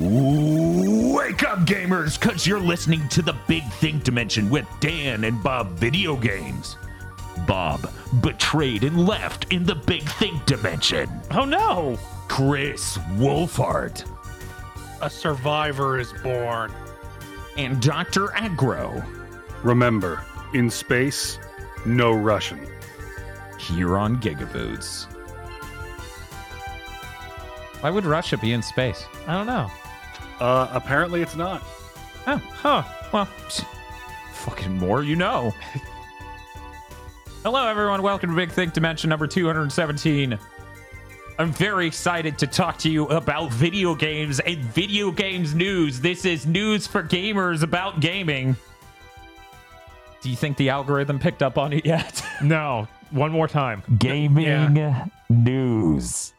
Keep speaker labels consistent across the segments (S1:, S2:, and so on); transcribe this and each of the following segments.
S1: Wake up, gamers, because you're listening to the Big Think Dimension with Dan and Bob Video Games. Bob betrayed and left in the Big Think Dimension.
S2: Oh no!
S1: Kris Wolfheart
S3: A survivor is born.
S1: and Dr. Aggro
S4: Remember, in space, no Russian.
S1: here on Gigaboots.
S5: Why would Russia be in space?
S2: I don't know.
S4: Uh, apparently it's not.
S2: Oh, huh.
S1: Well, psh, fucking more you know.
S5: Hello, everyone. Welcome to Big Think Dimension number 217.
S1: I'm very excited to talk to you about video games and video games news. This is news for gamers about gaming.
S5: Do you think the algorithm picked up on it yet?
S2: No. One more time.
S1: Gaming news.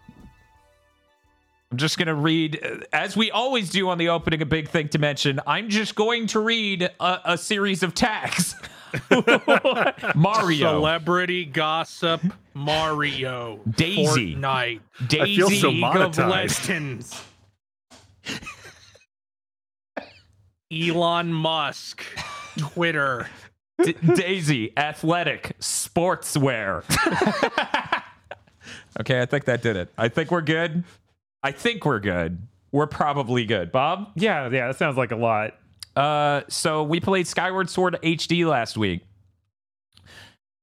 S5: I'm just going to read, uh, as we always do on the opening of Big Think mention. I'm just going to read a, a series of tags. Mario,
S3: Celebrity gossip
S1: Daisy.
S3: Mario. Fortnite.
S1: Daisy,
S4: feel so
S3: League of
S4: monetized.
S3: Legends. Elon Musk. Twitter.
S5: D- Daisy, Athletic, Sportswear. okay, I think that did it. I think we're good. I think we're good. We're probably good. Bob?
S2: Yeah, yeah, that sounds like a lot.
S5: Uh, so we played Skyward Sword HD last week.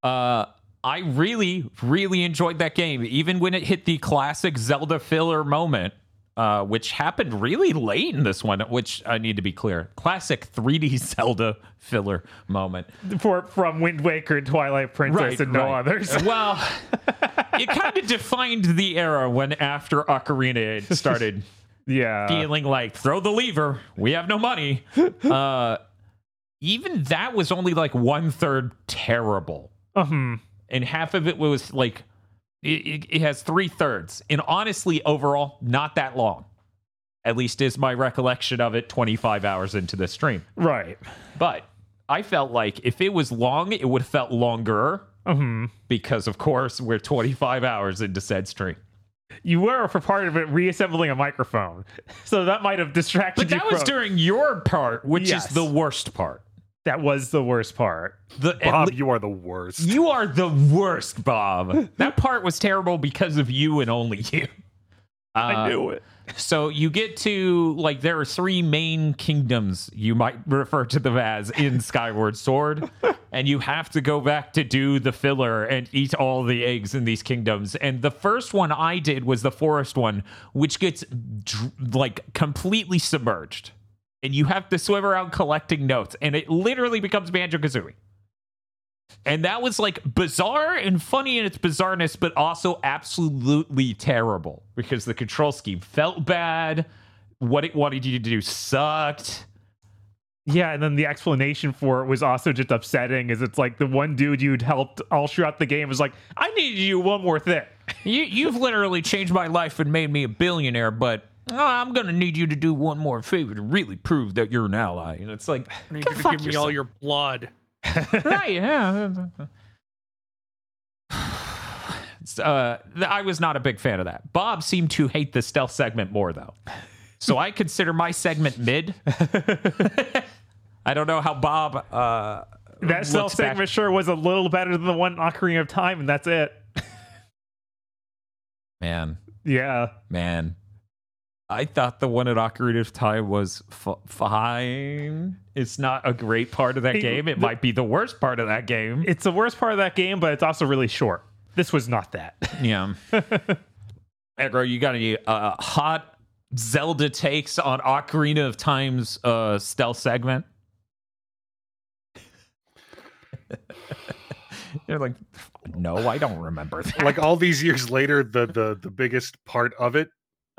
S5: Uh, I really, really enjoyed that game, even when it hit the classic Zelda filler moment, uh, which happened really late in this one. Which I need to be clear, classic 3D Zelda filler moment.
S2: For from Wind Waker, and Twilight Princess, and no others.
S5: Well, it kind of defined the era when after Ocarina it started
S2: yeah.
S5: feeling like throw the lever we have no money uh even that was only like one third terrible
S2: Um,
S5: and half of it was like it, it, has three thirds. And honestly overall not that long. At least is my recollection of it 25 hours into the stream.
S2: Right.
S5: but i felt like if it was long it would have felt longer.
S2: Um,
S5: because of course we're 25 hours into said stream.
S2: You were for part of it reassembling a microphone, so that might have distracted you.
S5: but that was
S2: from-
S5: during your part which
S2: Yes.
S5: is the worst part
S2: that was the worst part.
S5: the
S4: Bob,
S5: le-
S4: you are the worst.
S5: You are the worst, Bob. that part was terrible because of you and only you. Uh, I knew
S2: it.
S5: So you get to like there are three main kingdoms you might refer to them as in Skyward Sword, and you have to go back to do the filler and eat all the eggs in these kingdoms. And the first one I did was the forest one, which gets like completely submerged, and you have to swim around collecting notes, and it literally becomes Banjo Kazooie. And that was like bizarre and funny in its bizarreness, but also absolutely terrible because the control scheme felt bad. What it wanted you to do sucked.
S2: Yeah, and then the explanation for it was also just upsetting. Is it's like the one dude you'd helped all throughout the game was like, "I need you one more thing."
S5: You, you've literally changed my life and made me a billionaire, but oh, I'm going to need you to do one more favor to really prove that you're an ally. And it's like,
S3: I need you to
S5: fuck
S3: give me all your blood.
S5: right, yeah. uh, I was not a big fan of that. Bob seemed to hate the stealth segment more, though. So I consider my segment mid. I don't know how Bob. Uh,
S2: That
S5: looks
S2: self
S5: back-
S2: segment sure was a little better than the one in Ocarina of Time, and that's it.
S5: Man,
S2: Yeah,
S5: man. I thought the one at Ocarina of Time was f- fine. It's not a great part of that
S2: Hey,
S5: game. It
S2: the-
S5: might be the worst part of that game.
S2: it's the worst part of that game, but it's also really short. This was not that.
S5: Yeah. Aggro, you got any uh, hot Zelda takes on Ocarina of Time's uh, stealth segment? They're like, no, I don't remember that.
S4: like all these years later, the the the biggest part of it.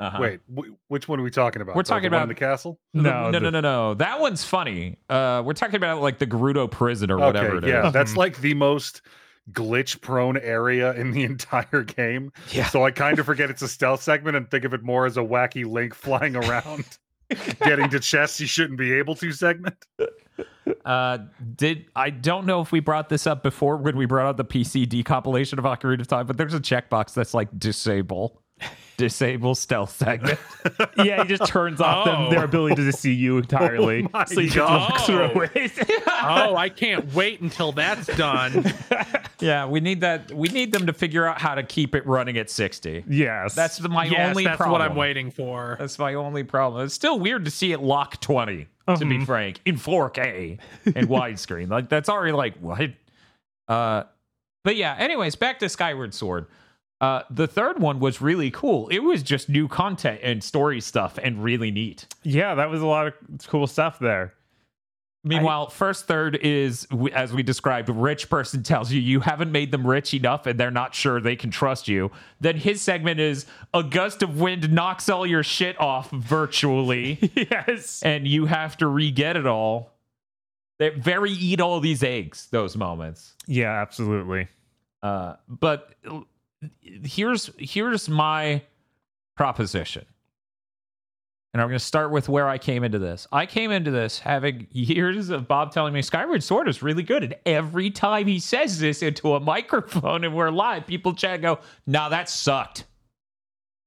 S5: Uh-huh.
S4: Wait, wh- which one are we talking about?
S5: We're talking
S4: the one
S5: about-
S4: in the castle.
S2: No,
S5: no,
S2: the-
S5: no, no, no. That one's funny. Uh, we're talking about like the Gerudo prison or whatever
S4: okay,
S5: it is.
S4: yeah, that's like the most glitch-prone area in the entire game.
S5: Yeah.
S4: So I kind of forget it's a stealth segment and think of it more as a wacky Link flying around, getting to chests you shouldn't be able to segment.
S5: Uh, did I don't know if we brought this up before when we brought out the PC decompilation of Ocarina of Time, but there's a checkbox that's like disable. Disable stealth segment.
S2: yeah, he just turns off them,
S3: Oh.
S2: their ability to see you entirely,
S4: my
S2: so you
S4: God.
S2: can look through it.
S3: oh, I can't wait until that's done.
S5: yeah, we need that. We need them to figure out how to keep it running at 60.
S2: yes,
S5: That's the, my
S3: yes,
S5: only
S3: that's
S5: problem.
S3: what I'm waiting for.
S5: That's my only problem. It's still weird to see it lock 20, to be frank, in 4K and widescreen. Like that's already like what? Uh but yeah, anyways, back to Skyward Sword. Uh the third one was really cool. It was just new content and story stuff and really neat.
S2: yeah, that was a lot of cool stuff there.
S5: Meanwhile, first third is as we described, rich person tells you you haven't made them rich enough and they're not sure they can trust you. Then his segment is a gust of wind knocks all your shit off virtually.
S2: yes,
S5: and you have to re-get it all. They very eat all these eggs. Those moments.
S2: yeah, absolutely.
S5: Uh, but here's here's my proposition, and I'm going to start with where I came into this. I came into this having years of Bob telling me Skyward Sword is really good, and every time he says this into a microphone and we're live, people chat and go, "Nah, that sucked."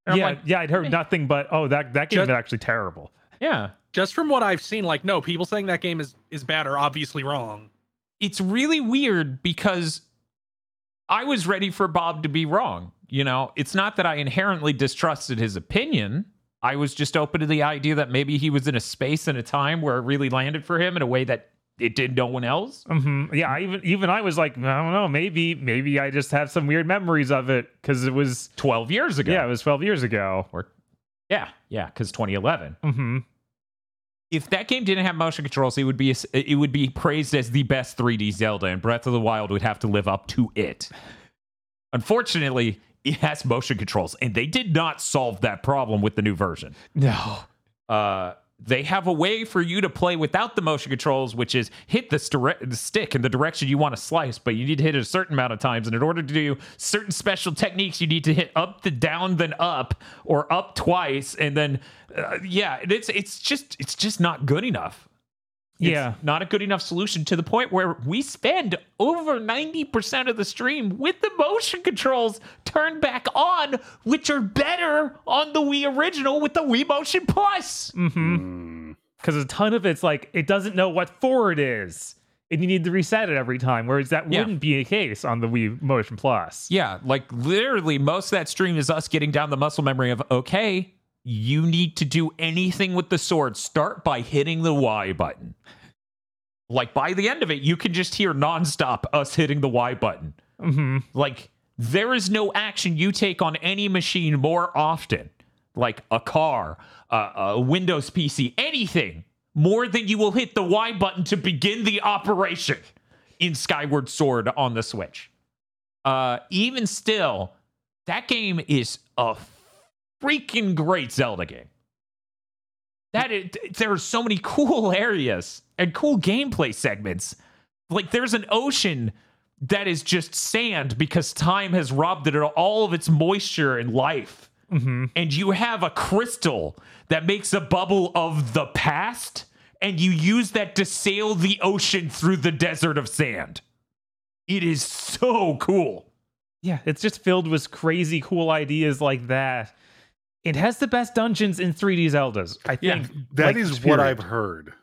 S5: And I'm
S2: yeah,
S5: like,
S2: yeah, I'd heard nothing but oh, that that game
S3: Just-
S2: is actually terrible.
S5: yeah.
S3: Just from what I've seen, like, no, people saying that game is is bad are obviously wrong.
S5: it's really weird because I was ready for Bob to be wrong. You know, it's not that I inherently distrusted his opinion. I was just open to the idea that maybe he was in a space and a time where it really landed for him in a way that it did no one else.
S2: hmm Yeah, I even even I was like, I don't know, maybe maybe I just have some weird memories of it because it was
S5: 12 years ago.
S2: yeah, it was twelve years ago.
S5: Or, yeah, yeah, because 2011.
S2: hmm
S5: If that game didn't have motion controls, it would be it would be praised as the best 3D Zelda, and Breath of the Wild would have to live up to it. Unfortunately, it has motion controls, and they did not solve that problem with the new version.
S2: No.
S5: Uh, they have a way for you to play without the motion controls, which is hit the, stick in the direction you want to slice, but you need to hit it a certain amount of times. And in order to do certain special techniques, you need to hit up, the down, then up, or up twice, and then uh, yeah, it's it's just it's just not good enough. It's
S2: Yeah.
S5: not a good enough solution to the point where we spend over 90% of the stream with the motion controls turned back on, which are better on the Wii original with the Wii Motion Plus. Mm-hmm. Hmm.
S2: Because a ton of it's like it doesn't know what forward is. And you need to reset it every time, whereas that
S5: Yeah.
S2: wouldn't be the case on the Wii Motion Plus.
S5: Yeah, like literally most of that stream is us getting down the muscle memory of okay, you need to do anything with the sword, start by hitting the Y button. Like by the end of it, you can just hear nonstop us hitting the Y button.
S2: hmm
S5: Like there is no action you take on any machine more often, like a car, uh, a Windows PC, anything, more than you will hit the Y button to begin the operation in Skyward Sword on the Switch. Uh, even still, that game is a freaking great Zelda game. That is, there are so many cool areas and cool gameplay segments. Like there's an ocean that is just sand because time has robbed it of all of its moisture and life. Mm-hmm. And you have a crystal that makes a bubble of the past, and you use that to sail the ocean through the desert of sand. It is so cool.
S2: Yeah, it's just filled with crazy cool ideas like that. It has the best dungeons in 3D Zeldas. I
S5: Yeah,
S2: think
S4: That
S2: like,
S4: is what. I've heard.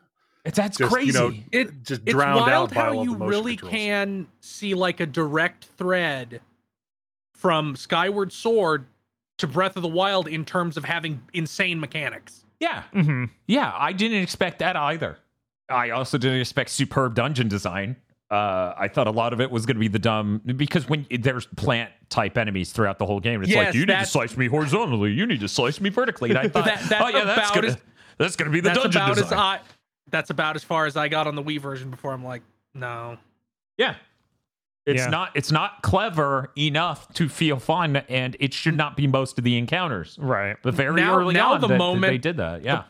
S5: It's that's
S4: Just,
S5: crazy.
S4: You know,
S3: It-
S4: just
S3: It's
S4: drowned
S3: wild
S4: out by
S3: how
S4: all
S3: you
S4: the
S3: really
S4: controls.
S3: can see like a direct thread from Skyward Sword to Breath of the Wild in terms of having insane mechanics.
S5: yeah.
S2: Mhm.
S5: Yeah, I didn't expect that either. I also didn't expect superb dungeon design. Uh, I thought a lot of it was going to be the dumb because when there's plant type enemies throughout the whole game, it's
S3: Yes,
S5: like you need to slice me horizontally, you need to slice me vertically. And I thought,
S3: That- that's
S5: oh yeah, that's gonna
S3: as-
S5: that's gonna be the
S3: that's
S5: dungeon
S3: about
S5: design.
S3: as I that's about as far as I got on the Wii version before I'm like, no.
S5: yeah, it's
S2: Yeah.
S5: not it's not clever enough to feel fun, and it should not be most of the encounters.
S2: Right.
S5: But very
S3: Now-
S5: early
S3: now
S5: on,
S3: the
S5: that- that
S3: moment-
S5: they did that. Yeah,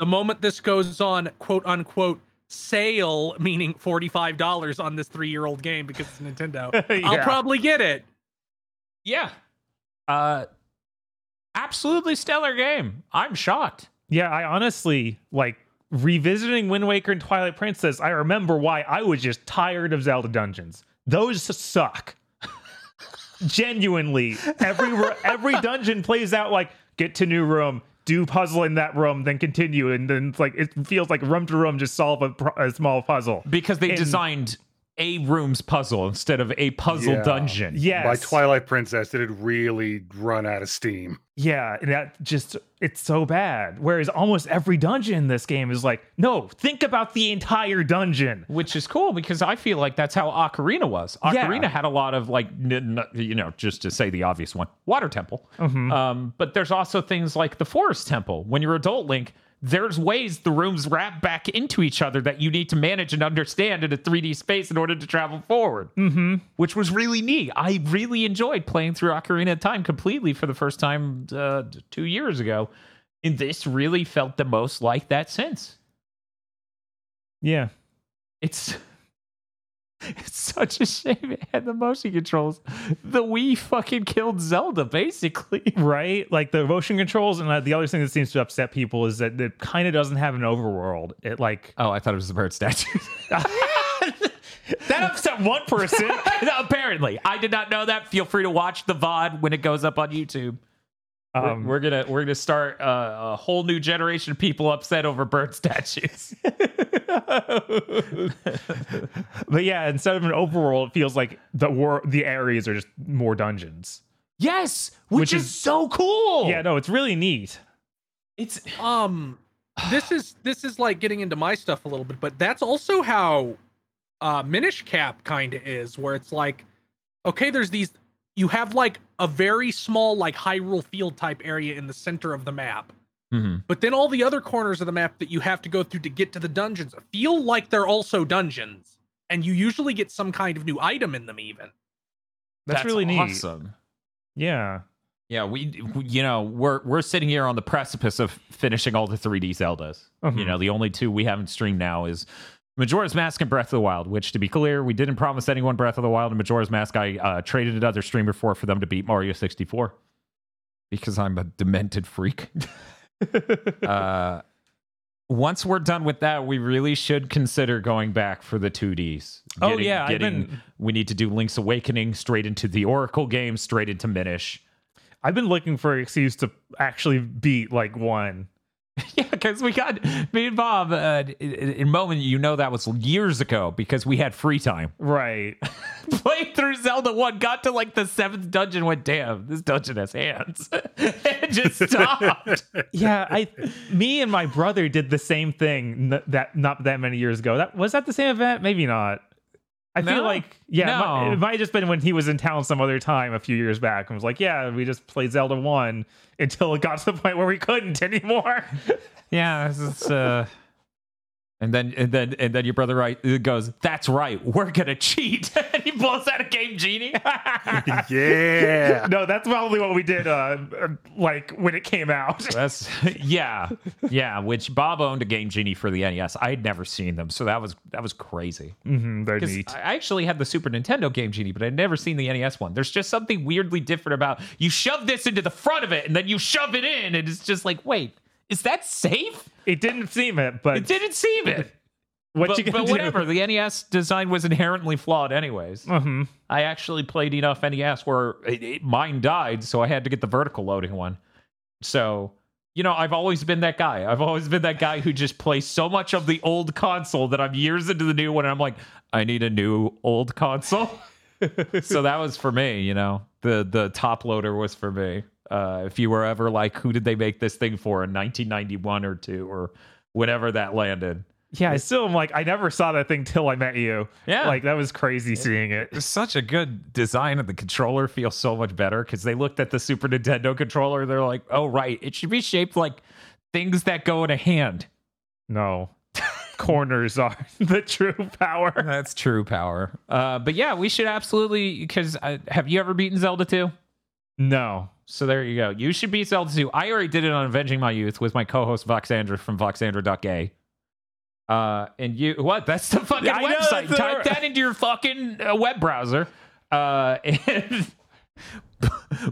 S3: The moment this goes on quote unquote sale, meaning $45 on this three year old game because it's Nintendo, I'll probably get it.
S5: yeah. Uh, absolutely stellar game. I'm shocked.
S2: Yeah, I honestly like revisiting Wind Waker and Twilight Princess. I remember why I was just tired of Zelda dungeons. Those suck. genuinely every every dungeon plays out like get to new room do puzzle in that room then continue and then it's like it feels like room to room just solve a, a small puzzle.
S5: Because they
S2: And-
S5: designed a room's puzzle instead of a puzzle
S4: Yeah.
S5: dungeon.
S2: yes
S4: By Twilight Princess, it had really run out of steam.
S2: yeah and that just it's so bad whereas almost every dungeon in this game is like no think about the entire dungeon
S5: Which is cool because I feel like that's how Ocarina was.
S2: Yeah.
S5: Ocarina had a lot of like, n- n- you know, just to say the obvious one, water temple.
S2: Mm-hmm.
S5: Um, but there's also things like the forest temple. When you're adult Link, there's ways the rooms wrap back into each other that you need to manage and understand in a 3D space in order to travel forward. Mm-hmm. Which was really neat. I really enjoyed playing through Ocarina of Time completely for the first time uh, two years ago. And this really felt the most like that since.
S2: yeah
S5: It's it's such a shame it had the motion controls. The Wii fucking killed Zelda, basically.
S2: right like the motion controls and uh, the other thing that seems to upset people is that it kind of doesn't have an overworld it like
S5: Oh, I thought it was a bird statue.
S2: that upset one person
S5: no, apparently, I did not know that. Feel free to watch the VOD when it goes up on YouTube. We're-
S2: um,
S5: we're, gonna we're gonna start uh, a whole new generation of people upset over bird statues.
S2: But yeah, instead of an overworld, it feels like the war the areas are just more dungeons.
S5: yes, which,
S2: Which
S5: is,
S2: is-
S5: so cool.
S2: Yeah, no, it's really neat.
S5: it's
S3: um this is this is like getting into my stuff a little bit but that's also how uh minish cap kind of is where it's like okay there's these you have like a very small like hyrule field type area in the center of the map
S5: Mhm.
S3: but then all the other corners of the map that you have to go through to get to the dungeons feel like they're also dungeons and you usually get some kind of new item in them even
S2: That's, really neat.
S5: Awesome.
S2: Yeah.
S5: Yeah, we, we- you know, we're we're sitting here on the precipice of finishing all the 3D Zeldas. You
S2: Mhm.
S5: know, the only two we haven't streamed now is Majora's Mask and Breath of the Wild. Which, to be clear, we didn't promise anyone Breath of the Wild and Majora's Mask. I uh, traded another streamer for for them to beat Mario 64 because I'm a demented freak. uh, once we're done with that, we really should consider going back for the 2Ds.
S2: Oh,
S5: Getting-
S2: yeah, I've
S5: getting,
S2: been-
S5: we need to do Link's Awakening straight into the Oracle game, straight into Minish.
S2: I've been looking for an excuse to actually beat like one.
S5: Yeah, because we got me and Bob uh, in, in a moment. You know that was years ago because we had free time.
S2: Right.
S5: Played through Zelda One, got to like the seventh dungeon. Went, damn, this dungeon has hands, and just stopped.
S2: yeah, I me and my brother did the same thing n- that not that many years ago. That was that the same event? Maybe not. I
S5: No.
S2: feel like yeah, it might-
S5: No.
S2: it might have just been when he was in town some other time a few years back and was like, yeah, we just played Zelda 1 until it got to the point where we couldn't anymore.
S5: yeah, this is, uh, and then and then and then your brother right goes, that's right, we're gonna cheat. and he pulls out a game genie.
S4: yeah.
S2: no, that's probably what we did uh uh, like when it came out.
S5: That's yeah, yeah. Which Bob owned a game genie for the NES. I had never seen them, so that was that was crazy.
S2: Mm-hmm, they're
S5: 'Cause
S2: neat.
S5: I actually had the Super Nintendo Game Genie, but I'd never seen the NES one. There's just something weirdly different about you shove this into the front of it and then you shove it in, and it's just like, wait, is that safe?
S2: It didn't seem it, but
S5: It didn't seem it.
S2: what
S5: but,
S2: you
S5: but
S2: do?
S5: whatever. The NES design was inherently flawed, anyways.
S2: Mhm.
S5: I actually played enough NES where it, it- mine died, so I had to get the vertical loading one. So, you know, I've always been that guy. I've always been that guy who just plays so much of the old console that I'm years into the new one, and I'm like, I need a new old console. so that was for me, you know. The the top loader was for me. Uh, if you were ever like, who did they make this thing for in 1991 or two or whenever that landed?
S2: Yeah, I still am like I never saw that thing till I met you.
S5: Yeah.
S2: Like that was crazy seeing it.
S5: It's such a good design, and the controller feels so much better because they looked at the Super Nintendo controller. They're like, "Oh, right, it should be shaped like things that go in a hand."
S2: No. Corners are the true power.
S5: That's true power. Uh, but yeah, we should absolutely because uh, have you ever beaten Zelda 2?
S2: No.
S5: So there you go. You should beat Zelda 2. I already did it on Avenging My Youth with my co-host Voxandra from Voxandra.gay. Uh, and you what? That's the fucking
S2: I know,
S5: website.
S2: that's
S5: Type that into your fucking uh, web browser. Uh, and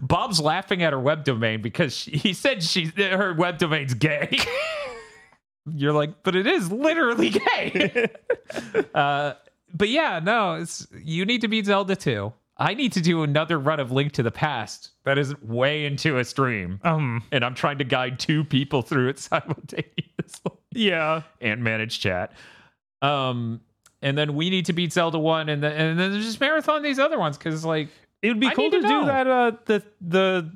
S5: Bob's laughing at her web domain because she, he said she's her web domain's gay. You're like, but it is literally gay. uh, but yeah, no, it's you need to beat Zelda 2. I need to do another run of Link to the Past that is way into a stream,
S2: Um,
S5: and I'm trying to guide two people through it simultaneously
S2: yeah.
S5: and manage chat. Um, and then we need to beat Zelda one, and then and then just marathon these other ones because like
S2: It would be
S5: I
S2: cool to,
S5: to
S2: do that. Uh, the the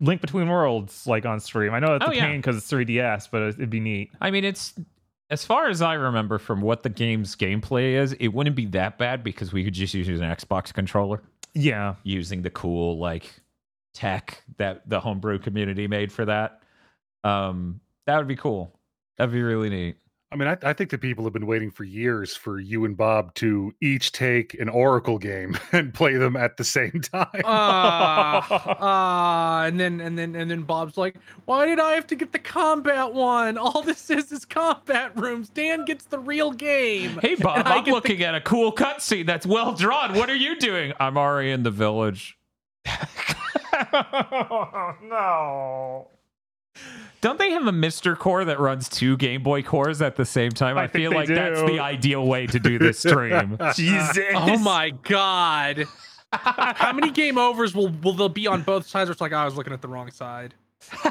S2: Link Between Worlds like on stream. I know it's
S5: Oh,
S2: a pain because it's 3DS, but it'd be neat.
S5: I mean, it's as far as I remember from what the game's gameplay is, it wouldn't be that bad because we could just use an Xbox controller
S2: Yeah.
S5: using the cool like tech that the homebrew community made for that. Um, that would be cool. That'd be really neat.
S4: I mean, I, I think that people have been waiting for years for you and Bob to each take an Oracle game and play them at the same time.
S3: Ah, ah, and then and then and then Bob's like, "Why did I have to get the combat one? All this is is combat rooms. Dan gets the real game."
S5: Hey Bob,
S3: I
S5: I'm
S3: get the-
S5: looking at a cool cutscene that's well drawn. What are you doing? I'm already in the village.
S2: oh, no.
S5: Don't they have a Mister Core that runs two Game Boy cores at the same time?
S2: I
S5: I, feel
S2: they
S5: like that's the ideal way to do this stream.
S2: Jesus.
S3: Oh my god! How many game overs will will there be on both sides? Where it's like, "Oh, I was looking at the wrong side.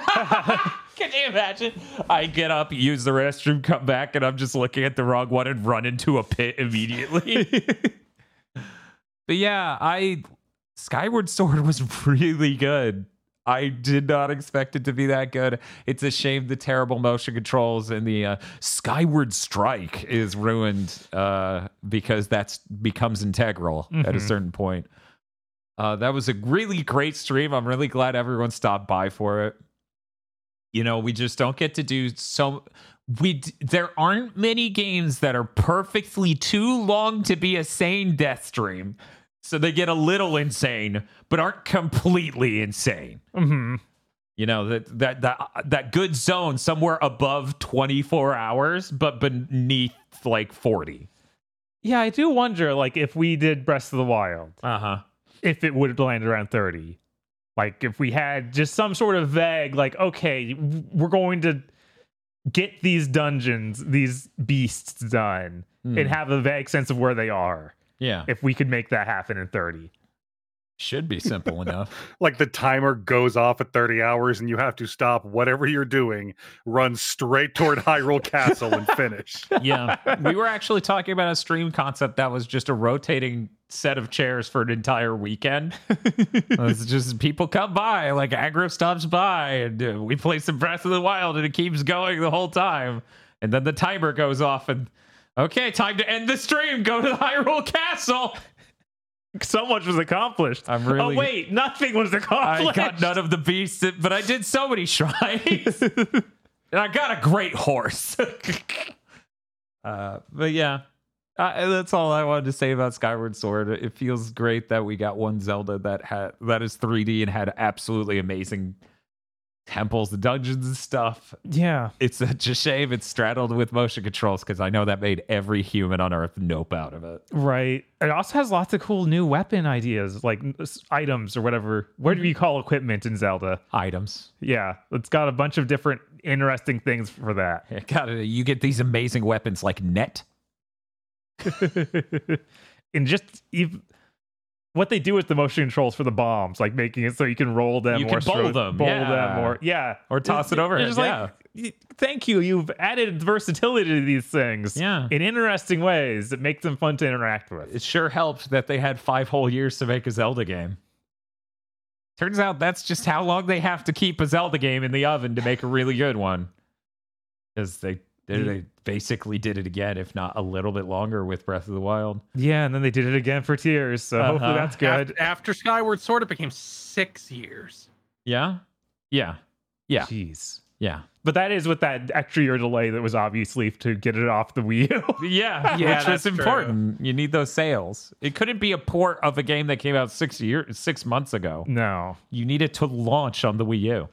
S5: Can you imagine? I get up, use the restroom, come back, and I'm just looking at the wrong one and run into a pit immediately. but yeah, I Skyward Sword was really good. I did not expect it to be that good. It's a shame the terrible motion controls and the uh, Skyward Strike is ruined uh, because that's becomes integral at a
S2: Mhm.
S5: certain point. Uh, that was a really great stream. I'm really glad everyone stopped by for it. You know, we just don't get to do so. We d- there aren't many games that are perfectly too long to be a sane death stream. So they get a little insane, but aren't completely insane.
S2: hmm
S5: You know that that that that good zone somewhere above 24 hours, but beneath like 40.
S2: Yeah, I do wonder, like, if we did Breath of the Wild,
S5: Uh huh.
S2: if it would land around 30. Like, if we had just some sort of vague, like, okay, we're going to get these dungeons, these beasts done,
S5: Hmm.
S2: and have a vague sense of where they are.
S5: Yeah,
S2: If we could make that happen in 30.
S5: should be simple enough.
S4: like the timer goes off at 30 hours and you have to stop whatever you're doing, run straight toward Hyrule Castle and finish.
S5: yeah we were actually talking about a stream concept that was just a rotating set of chairs for an entire weekend it's just people come by like aggro stops by and uh, we play some breath of the wild and it keeps going the whole time and then the timer goes off and okay time to end the stream go to the hyrule castle
S2: So much was accomplished.
S5: I'm really-
S2: Oh, wait, nothing was accomplished.
S5: i got none of the beasts but i did so many shrines and i got a great horse uh, but yeah uh, that's all I wanted to say about Skyward Sword. It feels great that we got one Zelda that had that is 3D and had absolutely amazing temples, the dungeons and stuff.
S2: Yeah.
S5: It's such a shame it's straddled with motion controls because I know that made every human on Earth nope out of it.
S2: Right. It also has lots of cool new weapon ideas, like items or whatever. What do you call equipment in Zelda?
S5: Items.
S2: Yeah, it's got a bunch of different interesting things for that.
S5: Yeah, Got it. You get these amazing weapons like net.
S2: and just ev- what they do with the motion controls for the bombs, like making it so you can roll them
S5: You
S2: or
S5: can bowl
S2: throw-
S5: them,
S2: bowl
S5: yeah.
S2: them, or yeah,
S5: Or toss it overhead,
S2: It's just like, thank you. You've added versatility to these things,
S5: Yeah.
S2: in interesting ways that make them fun to interact with.
S5: It sure helped that they had five whole years to make a Zelda game. Turns out that's just how long they have to keep a Zelda game in the oven to make a really good one. Because they, they, they basically did it again, if not a little bit longer, with Breath of the Wild.
S2: Yeah, and then they did it again for Tears, so hopefully
S5: Uh-huh.
S2: that's good.
S3: After, after Skyward Sword, it became six years.
S5: Yeah? Yeah. Yeah.
S2: Jeez.
S5: Yeah.
S2: But that is with that extra year delay that was obviously to get it off the Wii U.
S5: Yeah,
S3: Yeah,
S5: which
S3: that's
S5: is
S3: true.
S5: important. You need those sales. It couldn't be a port of a game that came out six years, six months ago.
S2: no.
S5: You need it to launch on the Wii U.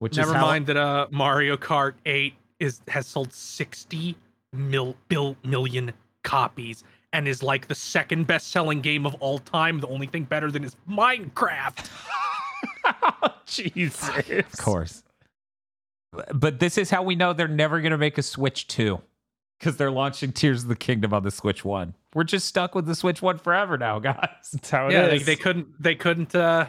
S5: Which
S3: Never
S5: is how,
S3: mind that uh, Mario Kart 8 is has sold 60 mil, bil, million copies and is like the second best-selling game of all time. The only thing better than is Minecraft.
S2: Jesus.
S5: Of course. But this is how we know they're never going to make a Switch 2. because they're launching Tears of the Kingdom on the Switch One. We're just stuck with the Switch One forever now, guys.
S2: That's how it
S3: yeah, they, they couldn't. They couldn't. uh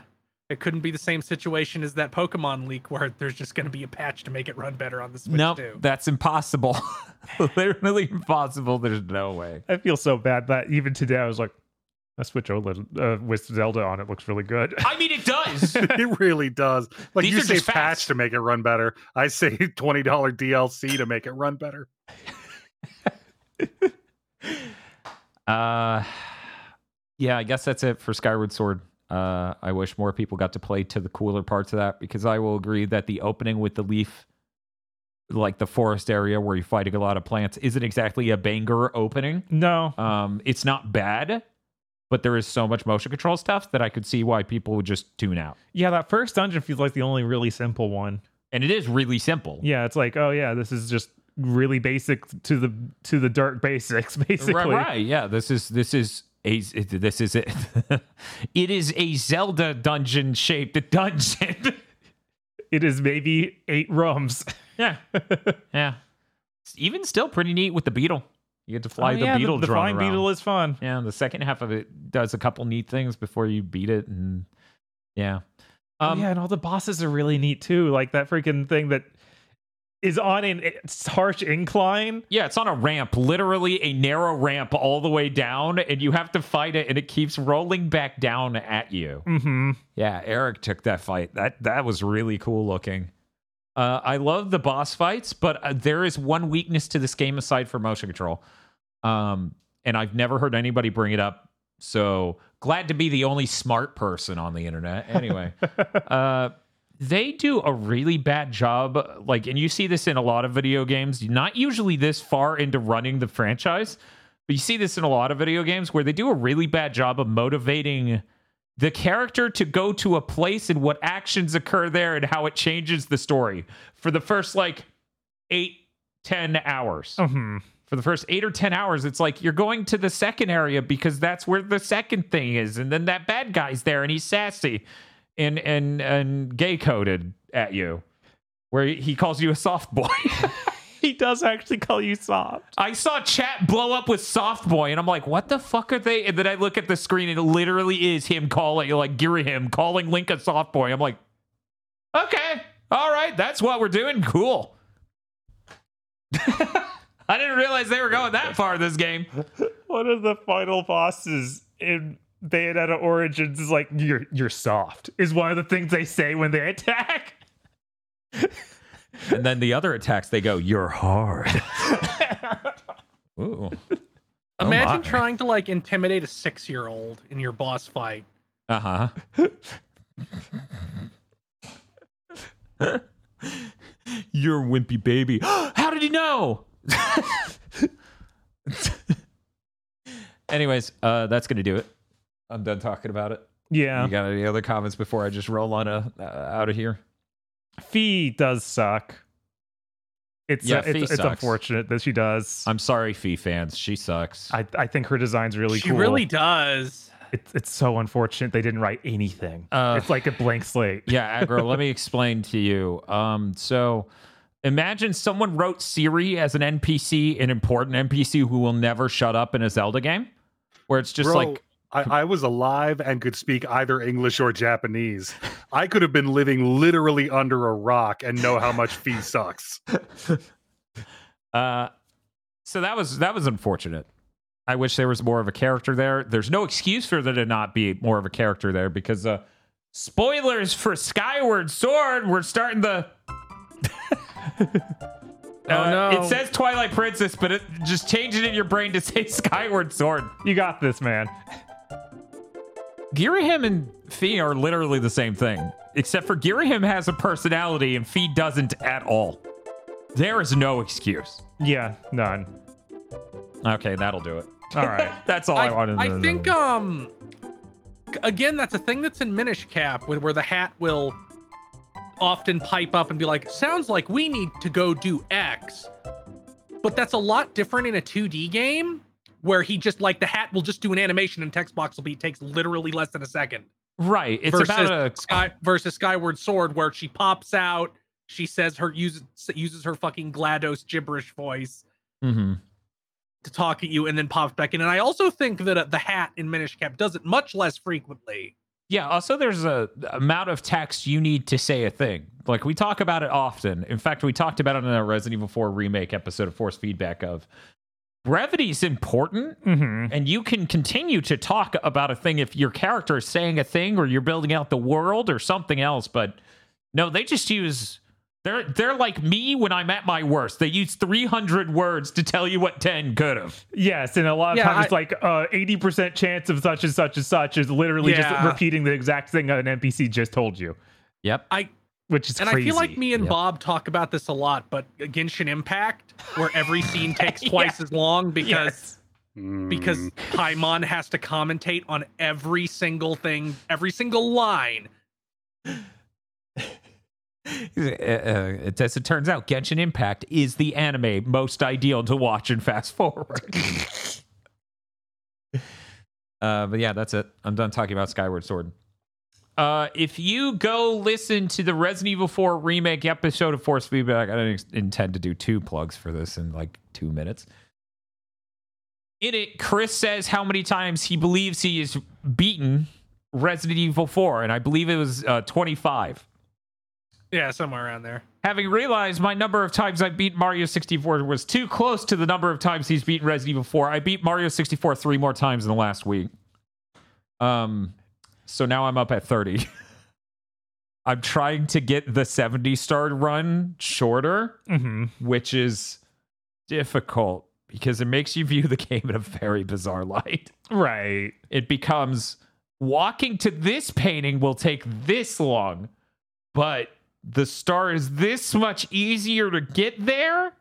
S3: It couldn't be the same situation as that Pokemon leak where there's just going to be a patch to make it run better on the Switch
S5: nope,
S3: too.
S5: that's impossible. Literally impossible. There's no way.
S2: I feel so bad that even today I was like, that Switch OLED uh, with Zelda on it looks really good.
S5: I mean, it does.
S4: it really does. Like
S5: These
S4: you say
S5: just
S4: patch to make it run better. I say twenty dollar DLC to make it run better.
S5: Uh, yeah, I guess that's it for Skyward Sword. Uh, I wish more people got to play to the cooler parts of that because I will agree that the opening with the leaf, like the forest area where you're fighting a lot of plants, isn't exactly a banger opening.
S2: no,
S5: Um, it's not bad, but there is so much motion control stuff that I could see why people would just tune out.
S2: yeah, that first dungeon feels like the only really simple one.
S5: And it is really simple.
S2: Yeah, it's like, oh yeah, this is just really basic to the to the dirt basics, basically.
S5: Right, right. Yeah, this is this is a this is it. it is a Zelda dungeon shaped dungeon.
S2: It is maybe eight rooms.
S5: yeah, yeah. Even still, pretty neat with the beetle. You get to fly
S2: Oh,
S5: the
S2: yeah,
S5: beetle
S2: the, the flying
S5: around.
S2: beetle is fun.
S5: yeah, the second half of it does a couple neat things before you beat it, and yeah.
S2: Oh,
S5: Um,
S2: yeah, and all the bosses are really neat too. Like that freaking thing that is on an harsh incline.
S5: Yeah, it's on a ramp, literally a narrow ramp all the way down, and you have to fight it, and it keeps rolling back down at you.
S2: Mm-hmm.
S5: Yeah, Eric took that fight. That that was really cool looking. Uh, I love the boss fights, but uh, there is one weakness to this game aside from motion control, um, and I've never heard anybody bring it up. So glad to be the only smart person on the internet. Anyway, uh, they do a really bad job. Like, and you see this in a lot of video games. Not usually this far into running the franchise, but you see this in a lot of video games where they do a really bad job of motivating the character to go to a place and what actions occur there and how it changes the story for the first like eight, ten hours.
S2: Mm-hmm.
S5: For the first eight or ten hours, it's like you're going to the second area because that's where the second thing is, and then that bad guy's there and he's sassy and and and gay coded at you, where he calls you a soft boy.
S2: He does actually call you soft.
S5: I saw chat blow up with soft boy, and I'm like, what the fuck are they? And then I look at the screen, and it literally is him calling, you like Girahim calling Link a soft boy. I'm like, okay, all right, that's what we're doing. Cool. I didn't realize they were going that far this game.
S2: One of the final bosses in Bayonetta Origins is like, "You're you're soft." Is one of the things they say when they attack.
S5: And then the other attacks, they go, "You're hard." Ooh. Oh
S3: Imagine
S5: my.
S3: trying to like intimidate a six year old in your boss fight.
S5: Uh huh. You're a wimpy baby. How did he know? Anyways, uh, that's gonna do it. I'm done talking about it.
S2: Yeah,
S5: You got any other comments before I just roll on a, uh, out of here?
S2: Fi does suck. It's
S5: Yeah,
S2: uh,
S5: Fi
S2: it's, it's unfortunate that she does.
S5: I'm sorry, Fi fans. She sucks.
S2: I I think her design's really
S3: she
S2: cool.
S3: really does.
S2: It's it's so unfortunate they didn't write anything.
S5: Uh,
S2: it's like a blank slate.
S5: yeah, Aggro, let me explain to you. Um, so imagine someone wrote Siri as an NPC, an important NPC who will never shut up in a Zelda game, where it's just
S4: Bro,
S5: like,
S4: I, I was alive and could speak either English or Japanese. I could have been living literally under a rock and know how much Fi sucks.
S5: uh, so that was that was unfortunate. I wish there was more of a character there. There's no excuse for there to not be more of a character there because uh, spoilers for Skyward Sword. We're starting the.
S3: Oh, no.
S5: It says Twilight Princess, but it, just change it in your brain to say Skyward Sword.
S2: You got this, man.
S5: Girahim and Fi are literally the same thing, except for Girahim has a personality and Fi doesn't at all. There is no excuse.
S2: Yeah, none.
S5: Okay, that'll do it.
S2: All right.
S5: That's all I, wanted to
S3: I
S5: know.
S3: think um again that's a thing that's in Minish Cap where, where the hat will often pipe up and be like, sounds like we need to go do X. But that's a lot different in a 2D game where he just like the hat will just do an animation and text box will be takes literally less than a second.
S5: right. It's
S3: versus
S5: about a
S3: Sky versus Skyward Sword where she pops out, she says her uses uses her fucking GLaDOS gibberish voice.
S5: Mhm.
S3: to talk at you and then pops back in. And I also think that uh, the hat in Minish Cap does it much less frequently.
S5: Yeah. Also, there's a amount of text you need to say a thing. Like we talk about it often. In fact, we talked about it in a Resident Evil 4 remake episode of Force Feedback. Of brevity is important,
S2: hmm
S5: and you can continue to talk about a thing if your character is saying a thing or you're building out the world or something else. But no, they just use. They're they're like me when I'm at my worst. They use 300 words to tell you what 10 could have.
S2: Yes, and a lot of
S3: Yeah,
S2: times it's
S3: I-
S2: like uh, 80% chance of such and such and such is literally just repeating the exact thing an NPC just told you,
S5: Yep.
S3: I
S2: which is
S3: and
S2: crazy.
S3: I feel like me and
S5: Yep.
S3: Bob talk about this a lot, but Genshin Impact, where every scene takes twice as long because because
S4: Mm.
S3: Paimon has to commentate on every single thing, every single line.
S5: Uh, uh, as it turns out, Genshin Impact is the anime most ideal to watch and fast forward. uh, but yeah, that's it. I'm done talking about Skyward Sword. Uh, if you go listen to the Resident Evil 4 remake episode of Force Feedback, I ex- intend to do two plugs for this in like two minutes. In it, Chris says how many times he believes he has beaten Resident Evil 4, and I believe it was uh, 25.
S3: Yeah, somewhere around there.
S5: Having realized my number of times I beat Mario 64 was too close to the number of times he's beaten Resident Evil 4, I beat Mario 64 three more times in the last week. Um, so now I'm up at 30. I'm trying to get the 70 star run shorter,
S2: hmm
S5: which is difficult because it makes you view the game in a very bizarre light.
S2: right.
S5: It becomes walking to this painting will take this long, but the star is this much easier to get there.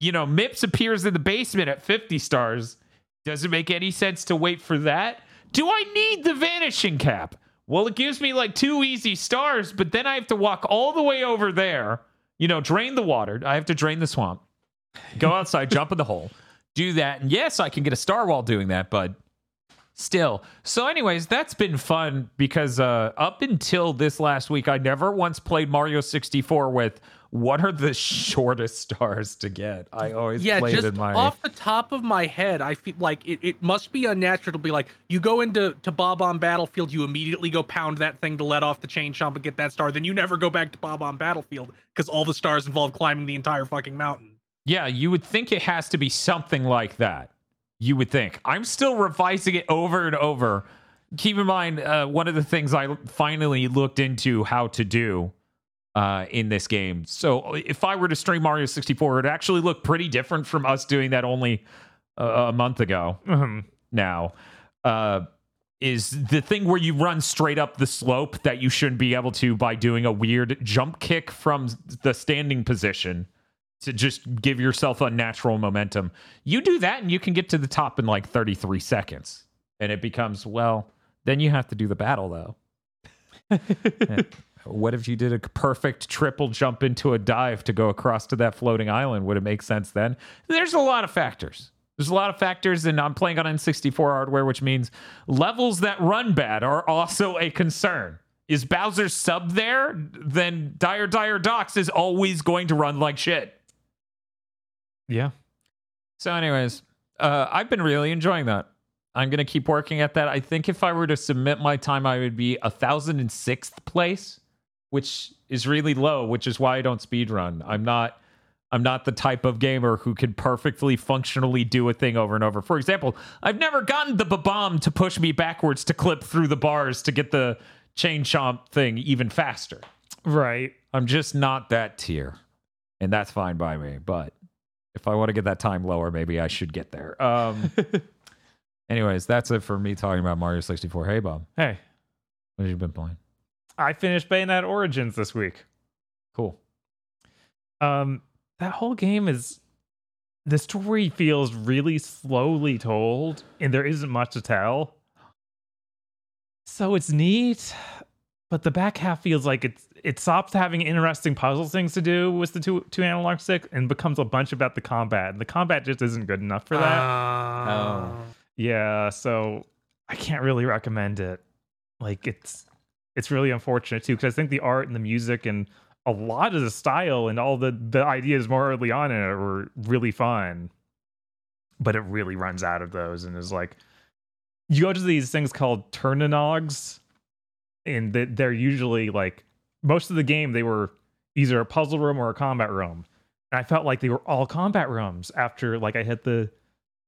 S5: You know, Mips appears in the basement at 50 stars. Doesn't make any sense to wait for that. Do I need the vanishing cap? Well, it gives me like two easy stars, but then I have to walk all the way over there. You know, drain the water. I have to drain the swamp. Go outside, jump in the hole, do that. And yes, I can get a star while doing that, but still. So, anyways, that's been fun because uh, up until this last week, I never once played Mario 64 with what are the shortest stars to get. I always
S3: Yeah,
S5: played
S3: just
S5: in my.
S3: off the top of my head, I feel like it, it must be unnatural to be like you go into to Bob-omb Battlefield, you immediately go pound that thing to let off the chain chomp and get that star, then you never go back to Bob-omb Battlefield because all the stars involve climbing the entire fucking mountain.
S5: Yeah, you would think it has to be something like that. You would think. I'm still revising it over and over. Keep in mind, uh, one of the things I finally looked into how to do uh, in this game. So if I were to stream Mario 64, it'd actually look pretty different from us doing that only uh, a month ago
S2: Mhm.
S5: now. Uh, is the thing where you run straight up the slope that you shouldn't be able to by doing a weird jump kick from the standing position to just give yourself unnatural momentum. You do that and you can get to the top in like 33 seconds. And it becomes, well, then you have to do the battle though. What if you did a perfect triple jump into a dive to go across to that floating island? Would it make sense then? There's a lot of factors. There's a lot of factors, and I'm playing on N64 hardware, which means levels that run bad are also a concern. Is Bowser's sub there? Then Dire Dire Docks is always going to run like shit.
S2: Yeah.
S5: So, anyways, uh, I've been really enjoying that. I'm gonna keep working at that. I think if I were to submit my time, I would be a thousand and sixth place, which is really low. Which is why I don't speed run. I'm not. I'm not the type of gamer who can perfectly functionally do a thing over and over. For example, I've never gotten the bomb to push me backwards to clip through the bars to get the chain chomp thing even faster.
S2: Right.
S5: I'm just not that tier, and that's fine by me. But if I want to get that time lower, maybe I should get there. Um, anyways, that's it for me talking about Mario 64. Hey, Bob,
S2: Hey,
S5: what have you been playing?
S2: I finished Bayonetta Origins this week.
S5: Cool.
S2: Um, that whole game is the story feels really slowly told, and there isn't much to tell. So it's neat, but the back half feels like it's it stops having interesting puzzle things to do with the two two analog sticks and becomes a bunch about the combat. And the combat just isn't good enough for that.
S3: Uh,
S2: Yeah, so I can't really recommend it. Like it's it's really unfortunate too because I think the art and the music and a lot of the style and all the the ideas more early on in it were really fun. but it really runs out of those and is like you go to these things called Tír na nÓgs and they're usually like most of the game they were either a puzzle room or a combat room and i felt like they were all combat rooms after like i hit the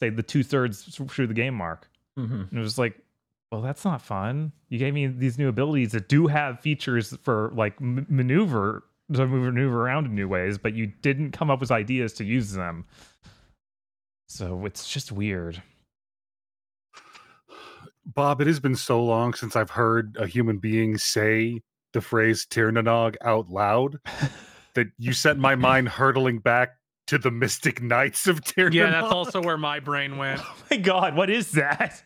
S2: say the two-thirds through the game mark
S5: Mm-hmm.
S2: and it was like well that's not fun you gave me these new abilities that do have features for like m- maneuver to move maneuver around in new ways but you didn't come up with ideas to use them so it's just weird
S4: Bob, it has been so long since I've heard a human being say the phrase Tír na nÓg out loud that you sent my mind hurtling back to the Mystic Knights of Tír na nÓg.
S3: Yeah, that's also where my brain went.
S2: oh my god what is that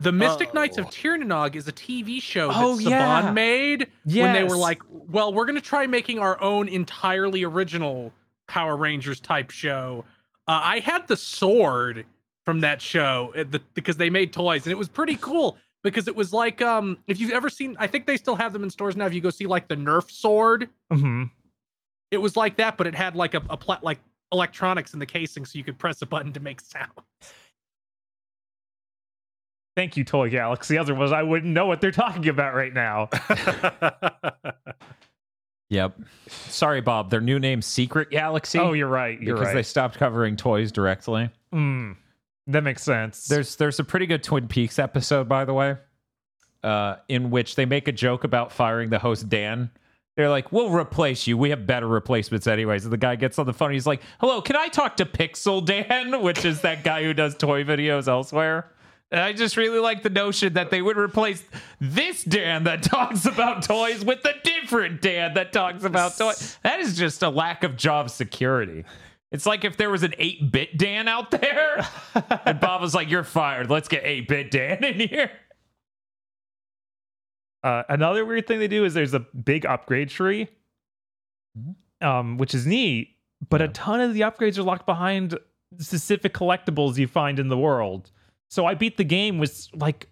S3: The Mystic Knights of
S4: Oh.
S3: Tír na nÓg is a TV show that
S2: Oh,
S3: Saban
S2: yeah.
S3: made when they were like, well, we're going to try making our own entirely original Power Rangers type show. Uh, I had the sword from that show uh, the, because they made toys and it was pretty cool because it was like um if you've ever seen I think they still have them in stores now if you go see like the Nerf sword
S2: hmm
S3: it was like that but it had like a, a pla- like electronics in the casing so you could press a button to make sound
S2: thank you toy galaxy otherwise i wouldn't know what they're talking about right now
S5: Yep. Sorry, Bob. Their new name, Secret Galaxy.
S2: oh you're right you're
S5: because
S2: right
S5: they stopped covering toys directly.
S2: Mm, that makes sense
S5: There's there's a pretty good Twin Peaks episode, by the way, uh, in which they make a joke about firing the host Dan. They're like, "We'll replace you. We have better replacements, anyways." And the guy gets on the phone. He's like, "Hello, can I talk to Pixel Dan, which is that guy who does toy videos elsewhere?" And I just really like the notion that they would replace this Dan that talks about toys with a different Dan that talks about toys. That is just a lack of job security. It's like if there was an 8 bit Dan out there, and Bob was like, You're fired. Let's get 8 bit Dan in here.
S2: Uh, another weird thing they do is there's a big upgrade tree, um, which is neat, but a ton of the upgrades are locked behind specific collectibles you find in the world. So I beat the game with like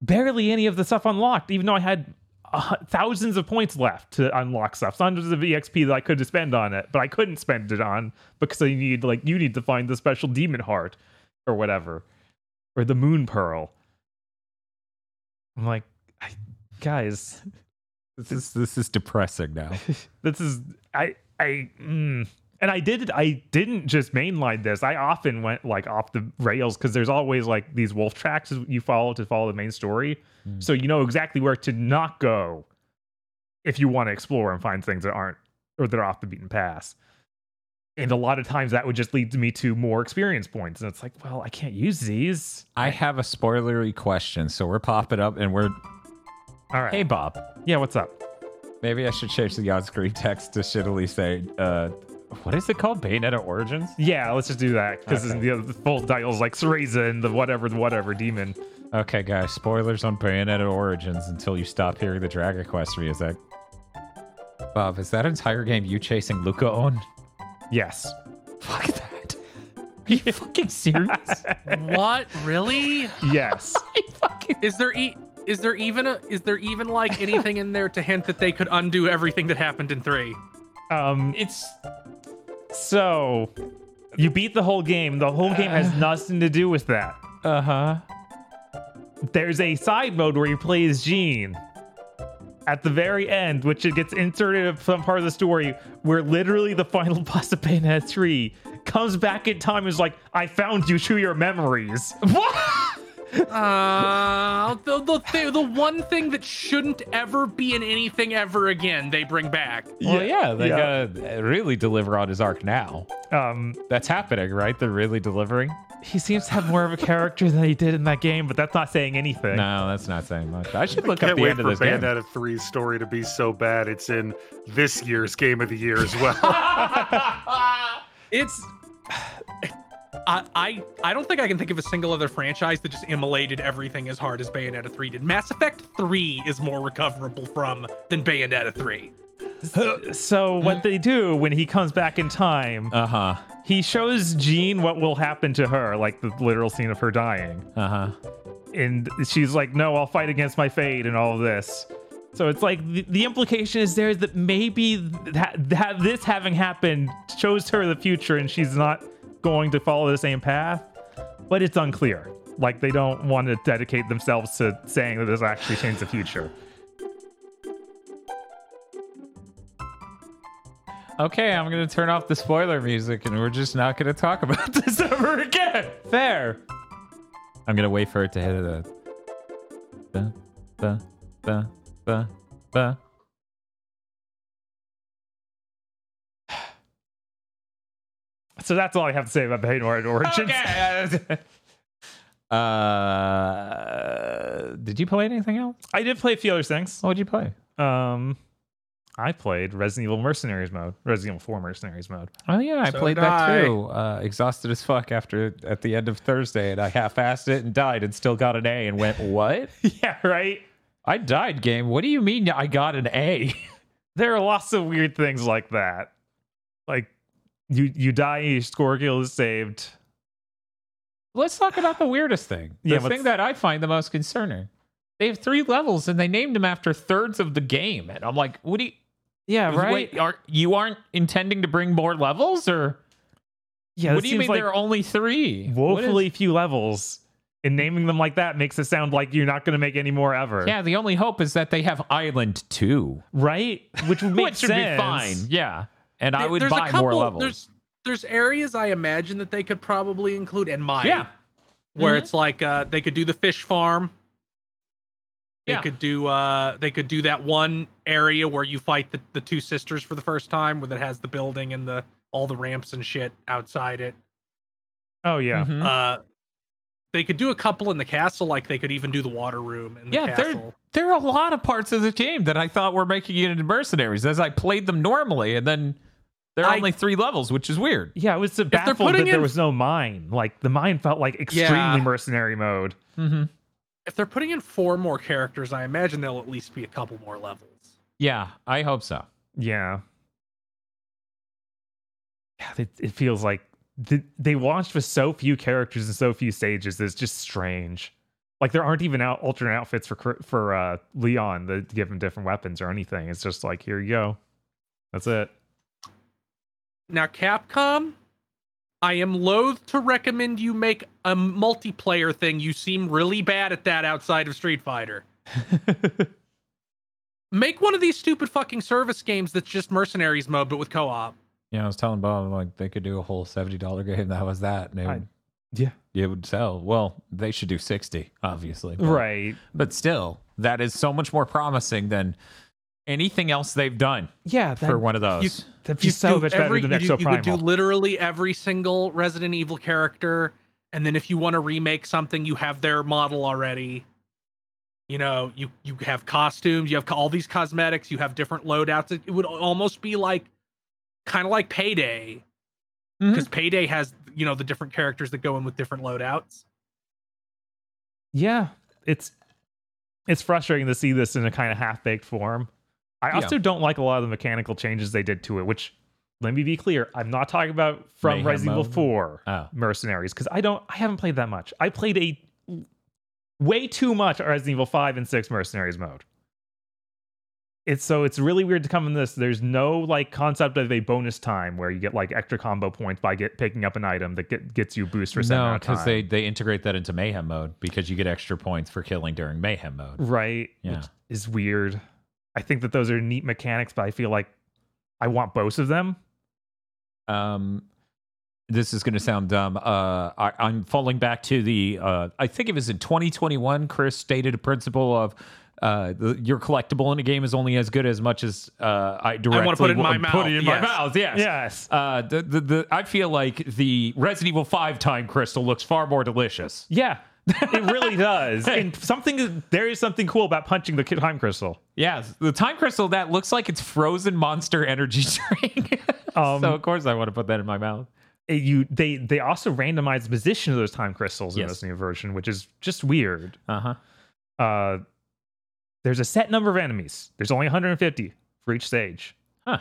S2: barely any of the stuff unlocked, even though I had uh, thousands of points left to unlock stuff, hundreds of EXP that I could spend on it, but I couldn't spend it on because I need like you need to find the special demon heart or whatever, or the moon pearl. I'm like, guys,
S5: This is this is depressing now.
S2: this is I I mm. And I did I didn't just mainline this. I often went like off the rails because there's always like these wolf tracks you follow to follow the main story,
S5: Mm.
S2: so you know exactly where to not go if you want to explore and find things that aren't or that are off the beaten path. And a lot of times that would just lead me to more experience points, and it's like, well, I can't use these.
S5: I have a spoilery question, so we're popping up and we're
S2: All right,
S5: Hey Bob.
S2: yeah, what's up?
S5: Maybe I should change the on-screen text to shittily say, uh, what is it called? Bayonetta Origins?
S2: Yeah, let's just do that because
S5: Okay.
S2: the, the full title's like Cereza and the whatever, the whatever demon.
S5: Okay, guys, spoilers on Bayonetta Origins until you stop hearing the Dragon Quest music. Bob, is that entire game you chasing Luca on?
S2: Yes.
S5: Fuck that. Are you fucking serious?
S3: what really
S2: Yes.
S3: Is there e- is there even a is there even like anything in there to hint that they could undo everything that happened in three?
S2: Um.
S5: it's
S2: So you beat the whole game. The whole game has nothing to do with that.
S5: uh-huh.
S2: There's a side mode where you play as Jeanne. At the very end, which it gets inserted in some part of the story, where literally the final boss of Bayonetta 3 comes back in time and is like, I found you to your memories.
S5: What?
S3: Uh, the the, th- the one thing that shouldn't ever be in anything ever again, they bring back.
S5: Well, yeah, they
S2: yeah.
S5: gotta really deliver on his arc now.
S2: Um,
S5: That's happening, right? They're really delivering?
S2: he seems to have more of a character than he did in that game, but that's not saying anything.
S5: No, that's not saying much. I should look
S4: Can't
S5: up the
S4: wait
S5: end of
S4: for
S5: this game.
S4: Bayonetta 3's story to be so bad it's in this year's Game of the Year as well.
S3: It's I, I I don't think I can think of a single other franchise that just immolated everything as hard as Bayonetta 3 did. Mass Effect 3 is more recoverable from than Bayonetta 3.
S2: So what they do when he comes back in time,
S5: Uh-huh.
S2: he shows Jeanne what will happen to her, like the literal scene of her dying.
S5: Uh-huh.
S2: And she's like, "No, I'll fight against my fate," and all of this. So it's like the, the implication is there that maybe that, that this having happened shows her the future, and she's not going to follow the same path. but it's unclear. Like they don't want to dedicate themselves to saying that this actually changed the future.
S5: Okay, I'm gonna turn off the spoiler music, and we're just not gonna talk about this ever again. Fair. I'm gonna wait for it to hit the.
S2: So that's all I have to say about Bayonetta Origins.
S5: Okay. uh, did you play anything else?
S2: I did play a few other things.
S5: What did you play?
S2: Um, I played Resident Evil Mercenaries mode, Resident Evil 4 Mercenaries mode.
S5: Oh yeah, I
S3: So
S5: played that
S3: I.
S5: too. Uh, exhausted as fuck after at the end of Thursday, and I half-assed it and died, and still got an A, and went, "What?
S2: yeah, right.
S5: I died, game. What do you mean I got an A?"
S2: There are lots of weird things like that. Like you you die, your score is saved.
S5: Let's talk about the weirdest thing. The
S2: Yeah,
S5: thing that I find the most concerning. They have three levels, and they named them after thirds of the game, and I'm like, "What do you?"
S2: Yeah,
S5: Wait, are you aren't intending to bring more levels, or
S2: Yeah,
S5: what do you mean
S2: like
S5: there are only three? What is-
S2: woefully few levels. And naming them like that makes it sound like you're not going to make any more ever.
S5: Yeah, the only hope is that they have Island Two,
S2: Right? Which would make
S5: which should
S2: sense.
S5: be fine. Yeah, and I would buy
S3: couple,
S5: more levels.
S3: There's there's areas I imagine that they could probably include, in might.
S5: Yeah.
S3: Where
S5: Mhm.
S3: it's like uh, they could do the fish farm. They
S5: Yeah.
S3: could do uh they could do that one area where you fight the, the two sisters for the first time where that has the building and the all the ramps and shit outside it.
S2: Oh yeah.
S5: Mhm.
S3: Uh they could do a couple in the castle, like they could even do the water room in the
S5: Yeah, they're-
S3: castle.
S5: there are a lot of parts of the game that I thought were making it into mercenaries as I played them normally, and then there are
S3: I-
S5: only three levels, which is weird.
S2: Yeah, I was
S3: they're
S2: baffled that
S3: putting
S2: there
S3: in-
S2: was no mine. Like the mine felt like extremely
S3: Yeah.
S2: mercenary mode.
S5: Mm-hmm.
S3: If they're putting in four more characters, I imagine there'll at least be a couple more levels.
S5: Yeah, I hope so.
S2: Yeah. Yeah, it, it feels like th- they launched with so few characters and so few stages. It's just strange. Like there aren't even out alternate outfits for for uh, Leon that give him different weapons or anything. It's just like here you go. That's it.
S3: Now, Capcom, I am loath to recommend you make a multiplayer thing. You seem really bad at that outside of Street Fighter. Make one of these stupid fucking service games that's just mercenaries mode, but with co-op.
S5: Yeah, I was telling Bob like they could do a whole seventy dollar game that was that, and it,
S2: I-
S5: would,
S2: yeah.
S5: it would sell. Well, they should do sixty, obviously. but-
S2: Right.
S5: but still, that is so much more promising than anything else they've done
S2: Yeah. That,
S5: for one of those.
S2: that'd
S3: You
S2: be so much
S3: every-
S2: better than
S3: you, do-
S2: Exo
S3: you could do literally every single Resident Evil character, and then if you want to remake something, you have their model already. You know, you you have costumes, you have all these cosmetics, you have different loadouts. It, it would almost be like kind of like Payday,
S2: Mm-hmm.
S3: because Payday has you know the different characters that go in with different loadouts.
S2: Yeah, it's it's frustrating to see this in a kind of half baked form. I
S5: Yeah.
S2: also don't like a lot of the mechanical changes they did to it. Which, let me be clear, I'm not talking about from
S5: Mayhem
S2: Resident Evil 4
S5: Oh.
S2: Mercenaries because I don't, I haven't played that much. I played a way too much Resident Evil 5 and 6 Mercenaries mode. It's so it's really weird to come in this. There's no like concept of a bonus time where you get like extra combo points by get picking up an item that get, gets you boost for
S5: No, because they they integrate that into mayhem mode because you get extra points for killing during mayhem mode.
S2: right
S5: Yeah.
S2: which is weird i think that those are neat mechanics but i feel like i want both of them
S5: um this is going to sound dumb uh I, i'm falling back to the uh i think it was in 2021 chris stated a principle of uh the, your collectible in a game is only as good as much as uh i directly
S3: put it in my mouth,
S5: put it in my mouth. Yes.
S2: Yes.
S5: Uh the, the the i feel like the resident evil 5 time crystal looks far more delicious.
S2: Yeah. It really does. And something there is something cool about punching the time crystal.
S5: Yeah the time crystal that looks like it's frozen monster energy drink.
S2: Um,
S5: so of course i want to put that in my mouth.
S2: you they they also randomize the position of those time crystals in this new version which is just weird.
S5: Uh-huh.
S2: Uh there's a set number of enemies. There's only 150 for each stage
S5: Huh.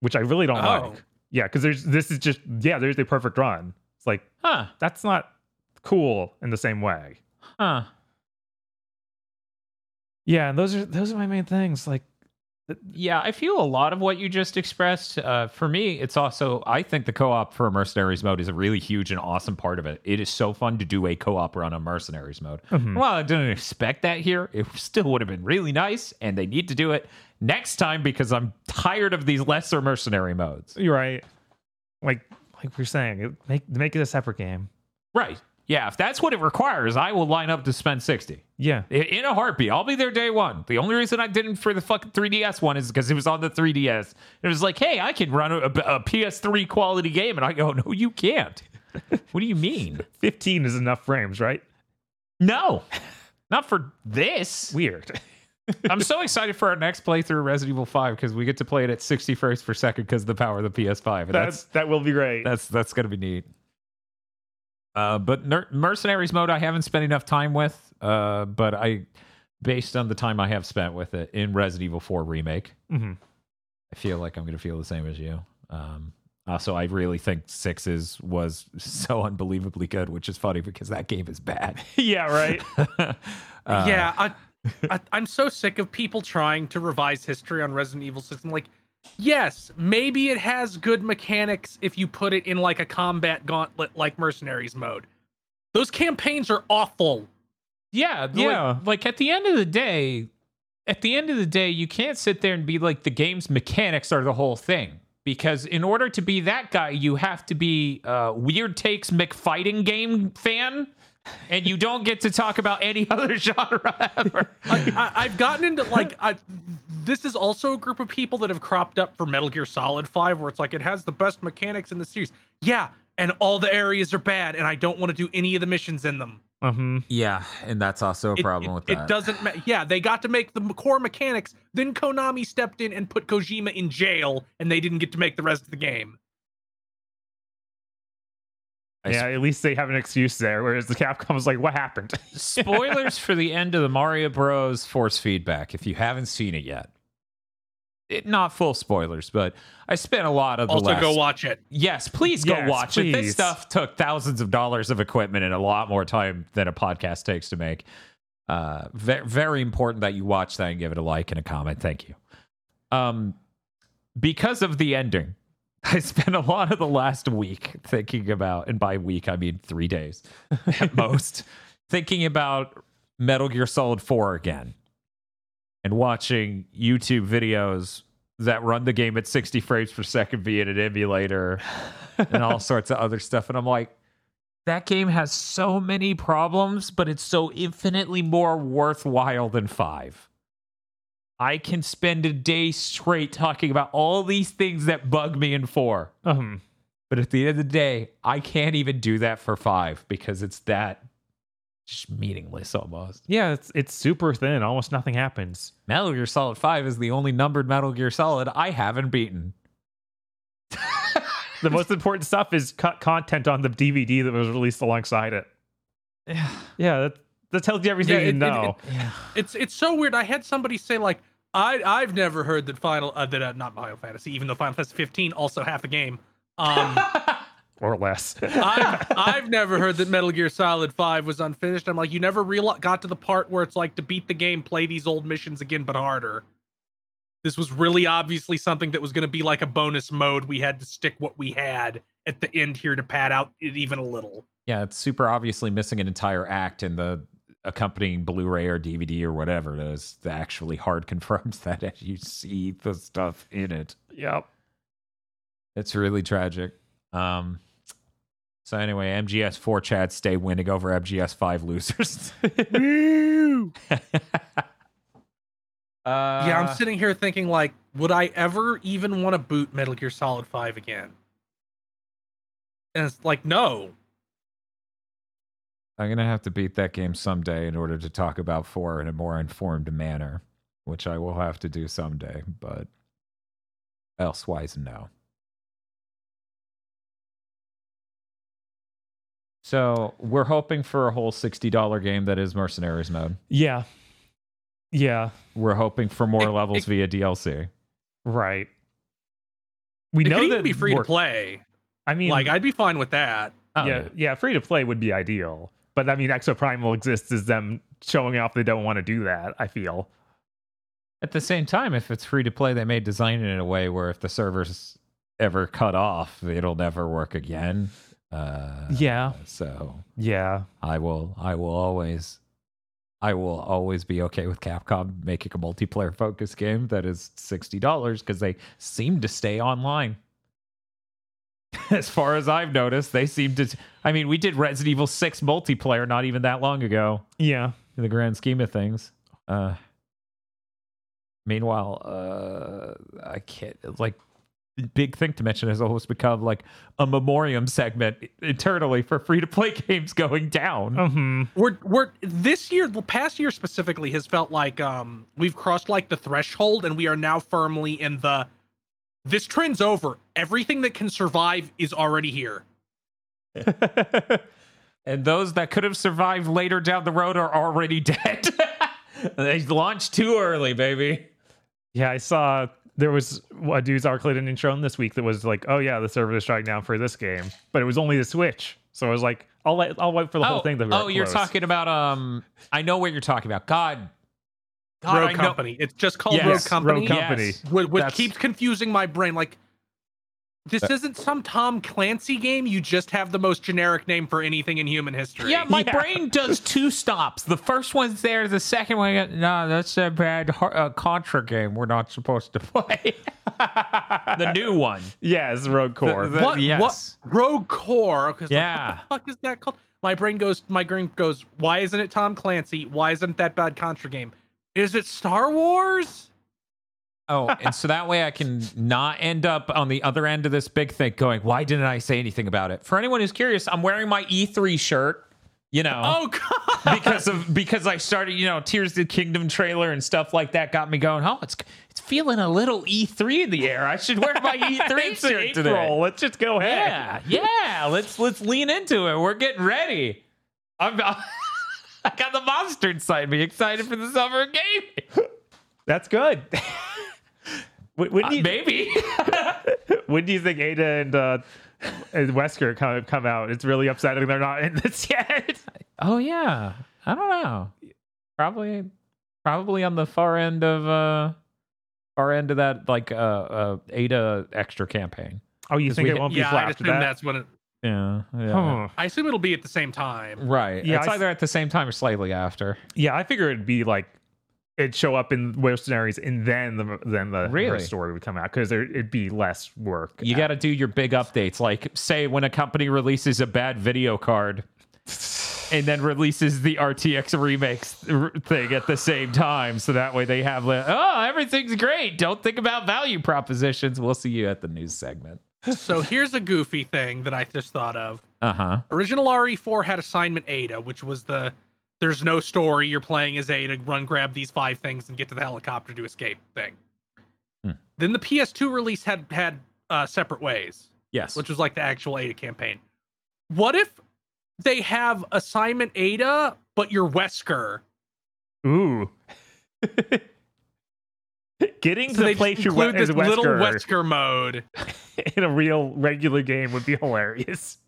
S2: which i really don't
S3: Oh.
S2: like. Yeah because there's this is just yeah there's a perfect run. It's like
S5: huh.
S2: that's not cool in the same way.
S5: Huh.
S2: Yeah, and those are those are my main things. Like
S5: Yeah, I feel a lot of what you just expressed. Uh, for me, it's also I think the co-op for Mercenaries mode is a really huge and awesome part of it. It is so fun to do a co-op run on Mercenaries mode.
S2: Mhm.
S5: Well, I didn't expect that here. It still would have been really nice, and they need to do it next time because I'm tired of these lesser mercenary modes.
S2: You're right. Like like we are saying, make make it a separate game.
S5: Right? Yeah, if that's what it requires, I will line up to spend sixty.
S2: Yeah.
S5: I- In a heartbeat. I'll be there day one. The only reason I didn't for the fucking 3DS one is because it was on the 3DS. It was like, hey, I can run a, a PS3 quality game. And I go, no, you can't. what do you mean?
S2: 15 is enough frames, right?
S5: No, not for this.
S2: Weird.
S5: I'm so excited for our next playthrough of Resident Evil 5 because we get to play it at 60 frames per second because of the power of the PS5. And
S2: That's
S5: that's
S2: that will be great.
S5: that's that's gonna be neat. Uh, but Ner- mercenaries mode, I haven't spent enough time with. Uh, but I, based on the time I have spent with it in Resident Evil 4 remake,
S2: Mhm.
S5: I feel like I'm gonna feel the same as you. Um, also, I really think sixes was so unbelievably good, which is funny because that game is bad.
S2: yeah, right.
S5: Uh,
S3: yeah, I, I, I'm so sick of people trying to revise history on Resident Evil 6. I'm like, yes, maybe it has good mechanics if you put it in like a combat gauntlet like Mercenaries mode. Those campaigns are awful.
S5: Yeah, like-
S2: Yeah.
S5: Like, at the end of the day, at the end of the day, you can't sit there and be like the game's mechanics are the whole thing. Because in order to be that guy, you have to be a weird takes McFighting game fan, and you don't get to talk about any other genre ever.
S3: I, I, I've gotten into like I, this is also a group of people that have cropped up for Metal Gear Solid 5 where it's like it has the best mechanics in the series. Yeah, and all the areas are bad and I don't want to do any of the missions in them.
S2: hmm
S5: yeah, and that's also a
S3: It- it, it doesn't ma- yeah, they got to make the core mechanics, then Konami stepped in and put Kojima in jail and they didn't get to make the rest of the game.
S5: I
S2: Yeah, at least they have an excuse there. Whereas the Capcom's like, what happened?
S5: Spoilers for the end of the Mario Bros. Force Feedback if you haven't seen it yet. It, not full spoilers, but I spent a lot of the
S3: Also
S5: last
S3: go watch it.
S5: Yes, please go
S2: Yes,
S5: watch it. This stuff took thousands of dollars of equipment and a lot more time than a podcast takes to make. Uh, ve- very important that you watch that and give it a like and a comment. Thank you. Um, because of the ending, I spent a lot of the last week thinking about, and by week I mean three days at most, thinking about Metal Gear Solid 4 again and watching YouTube videos that run the game at 60 frames per second via an emulator and all sorts of other stuff. And I'm like, that game has so many problems, but it's so infinitely more worthwhile than five. I can spend a day straight talking about all these things that bug me in four.
S2: um,
S5: But at the end of the day, I can't even do that for five because it's that just meaningless almost.
S2: yeah, it's it's super thin. Almost nothing happens.
S5: Metal Gear Solid 5 is the only numbered Metal Gear Solid I haven't beaten.
S2: The most important stuff is cut content on the DVD that was released alongside it. Yeah, that, that tells you everything
S3: Yeah,
S2: you
S3: it- it-
S2: know.
S3: It's it's so weird. I had somebody say like I I've never heard that Final uh, that uh, not Final Fantasy, even though Final Fantasy 15 also half the game. Um,
S2: or less.
S3: I've I've never heard that Metal Gear Solid 5 was unfinished. I'm like, you never real got to the part where it's like to beat the game, play these old missions again, but harder. This was really obviously something that was going to be like a bonus mode. We had to stick what we had at the end here to pad out it even a little.
S5: Yeah, it's super obviously missing an entire act in the accompanying Blu-ray or DVD or whatever it is that actually hard confirms that as you see the stuff in it.
S2: yep.
S5: It's really tragic. Um so anyway, MGS 4 Chad stay winning over MGS 5 losers.
S4: Woo!
S5: Uh,
S3: yeah, I'm sitting here thinking like, would I ever even want to boot Metal Gear Solid 5 again? And it's like, no.
S5: I'm gonna have to beat that game someday in order to talk about four in a more informed manner, which I will have to do someday. But elsewise, no. So we're hoping for a whole sixty dollar game that is Mercenaries mode.
S2: Yeah. Yeah.
S5: We're hoping for more
S3: It-
S5: levels
S3: it-
S5: via DLC.
S2: Right. We
S3: It
S2: know
S3: could
S2: that
S3: even be free to play.
S2: I mean,
S3: Like, I'd be fine with that.
S5: Oh,
S2: yeah, yeah, free to play would be ideal. But I mean, Exoprimal exists as them showing off they don't want to do that. I feel.
S5: At the same time, if it's free to play, they may design it in a way where if the servers ever cut off, it'll never work again. Uh,
S2: Yeah.
S5: So
S2: Yeah.
S5: I will. I will always. I will always be okay with Capcom making a multiplayer focused game that is sixty dollars because they seem to stay online. As far as I've noticed, they seem to. I mean, we did Resident Evil Six multiplayer not even that long ago
S2: Yeah.
S5: in the grand scheme of things. Uh, meanwhile, uh, I can't like big thing to mention has almost become like a memoriam segment internally for free to play games going down.
S2: hmm
S3: We're we're this year, the past year specifically, has felt like um we've crossed like the threshold, and we are now firmly in the. This trend's over. Everything that can survive is already here.
S5: and those that could have survived later down the road are already dead. they launched too early, baby.
S2: Yeah, I saw there was a dude's arcade intro this week that was like, "Oh yeah, the server is shutting down for this game," but it was only the Switch. So I was like, "I'll let, I'll wait for the whole thing to
S5: oh, you're talking about um. I know what you're talking about. God, God,
S3: Road
S5: I know-
S3: Company. It's just called
S5: Yes,
S3: Rogue Company.
S2: Rogue Company.
S5: Yes.
S3: Which, which keeps confusing my brain. Like, this isn't some Tom Clancy game. You just have the most generic name for anything in human history.
S5: Yeah, my
S2: Yeah.
S5: brain does two stops. The first one's there. The second one, no, that's a bad uh, Contra game. We're not supposed to play. the new one.
S2: Yes, Rogue Corps.
S5: The-
S3: what?
S5: yes.
S3: What? Rogue Corps. 'Cause, like,
S5: Yeah.
S3: what the fuck is that called? My brain goes. My brain goes. Why isn't it Tom Clancy? Why isn't that bad Contra game? Is it Star Wars?
S5: Oh, and so that way I can not end up on the other end of this big thing going, why didn't I say anything about it? For anyone who's curious, I'm wearing my E3 shirt, you know.
S3: Oh god.
S5: because of because I started, you know, Tears of the Kingdom trailer and stuff like that got me going. Oh, it's it's feeling a little E3 in the air. I should wear my E3
S2: it's
S5: shirt
S2: April.
S5: today.
S2: Let's just go ahead.
S5: Yeah, yeah. Let's let's lean into it. We're getting ready. I'm. I got the monster inside me. Excited for the summer game.
S2: That's good. when, when, do you,
S5: Maybe.
S2: when do you think Ada and uh, and Wesker come come out? It's really upsetting they're not in this yet.
S5: oh yeah. I don't know. Probably, probably on the far end of uh, far end of that like uh, uh Ada extra campaign.
S2: Oh, you think
S5: we
S2: it won't be
S3: yeah, I assume
S2: that?
S3: that's when it.
S5: Yeah. Yeah.
S2: Huh.
S3: I assume it'll be at the same time.
S5: Right.
S2: Yeah,
S5: it's
S2: I s-
S5: either at the same time or slightly after.
S2: Yeah, I figure it'd be like it'd show up in mercenaries and then the then the her
S5: Really?
S2: story would come out because it'd be less work.
S5: You got to do your big updates. Like, say, when a company releases a bad video card and then releases the RTX Remix r- thing at the same time. So that way they have, like, oh, everything's great. Don't think about value propositions. We'll see you at the news segment.
S3: So here's a goofy thing that I just thought of.
S5: Uh huh.
S3: Original RE4 had assignment Ada, which was the there's no story. You're playing as Ada, run grab these five things and get to the helicopter to escape thing.
S5: Hmm.
S3: Then the PS2 release had had uh, separate ways,
S5: Yes.
S3: which was like the actual Ada campaign. What if they have assignment Ada, but you're Wesker?
S2: Ooh. Getting
S3: So
S2: to
S3: they
S2: the place
S3: just
S2: you
S3: include
S2: as
S3: this little
S2: Wesker
S3: Wesker mode.
S2: in a real regular game would be hilarious.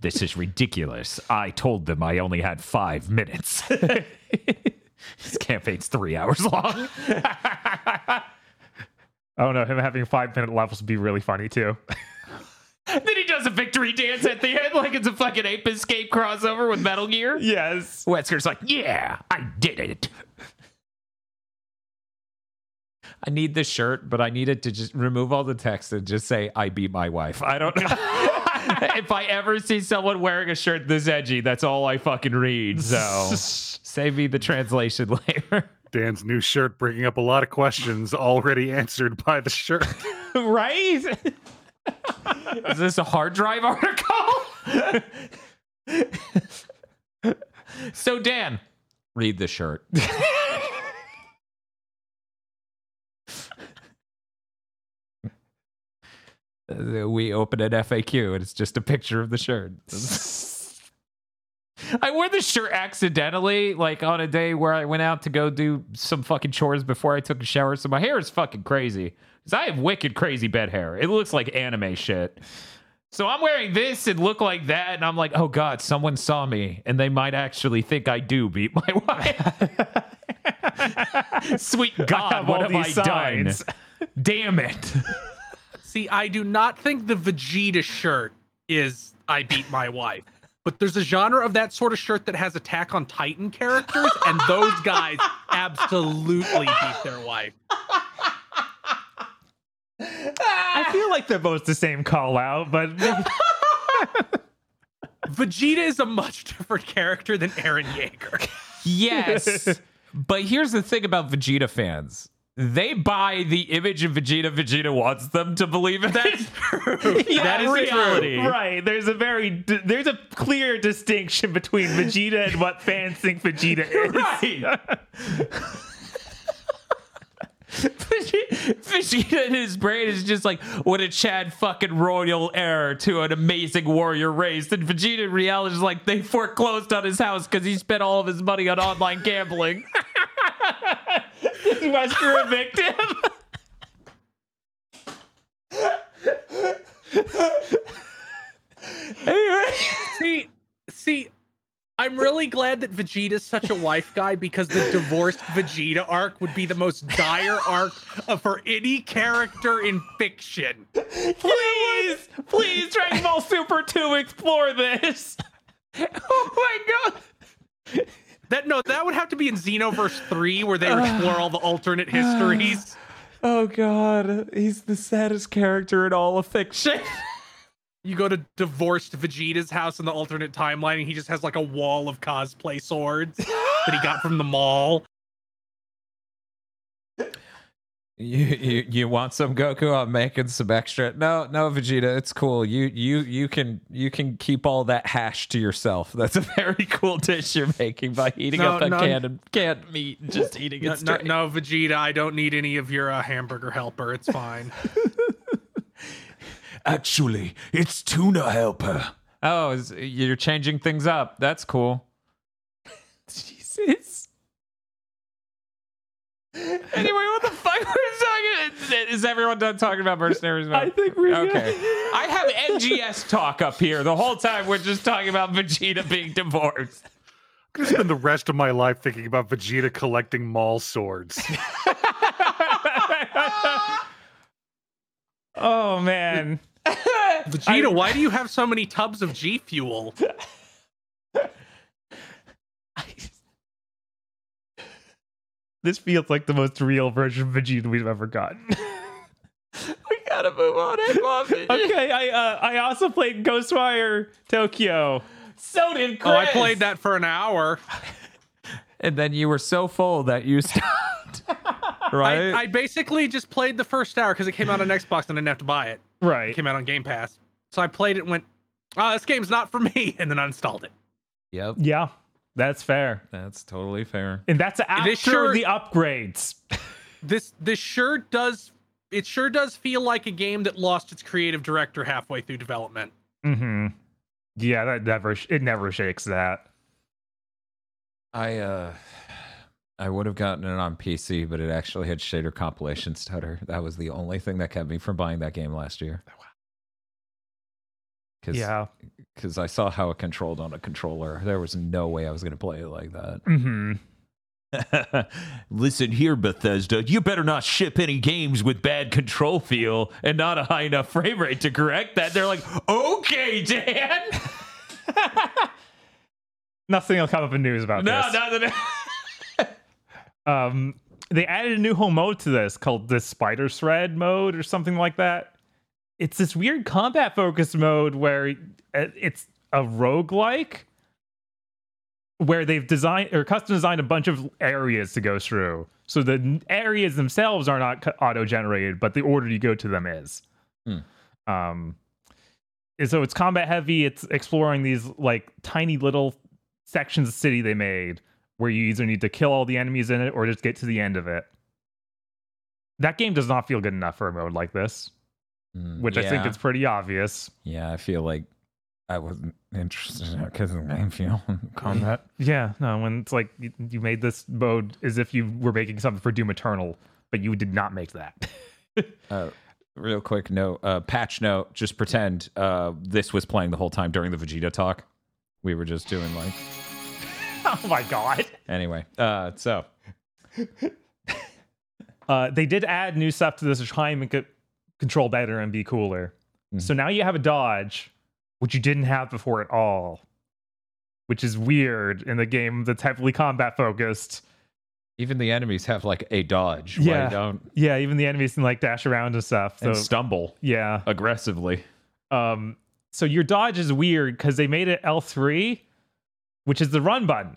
S1: This is ridiculous. I told them I only had five minutes. this campaign's three hours long.
S2: Oh no, him having five minute levels would be really funny too.
S5: then he does a victory dance at the end like it's a fucking Ape Escape crossover with Metal Gear.
S2: yes.
S1: Wesker's like, yeah, I did it.
S5: I need this shirt, but I need it to just remove all the text and just say, I beat my wife. I don't know. if I ever see someone wearing a shirt this edgy, that's all I fucking read. So save me the translation later.
S4: Dan's new shirt bringing up a lot of questions already answered by the shirt.
S5: right? Is this a hard drive article? so, Dan, read the shirt. We open an FAQ and it's just a picture of the shirt. I wore the shirt accidentally, like on a day where I went out to go do some fucking chores before I took a shower. So my hair is fucking crazy. Because I have wicked crazy bed hair. It looks like anime shit. So I'm wearing this and look like that, and I'm like, oh god, someone saw me, and they might actually think I do beat my wife. Sweet God, what have I
S2: these
S5: done? Damn it.
S3: See, I do not think the Vegeta shirt is I beat my wife. But there's a genre of that sort of shirt that has Attack on Titan characters, and those guys absolutely beat their wife.
S2: I feel like they're both the same call out, but
S3: Vegeta is a much different character than Eren Yeager.
S5: Yes. but here's the thing about Vegeta fans. They buy the image of Vegeta Vegeta wants them to believe in.
S3: That's true.
S2: Yeah,
S3: that is
S5: reality.
S3: true.
S2: Right. There's a very there's a clear distinction between Vegeta and what fans think Vegeta is.
S5: Right. Vegeta, Vegeta in his brain is just like, what a Chad fucking royal heir to an amazing warrior race. And Vegeta in reality is like, they foreclosed on his house because he spent all of his money on online gambling.
S2: He must evict victim.
S5: anyway.
S3: See, see, I'm really glad that Vegeta's such a wife guy because the divorced Vegeta arc would be the most dire arc for any character in fiction.
S2: Please, please, Dragon Ball Super 2 explore this. Oh my god.
S3: That no, that would have to be in Xenoverse 3 where they explore all the alternate histories.
S5: Oh god, he's the saddest character in all of fiction.
S3: You go to divorced Vegeta's house in the alternate timeline and he just has like a wall of cosplay swords that he got from the mall.
S5: You, you you want some Goku? I'm making some extra. No, no, Vegeta, it's cool. You you you can you can keep all that hash to yourself. That's a very cool dish you're making by heating
S3: No,
S5: up a
S3: no.
S5: can of canned meat and just eating it
S3: No, no,
S5: straight.
S3: no, Vegeta, I don't need any of your uh, hamburger helper. It's fine.
S1: Actually, it's tuna helper.
S5: Oh, is, you're changing things up. That's cool.
S2: Jesus.
S5: Anyway, what the fuck we're talking? Is everyone done talking about mercenaries? now?
S2: I think we're
S5: Okay. I have MGS talk up here the whole time. We're just talking about Vegeta being divorced.
S4: I'm gonna spend the rest of my life thinking about Vegeta collecting mall swords.
S2: oh man.
S3: Vegeta, why do you have so many tubs of G Fuel?
S2: This feels like the most real version of Vegeta we've ever gotten.
S5: We gotta move on. I love it.
S2: okay, I uh, I also played Ghostwire Tokyo.
S5: So did Chris.
S3: Oh, I played that for an hour.
S5: and then you were so full that you stopped. right?
S3: I, I basically just played the first hour because it came out on Xbox and I didn't have to buy it. It
S2: Right.
S3: came out on Game Pass. So I played it and went, oh, this game's not for me. And then I uninstalled it.
S5: yep.
S2: Yeah, that's fair.
S5: That's totally fair.
S2: And that's after
S3: sure-
S2: the upgrades.
S3: This this sure does it sure does feel like a game that lost its creative director halfway through development.
S2: mm-hmm. Yeah, that never it never shakes that.
S5: I uh I would have gotten it on PC, but it actually had shader compilation stutter. That was the only thing that kept me from buying that game last year. Cause,
S2: Yeah.
S5: Because I saw how it controlled on a controller. There was no way I was going to play it like that.
S2: Mm-hmm.
S1: Listen here, Bethesda. You better not ship any games with bad control feel and not a high enough frame rate to correct that. They're like, okay, Dan.
S2: Nothing will come up in news about
S5: No,
S2: this.
S5: no, no, no.
S2: um they added a new whole mode to this called the spider thread mode or something like that it's this weird combat focused mode where uh, it's a roguelike where they've designed or custom designed a bunch of areas to go through so the areas themselves are not auto generated but the order you go to them is
S5: Hmm.
S2: um and so it's combat heavy it's exploring these like tiny little sections of city they made where you either need to kill all the enemies in it or just get to the end of it. That game does not feel good enough for a mode like this,
S5: Mm,
S2: which I think is pretty obvious.
S5: Yeah, I feel like I wasn't interested in because of the game feel combat.
S2: Yeah, no, when it's like you, you made this mode as if you were making something for Doom Eternal, but you did not make that.
S5: Uh, real quick note, uh, patch note. Just pretend uh, this was playing the whole time during the Vegeta talk. We were just doing like
S2: oh my god.
S5: anyway. Uh, so
S2: uh, they did add new stuff to this to try and make it control better and be cooler.
S5: Mhm.
S2: So now you have a dodge, which you didn't have before at all, which is weird in the game that's heavily combat focused.
S5: Even the enemies have like a dodge.
S2: Yeah.
S5: Why don't
S2: Yeah, even the enemies can like dash around and stuff. So
S5: and stumble
S2: yeah.
S5: aggressively.
S2: Um, so your dodge is weird because they made it L3, which is the run button.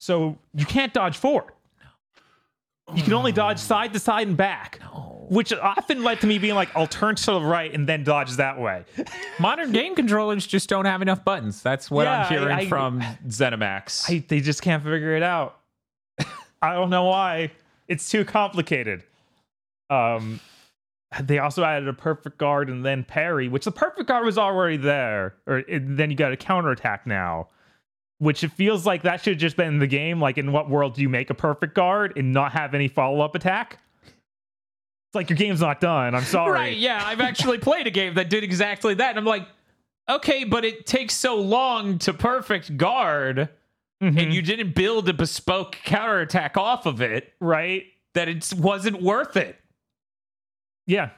S2: So you can't dodge forward. You can only dodge side to side and back, which often led to me being like, I'll turn to the right and then dodge that way.
S5: Modern game controllers just don't have enough buttons. That's what
S2: Yeah,
S5: I'm hearing
S2: I- I-
S5: from ZeniMax.
S2: I, they just can't figure it out. I don't know why. It's too complicated. Um, they also added a perfect guard and then parry, which the perfect guard was already there. Or then you got a counterattack now, which it feels like that should have just been in the game. Like, in what world do you make a perfect guard and not have any follow up attack? It's like your game's not done. I'm sorry.
S5: Right, yeah. I've actually played a game that did exactly that. And I'm like, okay, but it takes so long to perfect guard,
S2: Mhm.
S5: and you didn't build a bespoke counterattack off of it
S2: right?
S5: that it wasn't worth it.
S2: Yeah.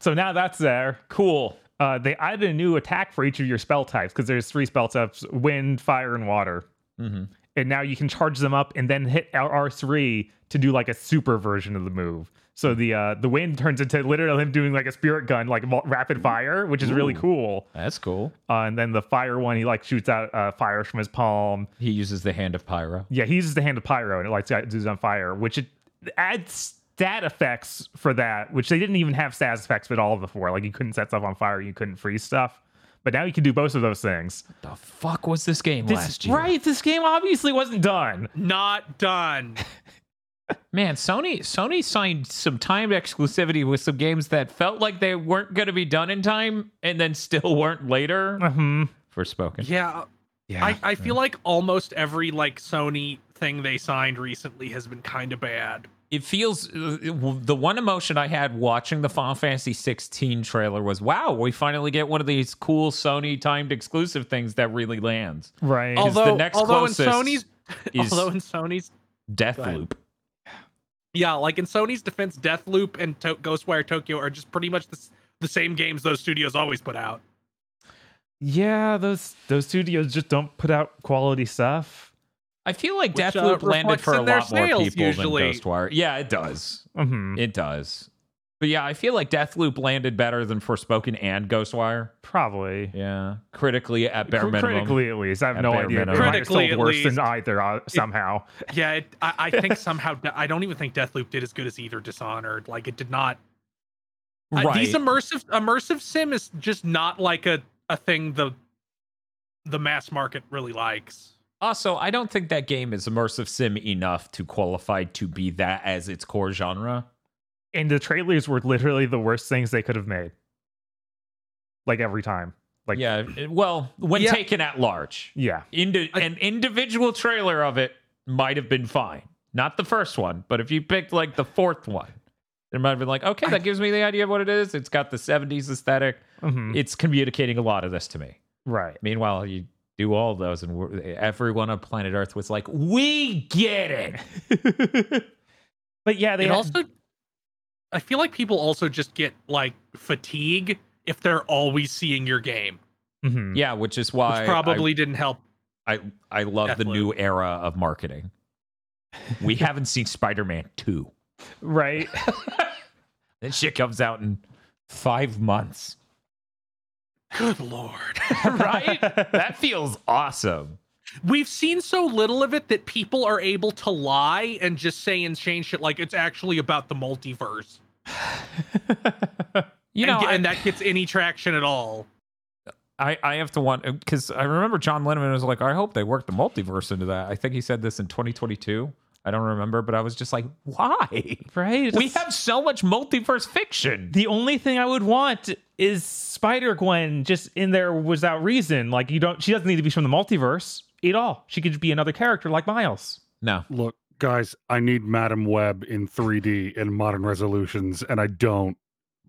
S2: So now that's there.
S5: Cool.
S2: uh, they added a new attack for each of your spell types because there's three spell types wind fire and water
S5: Mm-hmm.
S2: and now you can charge them up and then hit r3 to do like a super version of the move so the uh the wind turns into literally him doing like a spirit gun like rapid fire which is really cool
S5: That's cool.
S2: uh, and then the fire one he like shoots out uh, fire from his palm
S5: He uses the hand of Pyro.
S2: yeah he uses the hand of pyro and it lights dudes on fire which it adds stat effects for that which they didn't even have stat effects at all before like you couldn't set stuff on fire you couldn't freeze stuff but now you can do both of those things
S5: The fuck was this game
S2: This-
S5: last year?
S2: Right, this game obviously wasn't done.
S3: Not done.
S5: Man, Sony Sony signed some timed exclusivity with some games that felt like they weren't going to be done in time and then still weren't later.
S2: Uh-huh.
S5: Forspoken.
S3: Yeah,
S2: Yeah.
S3: I, I feel like almost every like Sony thing they signed recently has been kind of bad.
S5: It feels uh, the one emotion I had watching the Final Fantasy 16 trailer was, "Wow, we finally get one of these cool Sony timed exclusive things that really lands."
S2: right.
S5: Al- the next
S3: although in
S5: closest
S3: Sony's,
S5: is-
S3: although in Sony's, ahead.
S5: Deathloop.
S3: Yeah, like in Sony's defense, Deathloop and to- Ghostwire Tokyo are just pretty much the, the same games those studios always put out.
S2: yeah, those those studios just don't put out quality stuff.
S5: I feel like
S3: Which, uh,
S5: Deathloop landed for a
S3: their
S5: lot more people
S3: usually.
S5: than Ghostwire. Yeah, it does.
S2: hmm
S5: It does. But yeah, I feel like Deathloop landed better than Forspoken and Ghostwire.
S2: Probably.
S5: Yeah, critically at bare minimum.
S2: Critically, at least. I have
S5: At
S2: no idea. It
S5: minimum.
S2: might have sold
S3: Critically, at
S2: worse than either uh, somehow.
S3: Yeah, it, I, I think somehow I don't even think Deathloop did as good as either Dishonored. Like it did not. uh, these immersive immersive sim is just not like a a thing the the mass market really likes.
S5: Also, I don't think that game is immersive sim enough to qualify to be that as its core genre.
S2: And the trailers were literally the worst things they could have made. Like every time. Like
S5: yeah, well, when
S3: Yeah.
S5: taken at large,
S2: yeah.
S5: Indi-
S3: I-
S5: an individual trailer of it might have been fine. Not the first one, but if you picked like the fourth one, it might have been like, okay, that gives me the idea of what it is. It's got the 70s aesthetic.
S2: Mhm.
S5: It's communicating a lot of this to me.
S2: Right.
S5: Meanwhile, you do all those, and we're- everyone on planet Earth was like, we get it.
S2: but yeah, they
S3: It
S2: had-
S3: also, I feel like people also just get like fatigue if they're always seeing your game,
S2: Mhm.
S5: Yeah, which is why
S3: which probably didn't help.
S5: I, I, I love the new era of marketing. We haven't seen Spider Man 2.
S2: right.
S5: That shit comes out in five months.
S3: Good lord,
S5: right? that feels awesome.
S3: we've seen so little of it that people are able to lie and just say insane shit like it's actually about the multiverse.
S5: You
S3: and,
S5: know,
S3: ge-
S5: I,
S3: and that gets any traction at all.
S5: I, I have to want because I remember John Lennon was like, I hope they work the multiverse into that. I think he said this in 2022. I don't remember, but I was just like, why?
S2: right.
S5: We have so much multiverse fiction.
S2: the only thing I would want is Spider Gwen just in there without reason. Like you don't she doesn't need to be from the multiverse at all. She could just be another character like Miles.
S5: No,
S4: Look, guys, I need Madam Web in 3D in modern resolutions, and I don't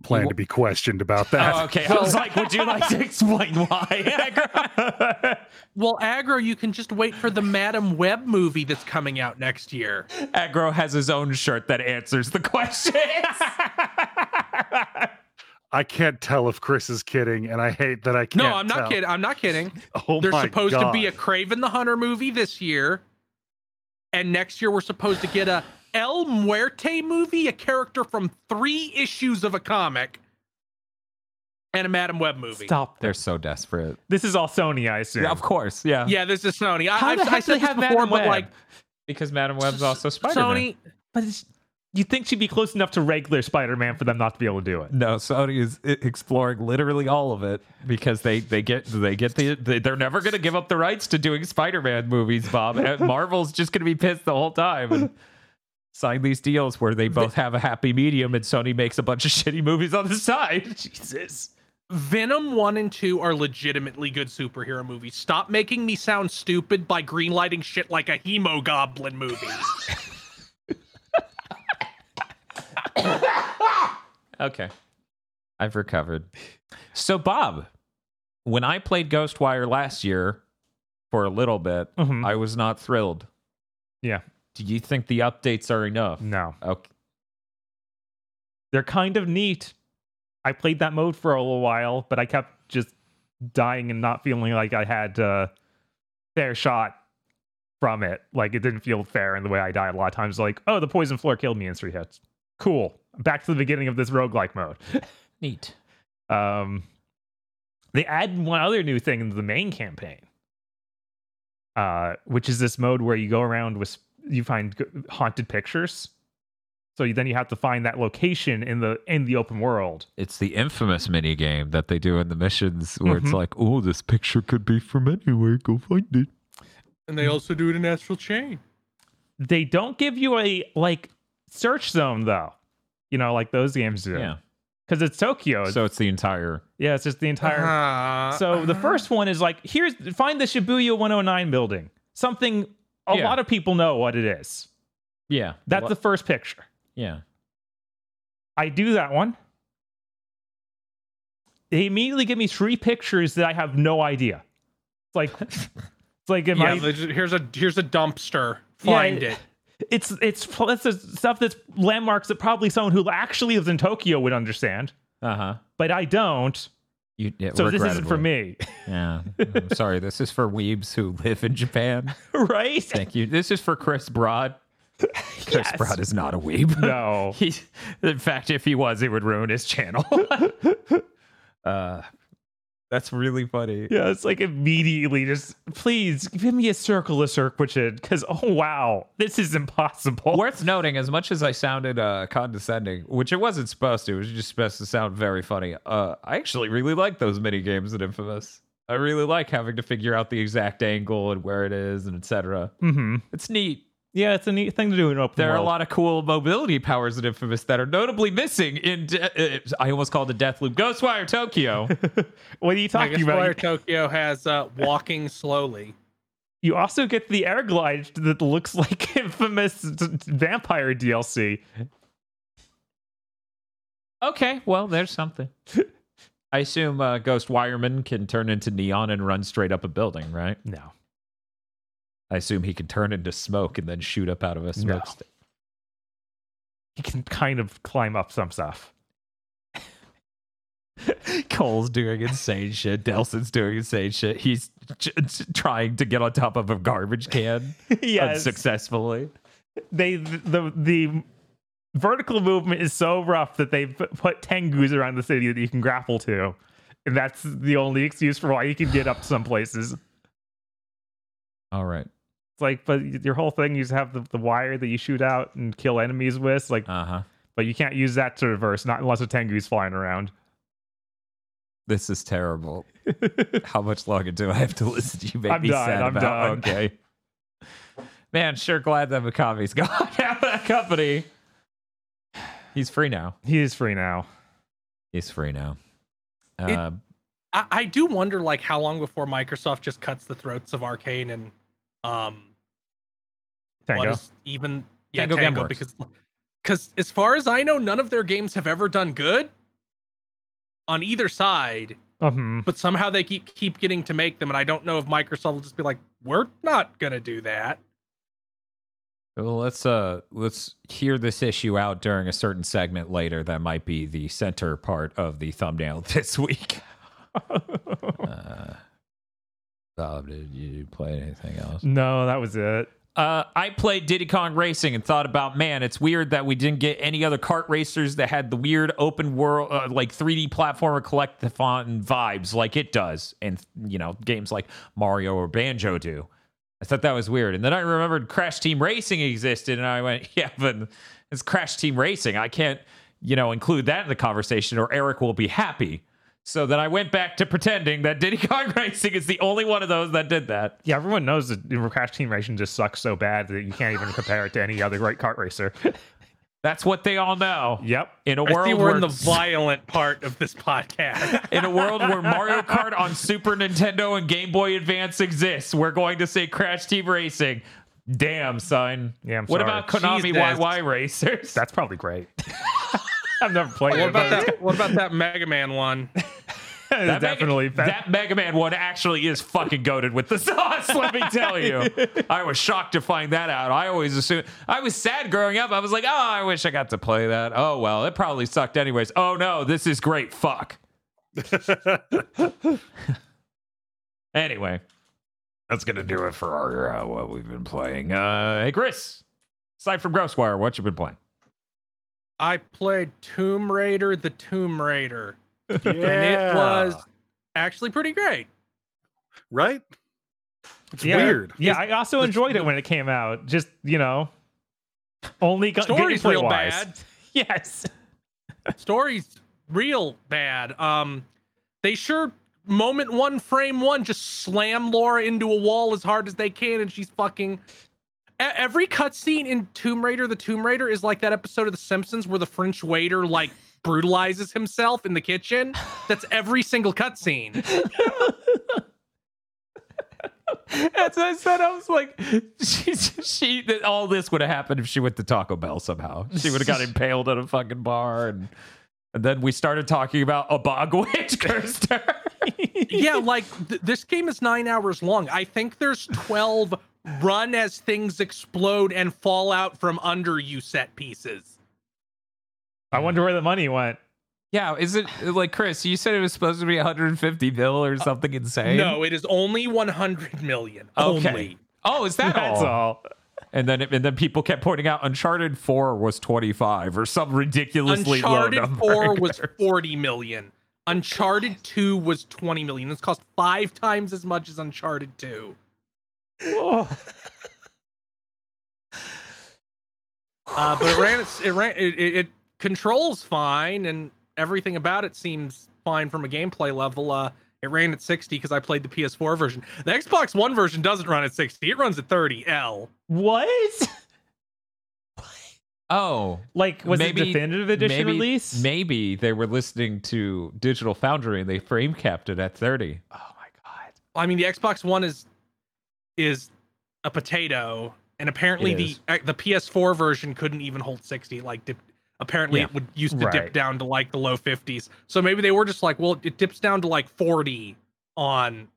S4: plan
S5: You-
S4: to be questioned about that.
S5: Oh, okay. I was like, would you like to explain why?
S3: Well, aggro, you can just wait for the Madam Web movie that's coming out next year.
S5: Aggro has his own shirt that answers the questions.
S4: I can't tell if Chris is kidding, and I hate that I can't.
S3: No, I'm not
S4: tell.
S3: kidding. I'm not kidding.
S4: Oh
S3: There's
S4: my
S3: supposed to be a
S4: God.
S3: Kraven the Hunter movie this year, and next year we're supposed to get a El Muerte movie, a character from three issues of a comic, and a Madam Web movie.
S2: Stop.
S5: They're so desperate.
S2: This is all Sony, I assume.
S5: Yeah, of course. Yeah.
S3: Yeah, this is Sony. I,
S2: How
S3: I've,
S2: the
S3: I
S2: heck do
S3: said
S2: they
S3: this
S2: have
S3: before,
S2: Madam
S3: but
S2: Web?
S3: like
S5: Because Madam Web's also Spider Man.
S3: Sony,
S2: But it's, you'd think she'd be close enough to regular Spider-Man for them not to be able to do it.
S5: No, Sony is exploring literally all of it because they they get they get the they, they're never going to give up the rights to doing Spider-Man movies, Bob. And Marvel's just going to be pissed the whole time and sign these deals where they both have a happy medium and Sony makes a bunch of shitty movies on the side.
S2: Jesus.
S3: Venom 1 and 2 are legitimately good superhero movies. Stop making me sound stupid by greenlighting shit like a Hemo Goblin movie.
S5: Okay. I've recovered. So Bob, when I played Ghostwire last year for a little bit,
S2: Mhm.
S5: I was not thrilled.
S2: Yeah.
S5: Do you think the updates are enough?
S2: No.
S5: Okay.
S2: They're kind of neat. I played that mode for a little while, but I kept just dying and not feeling like I had a fair shot from it. Like it didn't feel fair in the way I died a lot of times. Like, oh, the poison floor killed me in three hits. Cool. Back to the beginning of this roguelike mode.
S5: Neat.
S2: Um, they add one other new thing into the main campaign, uh, which is this mode where you go around with you find haunted pictures. So you- then you have to find that location in the in the open world.
S5: It's the infamous mini game that they do in the missions where it's
S2: Mhm.
S5: like, oh, this picture could be from anywhere. Go find it.
S3: and they also do it in Astral Chain.
S2: They don't give you a like search zone though. You know, like those games do.
S5: Yeah.
S2: Because it's Tokyo.
S5: So it's the entire.
S2: yeah, it's just the entire
S3: Uh,
S2: So the first one is like, here's find the Shibuya 109 building. Something a
S5: Yeah.
S2: lot of people know what it is.
S5: Yeah.
S2: That's
S5: Wha-
S2: the first picture.
S5: yeah.
S2: I do that one. They immediately give me three pictures that I have no idea. It's like it's like if
S3: yeah,
S2: I,
S3: here's a here's a dumpster.
S2: Yeah,
S3: Find it.
S2: It's it's that's stuff that's landmarks that probably someone who actually lives in Tokyo would understand,
S5: Uh huh.
S2: but I don't.
S5: You, yeah,
S2: So this isn't for me,
S5: Yeah. I'm sorry. This is for weebs who live in Japan.
S2: right?
S5: Thank you. This is for Chris Broad. Chris
S2: Yes.
S5: Broad is not a weeb.
S2: No.
S5: He, in fact, if he was, it would ruin his channel. uh, that's really funny.
S2: Yeah, it's like immediately just please give me a circle of circuited because oh wow, this is impossible.
S5: Worth noting, as much as I sounded uh, condescending, which it wasn't supposed to, it was just supposed to sound very funny. Uh, I actually really like those mini games in Infamous. I really like having to figure out the exact angle and where it is and etc.
S2: hmm
S5: It's neat.
S2: Yeah, it's a neat thing to do in open
S5: There are a lot of cool mobility powers in Infamous that are notably missing in. De- uh, I almost called it Deathloop. Ghostwire Tokyo.
S2: What are you talking
S3: guess
S2: about?
S3: Fire
S2: You-
S3: Tokyo has uh, walking slowly.
S2: You also get the air glide that looks like infamous d- vampire DLC.
S5: okay, well, there's something. I assume uh, Ghost Wireman can turn into neon and run straight up a building, right?
S2: No,
S5: I assume he can turn into smoke and then shoot up out of a smoke
S2: No.
S5: stick.
S2: you can kind of climb up some stuff.
S5: Cole's doing insane shit. Delsin's doing insane shit. He's j- j- trying to get on top of a garbage can
S2: yes,
S5: unsuccessfully.
S2: they the the vertical movement is so rough that they've put tengus around the city that you can grapple to, and that's the only excuse for why you can get up some places.
S5: All right.
S2: Like, but your whole thing, you just have the, the wire that you shoot out and kill enemies with. Like,
S5: Uh huh.
S2: but you can't use that to reverse, not unless a tengu's flying around.
S5: This is terrible. How much longer do I have to listen to you make
S2: I'm
S5: me
S2: done,
S5: sad
S2: I'm
S5: about?
S2: done.
S5: Okay. Man, sure glad that Mikami's gone out of that company. He's free now.
S2: he is free now.
S5: He's free now.
S3: It-
S5: Uh,
S3: I, I do wonder like how long before Microsoft just cuts the throats of Arkane and um
S2: Tango.
S3: is even yeah
S5: Tango
S3: Tango,
S5: Gameworks.
S3: because because as far as I know, none of their games have ever done good. on either side,
S2: hmm
S3: but somehow they keep keep getting to make them, and I don't know if Microsoft will just be like, we're not gonna do that.
S5: Well, let's uh let's hear this issue out during a certain segment later. That might be the center part of the thumbnail this week. uh, Bob, did you play anything else?
S2: no, that was it.
S5: Uh, I played Diddy Kong Racing and thought about, man, it's weird that we didn't get any other kart racers that had the weird open world, uh, like 3D platformer collectathon vibes like it does, and you know, games like Mario or Banjo do. I thought that was weird, and then I remembered Crash Team Racing existed, and I went, yeah, but it's Crash Team Racing. I can't, you know, include that in the conversation, or Eric will be happy. So then I went back to pretending that Diddy Kong Racing is the only one of those that did that.
S2: Yeah, everyone knows that the Crash Team Racing just sucks so bad that you can't even compare it to any other great kart racer.
S5: That's what they all know.
S2: yep.
S5: In a
S3: I
S5: world
S3: see we're
S5: where
S3: in the violent part of this podcast.
S5: in a world where Mario Kart on Super Nintendo and Game Boy Advance exists, we're going to say Crash Team Racing. Damn, son.
S2: Yeah, I'm sorry.
S5: what
S2: sorry.
S5: about Konami
S3: Jesus.
S5: YY Racers?
S2: That's probably great. I've never played
S3: what
S2: it.
S3: about that? What about that Mega Man one?
S2: It's
S5: That
S2: definitely
S5: Mega, that Mega Man one actually is fucking goaded with the sauce. Let me tell you, I was shocked to find that out. I always assumed I was sad growing up. I was like, oh, I wish I got to play that. Oh well, it probably sucked anyways. Oh no, this is great. Fuck. Anyway, that's gonna do it for our uh, what we've been playing. Uh, hey, Chris. Aside from Ghostwire, what you been playing?
S3: I played Tomb Raider: The Tomb Raider,
S4: yeah.
S3: and it was actually pretty great.
S4: right. It's
S2: yeah,
S4: weird.
S2: Yeah, I also enjoyed it when it came out. Just you know, only gu-
S3: Story's
S2: gameplay
S3: real
S2: wise.
S3: bad.
S2: Yes.
S3: Story's real bad. Um, they sure moment one, frame one, just slam Laura into a wall as hard as they can, and she's fucking. Every cutscene in Tomb Raider, the Tomb Raider, is like that episode of The Simpsons where the French waiter like brutalizes himself in the kitchen. That's every single cutscene.
S5: As I said, I was like, she, she, that all this would have happened if she went to Taco Bell somehow. She would have got impaled at a fucking bar, and and then we started talking about a bog witch cursed her.
S3: yeah, like th- this game is nine hours long. I think there's 12 run as things explode and fall out from under you set pieces.
S2: I wonder where the money went.
S5: yeah, is it like Chris? You said it was supposed to be 150 bill or something insane.
S3: No, it is only 100 million.
S5: Okay.
S3: Only.
S5: Oh, is that
S2: That's
S5: all?
S2: all.
S5: And then and then people kept pointing out Uncharted 4 was 25 or some ridiculously
S3: Uncharted
S5: low number.
S3: 4 was 40 million. Uncharted 2 was 20 million. This cost five times as much as Uncharted 2.
S2: Oh.
S3: Uh, but it ran, its- it ran, it, it, it controls fine, and everything about it seems fine from a gameplay level. Uh, it ran at 60 because I played the PS4 version. The Xbox One version doesn't run at 60; it runs at 30. L.
S2: What?
S5: Oh,
S2: Like, was
S5: Maybe-
S2: it definitive edition
S5: maybe,
S2: release?
S5: Maybe they were listening to Digital Foundry and they frame capped it at 30.
S2: oh my god.
S3: I mean, the Xbox One is is a potato, and apparently the the PS4 version couldn't even hold 60. Like, dip, apparently
S5: Yeah.
S3: it would used to
S2: Right.
S3: dip down to like the low 50s. So maybe they were just like, well, it dips down to like 40 on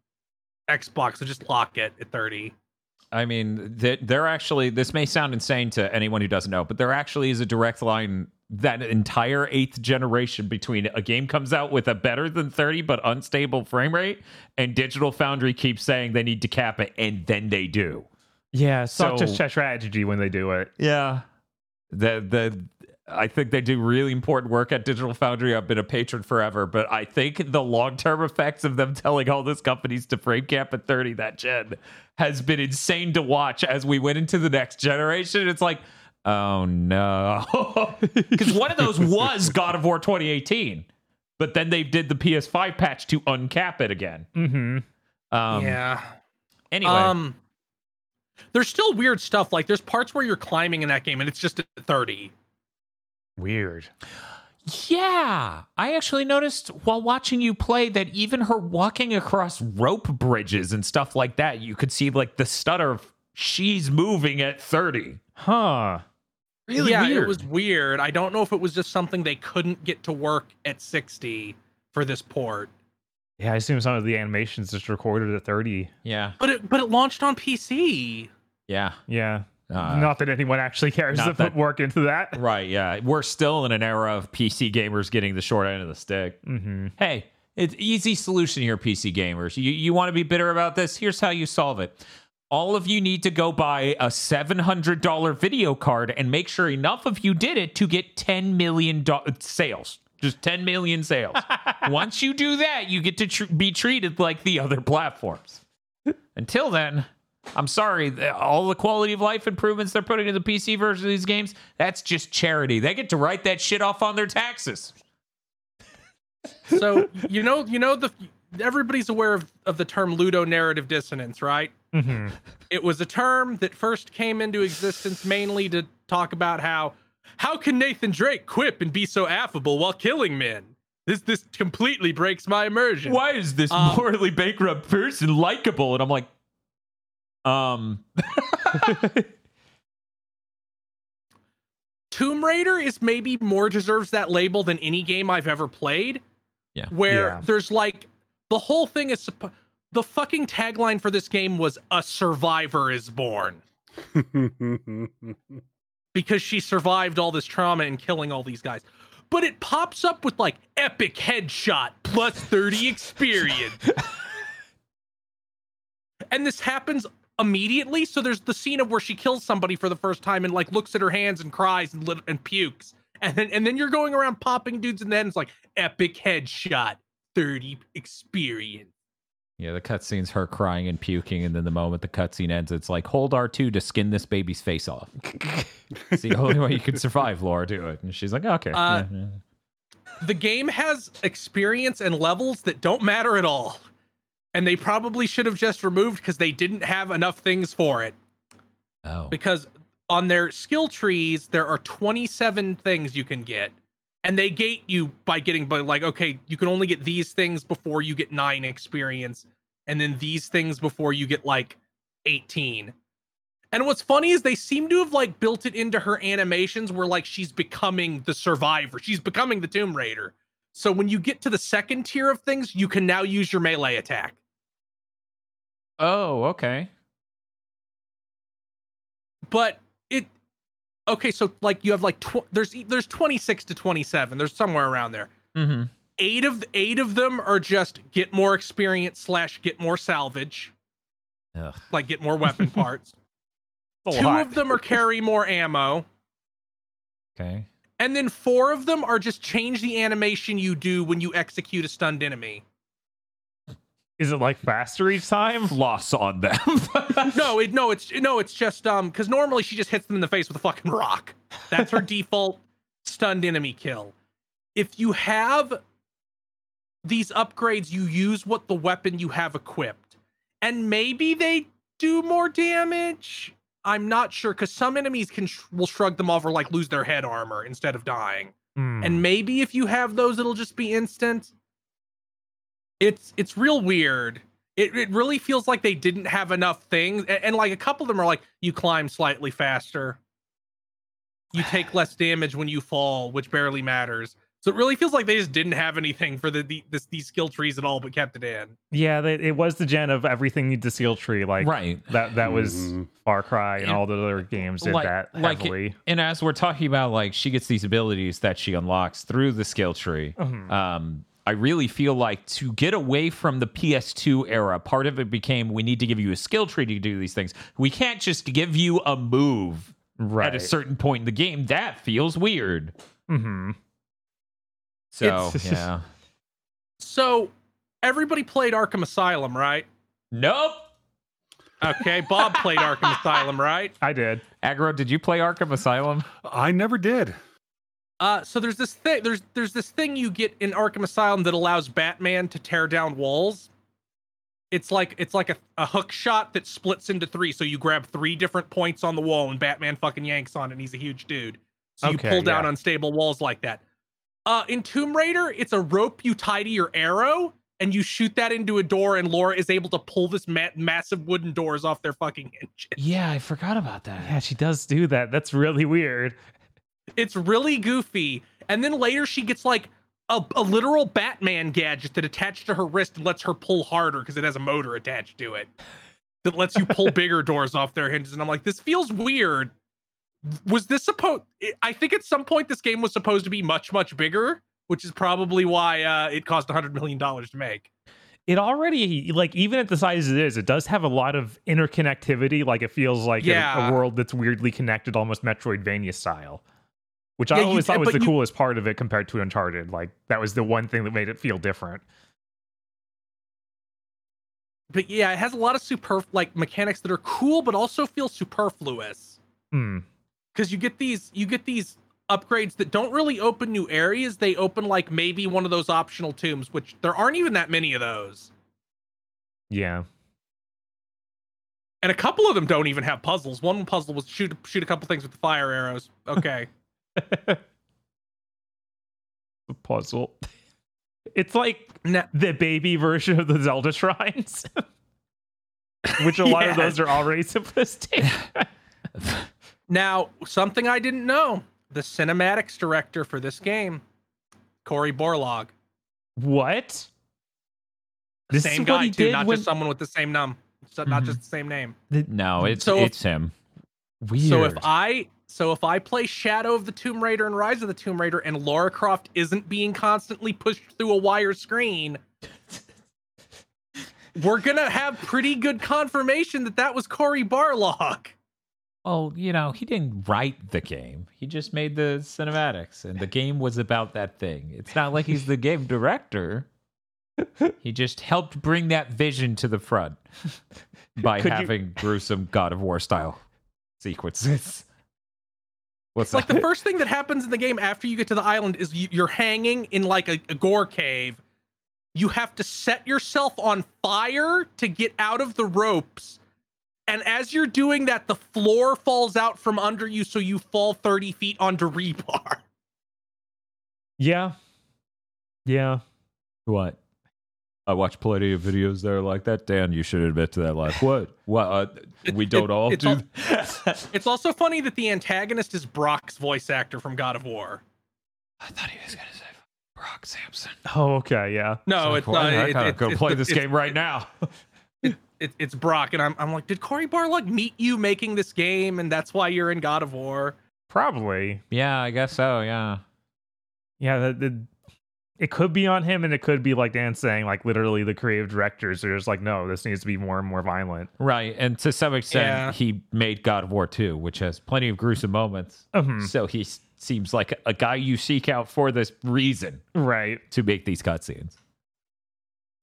S3: Xbox, so just lock it at 30.
S5: I mean, that they're actually, this may sound insane to anyone who doesn't know, but there actually is a direct line that entire eighth generation between a game comes out with a better than 30 but unstable frame rate, and Digital Foundry keeps saying they need to cap it, and then they do.
S2: Yeah, such
S5: So-
S2: a strategy when they do it.
S5: Yeah. The the I think they do really important work at Digital Foundry. I've been a patron forever, but I think the long term effects of them telling all these companies to frame cap at 30 that gen has been insane to watch as we went into the next generation. It's like, oh no. Because one of those was God of War 2018. But then they did the PS5 patch to uncap it again.
S2: Mm-hmm.
S5: Um,
S3: yeah.
S5: Anyway,
S3: Um, there's still weird stuff. Like there's parts where you're climbing in that game, and it's just at 30.
S2: Weird.
S5: Yeah, I actually noticed while watching you play that even her walking across rope bridges and stuff like that, you could see like the stutter of she's moving at 30.
S2: Huh.
S5: Really
S3: yeah,
S5: weird.
S3: it was weird. I don't know if it was just something they couldn't get to work at 60 for for this port.
S2: Yeah, I assume some of the animations just recorded at 30.
S5: Yeah.
S3: But it but it launched on PC.
S5: Yeah.
S2: Yeah.
S5: Uh,
S2: not that anyone actually cares to put work into that.
S5: Right. Yeah. We're still in an era of PC gamers getting the short end of the stick.
S2: Mm-hmm.
S5: Hey, it's easy solution here, PC gamers. You you want to be bitter about this? Here's how you solve it. All of you need to go buy a $700 video card and make sure enough of you did it to get 10 million do- sales. Just 10 million sales. Once you do that, you get to tr- be treated like the other platforms. Until then, I'm sorry, all the quality of life improvements they're putting in the PC version of these games, that's just charity. They get to write that shit off on their taxes.
S3: So you know you know the everybody's aware of, of the term ludonarrative dissonance, right?
S2: Mm-hmm.
S3: It was a term that first came into existence mainly to talk about how how can Nathan Drake quip and be so affable while killing men? This this completely breaks my immersion.
S5: Why is this
S3: Um,
S5: morally bankrupt person likable? And I'm like, um,
S3: Tomb Raider is maybe more deserves that label than any game I've ever played.
S5: Yeah.
S3: Where
S2: Yeah.
S3: there's like the whole thing is the fucking tagline for this game was a survivor is born because she survived all this trauma and killing all these guys. But it pops up with like epic headshot plus 30 experience. and this happens immediately. So there's the scene of where she kills somebody for the first time and like looks at her hands and cries and, lit- and pukes. And then and then you're going around popping dudes and then it's like epic headshot, 30 experience.
S5: yeah, the cutscene's her crying and puking, and then the moment the cutscene ends, it's like hold R2 to skin this baby's face off. it's the only way you can survive, Laura. Do it, and she's like, okay.
S3: Uh,
S5: yeah, yeah.
S3: the game has experience and levels that don't matter at all. And they probably should have just removed because they didn't have enough things for it.
S5: Oh,
S3: Because on their skill trees, there are 27 things you can get. And they gate you by getting, by like, okay, you can only get these things before you get nine experience, and then these things before you get like 18. And what's funny is they seem to have like built it into her animations where like she's becoming the survivor. She's becoming the Tomb Raider. So when you get to the second tier of things, you can now use your melee attack.
S5: oh, okay.
S3: But it okay, so like you have like tw- there's there's 26 to 27. There's somewhere around there.
S5: Mm-hmm.
S3: Eight of eight of them are just get more experience slash get more salvage,
S5: Ugh.
S3: like get more weapon parts. Two
S2: lot.
S3: of them are carry more ammo.
S5: Okay.
S3: And then four of them are just change the animation you do when you execute a stunned enemy.
S2: Is it like faster each time?
S5: Loss on them.
S3: No, it no, it's no, it's just um because normally she just hits them in the face with a fucking rock. That's her default stunned enemy kill. If you have these upgrades, you use what the weapon you have equipped, and maybe they do more damage. I'm not sure because some enemies can sh- will shrug them off or like lose their head armor instead of dying.
S2: Hmm.
S3: and maybe if you have those it'll just be instant it's it's real weird it, it really feels like they didn't have enough things and, and like a couple of them are like you climb slightly faster you take less damage when you fall which barely matters so it really feels like they just didn't have anything for the, the this, these skill trees at all but kept it in
S2: yeah, they, it was the gen of everything needs a skill tree. Like
S5: right.
S2: that that was
S4: Mhm.
S2: Far Cry and
S5: And-
S2: all the other games did
S5: like-
S2: that
S5: like it-
S2: heavily.
S5: And as we're talking about, like she gets these abilities that she unlocks through the skill tree.
S2: Mhm.
S5: Um, I really feel like to get away from the PS2 era, part of it became we need to give you a skill tree to do these things. We can't just give you a move
S2: right.
S5: at a certain point in the game. That feels weird.
S2: hmm
S5: So
S2: It's-
S5: yeah.
S3: so everybody played arkham asylum right
S5: Nope.
S3: okay bob played arkham asylum right
S2: I did.
S5: Aggro, did you play Arkham Asylum?
S4: I never did.
S3: Uh, so there's this thing. There's there's this thing you get in Arkham Asylum that allows Batman to tear down walls. It's like it's like a, a hook shot that splits into three. So you grab three different points on the wall, and Batman fucking yanks on it. And he's a huge dude. So you pull down
S2: yeah.
S3: unstable walls like that. Uh, in Tomb Raider, it's a rope you tie to your arrow, and you shoot that into a door, and Laura is able to pull this ma- massive wooden doors off their fucking hinges.
S5: Yeah, I forgot about that.
S2: Yeah, she does do that. That's really weird.
S3: It's really goofy. And then later she gets like a, a literal Batman gadget that attached to her wrist and lets her pull harder because it has a motor attached to it that lets you pull bigger doors off their hinges. And I'm like, this feels weird. Was this supposed? I think at some point this game was supposed to be much much bigger, which is probably why uh, it cost 100 million dollars to make.
S2: It already like even at the size it is, it does have a lot of interconnectivity. Like it feels like a- a, world that's weirdly connected, almost Metroidvania style. Which I
S3: Yeah, you-
S2: always thought was the
S3: you-
S2: coolest part of it compared to Uncharted. Like that was the one thing that made it feel different.
S3: But yeah, it has a lot of super like mechanics that are cool, but also feel superfluous.
S2: Hmm.
S3: Because you get these you get these upgrades that don't really open new areas they open like maybe one of those optional tombs which there aren't even that many of those
S2: Yeah.
S3: and a couple of them don't even have puzzles one puzzle was shoot shoot a couple things with the fire arrows okay
S2: the puzzle. It's like
S3: now,
S2: the baby version of the Zelda shrines. Which a lot of those are already simplistic.
S3: now something i didn't know the cinematics director for this game Cory Barlog
S2: what? This
S3: same guy
S2: what
S3: too not
S2: when-
S3: just someone with the same num so not
S2: Mhm.
S3: just the same name
S5: No, it's
S3: So if-
S5: it's him.
S2: Weird.
S3: So if I so if I play Shadow of the Tomb Raider and Rise of the Tomb Raider and Lara Croft isn't being constantly pushed through a wire screen, we're gonna have pretty good confirmation that that was Cory Barlog.
S5: Well, you know, he didn't write the game. He just made the cinematics, and the game was about that thing. It's not like he's the game director. He just helped bring that vision to the front by
S2: Could you-
S5: having gruesome God of War style sequences. What's
S3: It's like
S5: that?
S3: the first thing that happens in the game after you get to the island is you, you're hanging in like a, a gore cave. You have to set yourself on fire to get out of the ropes. And as you're doing that, the floor falls out from under you, so you fall 30 feet onto rebar.
S2: Yeah. Yeah.
S5: What? I watch plenty of videos that are like that. Dan, you should admit to that. Like, what? What? Uh, we don't
S3: it-
S5: all
S3: it's
S5: do.
S3: al- It's also funny that the antagonist is Brok's voice actor from God of War.
S5: I thought he was gonna say Brock Sampson.
S2: Oh, okay. Yeah.
S3: No,
S5: Like,
S3: it's
S5: what?
S3: not.
S5: I
S3: it-
S5: gotta
S3: it-
S5: go
S3: it's
S5: play
S3: the-
S5: this game right now.
S3: It, it, it's Brok, and I'm, I'm like, did Cory Barlog meet you making this game, and that's why you're in God of War?
S2: Probably.
S5: yeah, I guess so. Yeah.
S2: Yeah. The, the, it could be on him, and it could be like Dan saying, like literally the creative directors are just like, no, this needs to be more and more violent.
S5: Right. And to some extent,
S3: Yeah.
S5: he made God of War 2, which has plenty of gruesome moments.
S2: Mhm.
S5: So he seems like a guy you seek out for this reason
S2: Right.
S5: to make these cutscenes.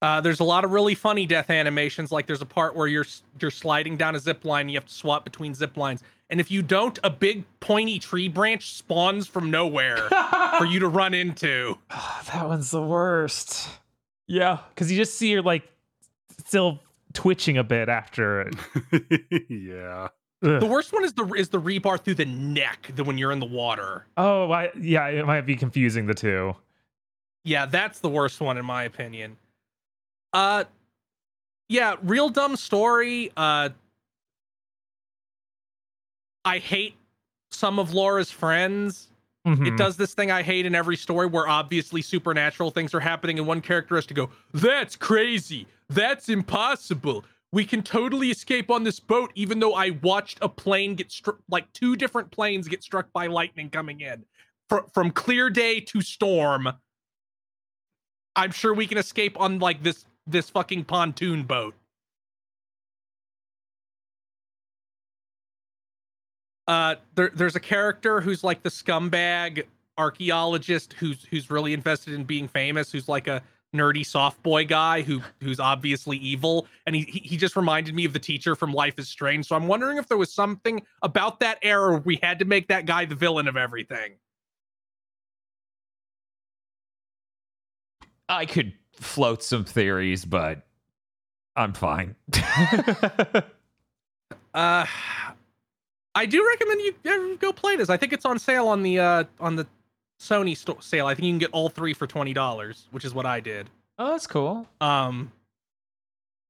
S3: Uh, there's a lot of really funny death animations. Like there's a part where you're you're sliding down a zip line. You have to swap between zip lines, and if you don't, a big pointy tree branch spawns from nowhere for you to run into.
S2: that one's the worst. Yeah. Because you just see her like still twitching a bit after it.
S4: yeah.
S3: The worst one is the is the rebar through the neck. The when you're in the water.
S2: Oh, I, yeah. It might be confusing the two.
S3: Yeah, that's the worst one in my opinion. Uh yeah, real dumb story. Uh I hate some of Laura's friends. It
S2: Mhm.
S3: does this thing I hate in every story where obviously supernatural things are happening and one character has to go, "That's crazy. That's impossible. We can totally escape on this boat even though I watched a plane get struck like two different planes get struck by lightning coming in. Fr- from clear day to storm. I'm sure we can escape on like this this fucking pontoon boat. Uh there there's a character who's like the scumbag archaeologist who's who's really invested in being famous, who's like a nerdy soft boy guy who who's obviously evil and he he just reminded me of the teacher from Life is Strange. So I'm wondering if there was something about that era we had to make that guy the villain of everything.
S5: I could float some theories, but I'm fine.
S3: Uh, I do recommend you go play this. I think it's on sale on the uh on the Sony sto- sale. I think you can get all three for twenty dollars, which is what I did.
S5: oh, that's cool.
S3: Um,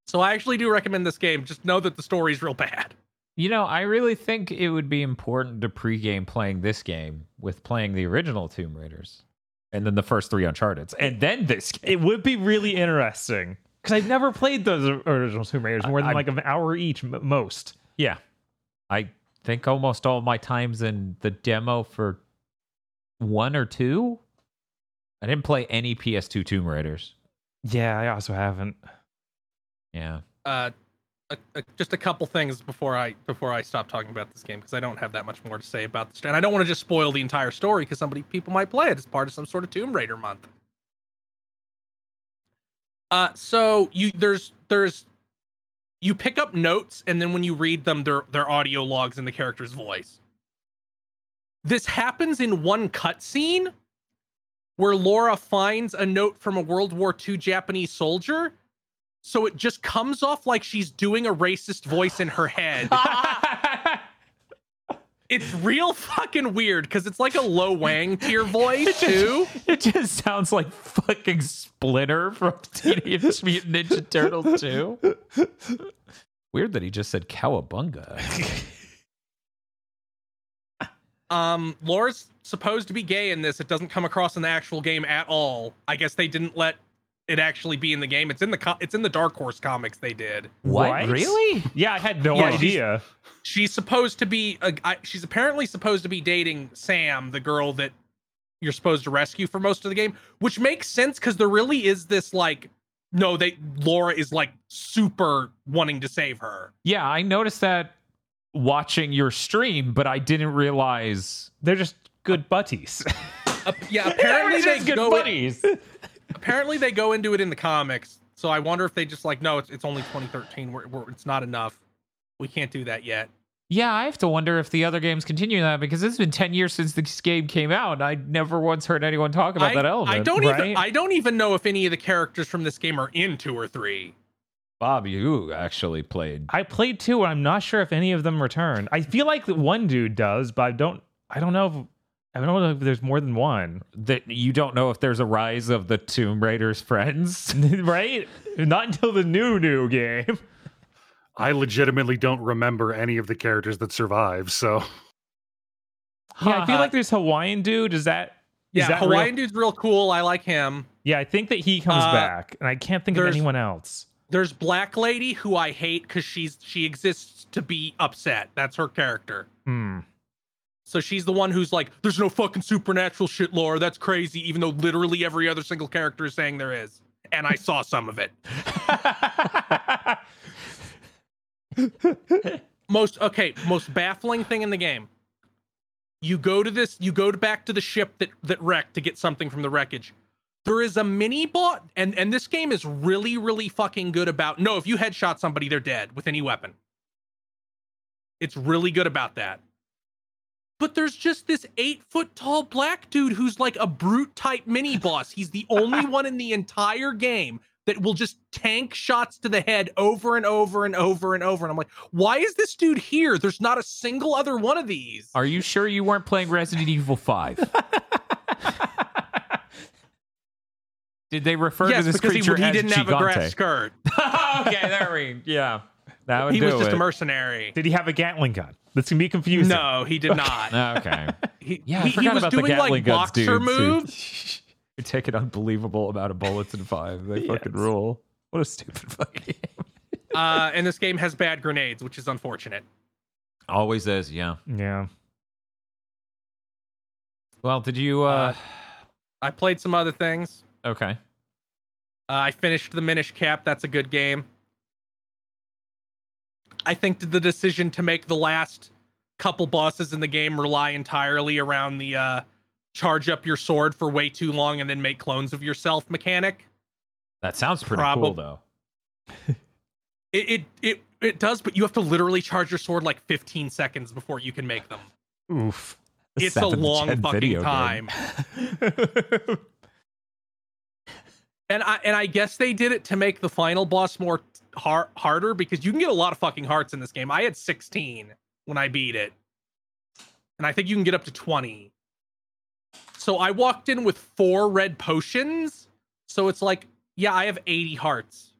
S3: so I actually do recommend this game. Just know that the story's real bad.
S5: You know, I really think it would be important to pregame playing this game with playing the original Tomb Raiders. And then the first three Uncharted, and then this game.
S2: It would be really interesting because I've never played those original Tomb Raiders more than
S5: I-
S2: like an hour each m- most.
S5: Yeah. I think almost all my times in the demo for one or two. I didn't play any PS2 Tomb Raiders.
S2: Yeah, I also haven't.
S5: Yeah.
S3: uh, a, a, just a couple things before I before I stop talking about this game because I don't have that much more to say about this, and I don't want to just spoil the entire story because somebody people might play it as part of some sort of Tomb Raider month. Uh, so you there's there's you pick up notes and then when you read them, they're they're audio logs in the character's voice. This happens in one cutscene where Laura finds a note from a World War II Japanese soldier so it just comes off like she's doing a racist voice in her head. it's real fucking weird because it's like a Lo Wang tier voice too.
S5: It just sounds like fucking Splinter from Teenage Mutant Ninja Turtles 2. Weird that he just said cowabunga.
S3: Um, Laura's supposed to be gay in this. It doesn't come across in the actual game at all. I guess they didn't let it actually be in the game. It's in the co- it's in the Dark Horse comics they did.
S5: What? Really?
S2: Yeah, I had no
S3: Yeah,
S2: idea.
S3: She's supposed to be a, I, she's apparently supposed to be dating Sam, the girl that you're supposed to rescue for most of the game, which makes sense because there really is this like no, they Laura is like super wanting to save her.
S5: Yeah, I noticed that watching your stream, but I didn't realize.
S2: They're just good buddies.
S3: Uh, yeah, apparently
S5: They're
S3: they
S5: just good
S3: go
S5: buddies.
S3: Apparently they go into it in the comics. So I wonder if they just like no, it's, it's only 2013. We're, we're, it's not enough. We can't do that yet.
S5: Yeah, I have to wonder if the other games continue that because it's been 10 years since this game came out. And I never once heard anyone talk about
S3: I,
S5: that element.
S3: I don't even? I don't even know if any of the characters from this game are in two or three.
S5: Bob, you actually played.
S2: I played two, and I'm not sure if any of them return. I feel like one dude does, but I don't. I don't know if I don't know if there's more than one.
S5: That you don't know if there's a rise of the Tomb Raiders friends.
S2: right? Not until the new new game.
S4: I legitimately don't remember any of the characters that survive. So
S2: Yeah, I feel like there's Hawaiian dude. Is that
S3: Yeah,
S2: that real?
S3: Hawaiian dude's real cool. I like him.
S2: Yeah, I think that he comes
S3: Uh,
S2: back, and I can't think of anyone else.
S3: There's Black Lady who I hate because she's she exists to be upset. That's her character.
S2: Hmm.
S3: So she's the one who's like, "There's no fucking supernatural shit, Laura. That's crazy." Even though literally every other single character is saying there is, and I saw some of it. most okay most baffling thing in the game you go to this you go back to the ship that that wrecked to get something from the wreckage there is a mini bot and and this game is really really fucking good about no if you headshot somebody they're dead with any weapon it's really good about that but there's just this eight foot tall black dude who's like a brute type mini boss he's the only one in the entire game that will just tank shots to the head over and over and over and over. And I'm like, why is this dude here? There's not a single other one of these.
S5: Are you sure you weren't playing Resident Evil 5? Did they refer
S3: yes,
S5: to this
S3: because he,
S5: creature
S3: he
S5: as
S3: didn't have a grass skirt.
S5: okay, there we Yeah. That would
S3: He
S5: do
S3: was just
S5: it.
S3: a mercenary.
S2: Did he have a Gatling gun? This can be confusing.
S3: No, he did not.
S5: Okay.
S3: He,
S5: Yeah, I
S3: he, he was
S5: about the
S3: doing
S5: Gatling
S3: like
S5: guns,
S3: boxer
S5: dude, too.
S3: moves.
S5: You take an unbelievable amount of bullets in five. They fucking rule. What a stupid fucking game.
S3: Uh, and this game has bad grenades, which is unfortunate.
S5: Always is, yeah.
S2: Yeah.
S5: Well, did you uh,
S3: I played some other things.
S5: okay.
S3: Uh, I finished the Minish Cap. That's a good game. I think the decision to make the last couple bosses in the game rely entirely around the uh, charge up your sword for way too long and then make clones of yourself mechanic.
S5: That sounds pretty
S3: Probab-
S5: cool though.
S3: It, it it it does, but you have to literally charge your sword like 15 seconds before you can make them.
S2: Oof.
S3: It's a long fucking
S5: video game.
S3: time. And I and I guess they did it to make the final boss more har- harder because you can get a lot of fucking hearts in this game. I had 16 when I beat it. And I think you can get up to 20. So I walked in with four red potions. So it's like, yeah, I have 80 hearts.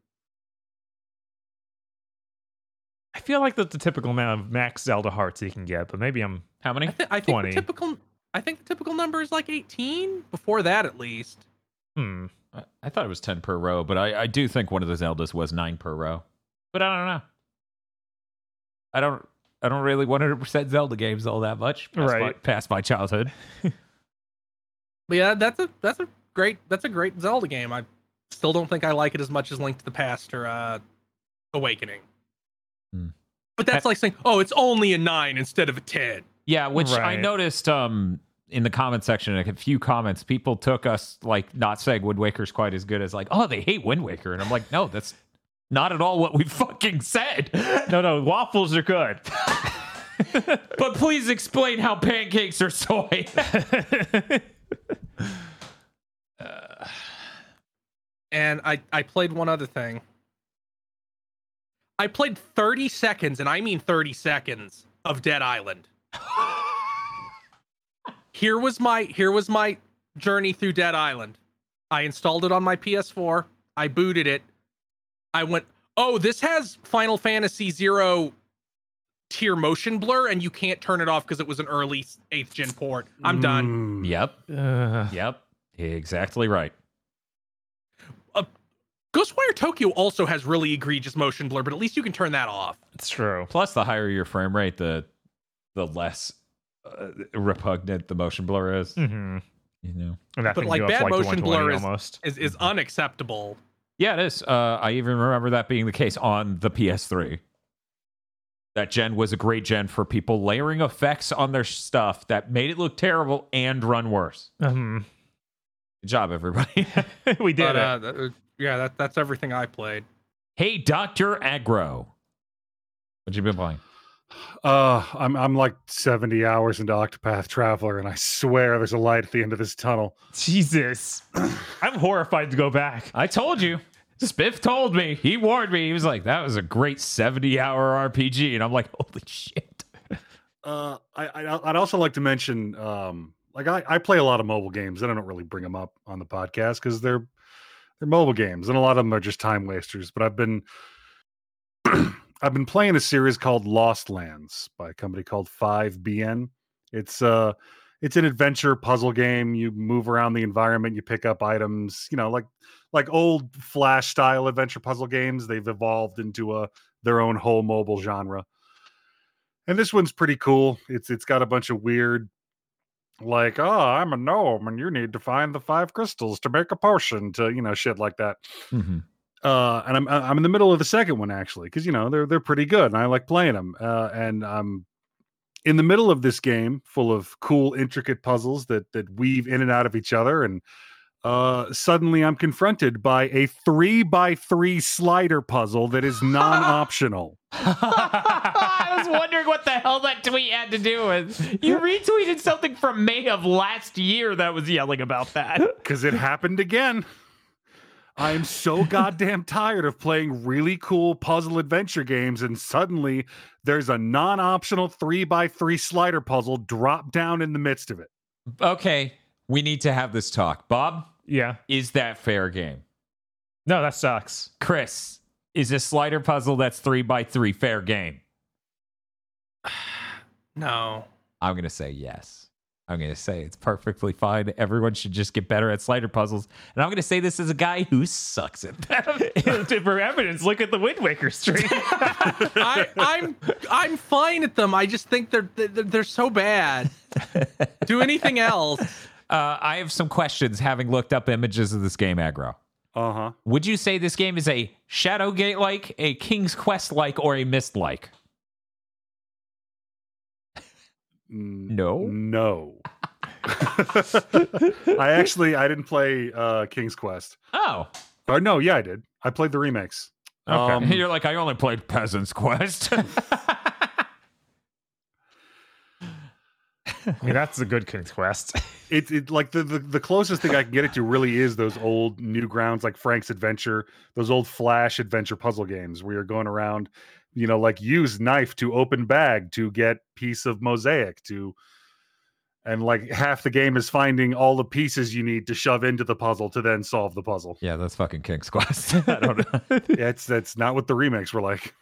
S2: I feel like that's the typical amount of max Zelda hearts you can get, but maybe I'm
S5: How many?
S3: I, th- I think
S2: 20.
S3: the typical I think the typical number is like 18. Before that, at least.
S2: Hmm.
S5: I, I thought it was 10 per row, but I, I do think one of the Zeldas was 9 per row. But I don't know. I don't I don't really 100% Zelda games all that much past,
S2: Right.
S5: my, past my childhood.
S3: But yeah, that's a that's a great that's a great Zelda game. I still don't think I like it as much as Link to the Past or uh, Awakening.
S5: Hmm.
S3: But that's like saying, oh, it's only a nine instead of a ten.
S5: Yeah, which I noticed um in the comment section, like a few comments, people took us like not saying Wind Waker's quite as good as like, oh, they hate Wind Waker. And I'm like, no, that's not at all what we fucking said.
S2: No, no, waffles are good.
S5: but please explain how pancakes are soy.
S3: Uh, and I I played one other thing. I played 30 seconds, and I mean 30 seconds of Dead Island. Here was my here was my journey through Dead Island. I installed it on my PS4. I booted it. I went, "Oh, this has Final Fantasy 0 tier motion blur and you can't turn it off because it was an early 8th gen port. I'm done."
S4: Mm.
S5: yep.
S2: Ugh.
S5: Yep. Exactly right.
S3: Ghostwire Tokyo also has really egregious motion blur, but at least you can turn that off.
S2: it's true.
S5: Plus, the higher your frame rate, the the less uh, repugnant the motion blur is.
S2: hmm
S5: You know.
S2: And that
S3: But, like, bad
S2: to,
S3: motion blur is-
S2: almost.
S3: Is is unacceptable.
S5: Yeah, it is. Uh, I even remember that being the case on the PS3. That gen was a great gen for people layering effects on their stuff that made it look terrible and run worse.
S2: Mhm.
S5: Good job, everybody.
S2: we did
S3: But
S2: it.
S3: uh, th- yeah, that that's everything I played.
S5: hey, Doctor Aggro, what you been playing?
S4: Uh, I'm I'm like 70 hours into Octopath Traveler, and I swear there's a light at the end of this tunnel.
S2: Jesus, I'm horrified to go back.
S5: I told you. Spiff told me. He warned me. He was like, "That was a great seventy-hour RPG," and I'm like, "Holy shit!"
S4: Uh, I, I I'd also like to mention, um, like I, I play a lot of mobile games, and I don't really bring them up on the podcast because they're they're mobile games, and a lot of them are just time wasters. But I've been I've been playing a series called Lost Lands by a company called Five BN. It's uh it's an adventure puzzle game. You move around the environment, you pick up items, you know, like like old flash style adventure puzzle games. They've evolved into a their own whole mobile genre and this one's pretty cool. It's it's got a bunch of weird, like, oh, I'm a gnome, and you need to find the five crystals to make a potion, to you know, shit like that.
S5: Mhm.
S4: Uh, and I'm I'm in the middle of the second one actually, because you know they're they're pretty good, and I like playing them. Uh, and I'm in the middle of this game full of cool, intricate puzzles that that weave in and out of each other, and uh, suddenly I'm confronted by a three by three slider puzzle that is non-optional.
S5: I was wondering what the hell that tweet had to do with. You retweeted something from May of last year that was yelling about that.
S4: because it happened again. I am so goddamn tired of playing really cool puzzle adventure games, and suddenly there's a non-optional three by three slider puzzle drop down in the midst of it.
S5: Okay, we need to have this talk. Bob,
S2: Yeah.
S5: is that fair game?
S2: No, that sucks.
S5: Chris, is a slider puzzle that's three by three fair game?
S3: No.
S5: I'm gonna say yes. I'm gonna say it's perfectly fine. Everyone should just get better at slider puzzles. And I'm gonna say this as a guy who sucks at them.
S2: For evidence, look at the Wind Waker stream.
S3: I, I'm I'm fine at them. I just think they're they're, they're so bad. Do anything else?
S5: uh, I have some questions having looked up images of this game, aggro.
S4: Uh huh.
S5: Would you say this game is a Shadowgate like, a King's Quest like, or a Myst like? No?
S4: no. I actually I didn't play uh King's Quest.
S5: Oh.
S4: Or no, yeah, I did. I played the remakes.
S2: Okay.
S4: Um,
S5: You're like, I only played Peasant's Quest.
S2: I mean, that's a good King's Quest.
S4: it, it like the, the the closest thing I can get it to really is those old Newgrounds like Frank's Adventure, those old Flash adventure puzzle games where you're going around, you know, like use knife to open bag to get piece of mosaic to, and like half the game is finding all the pieces you need to shove into the puzzle to then solve the puzzle.
S5: yeah, that's fucking King's Quest. I don't know.
S4: That's that's not what the remakes were like.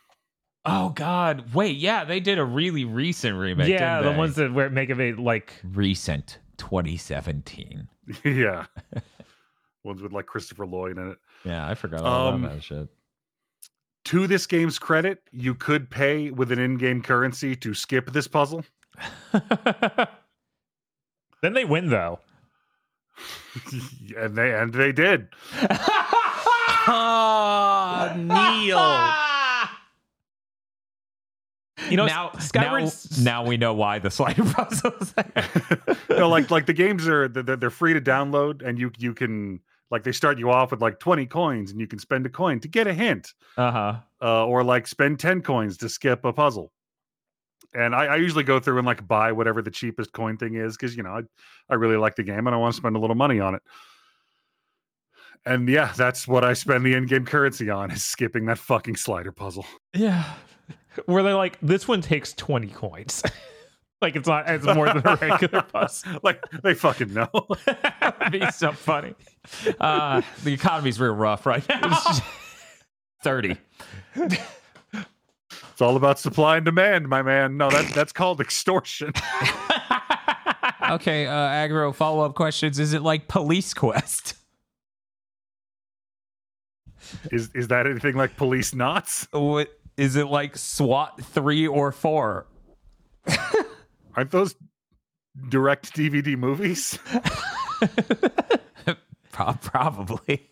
S5: oh, God. Wait, yeah, they did a really recent remake.
S2: yeah,
S5: didn't
S2: the
S5: they?
S2: ones that where make it like
S5: recent. 2017.
S4: yeah. Ones with like Christopher Lloyd in it.
S5: Yeah, I forgot all
S4: Um,
S5: about that shit.
S4: To this game's credit, you could pay with an in-game currency to skip this puzzle.
S2: Then they win though.
S4: and they and they did.
S3: Ah, Neil.
S2: You know,
S5: now,
S2: Skyward
S5: now, now we know why the slider puzzles.
S4: no, like like the games are they're, they're free to download, and you you can like they start you off with like twenty coins, and you can spend a coin to get a hint,
S5: uh huh.
S4: uh, or like spend ten coins to skip a puzzle. And I, I usually go through and like buy whatever the cheapest coin thing is because you know I I really like the game and I want to spend a little money on it. And yeah, that's what I spend the in-game currency on is skipping that fucking slider puzzle.
S2: Yeah. Where they're like, this one takes 20 coins. like it's not it's more than a regular bus.
S4: like they fucking know.
S5: that would be so funny. Uh, the economy's real rough right now. 30.
S4: It's all about supply and demand, my man. No, that that's called extortion.
S5: okay, uh, aggro follow up questions. Is it like Police Quest?
S4: Is is that anything like Policenauts?
S5: What is it like SWAT three or four?
S4: Aren't those direct DVD movies?
S5: Probably.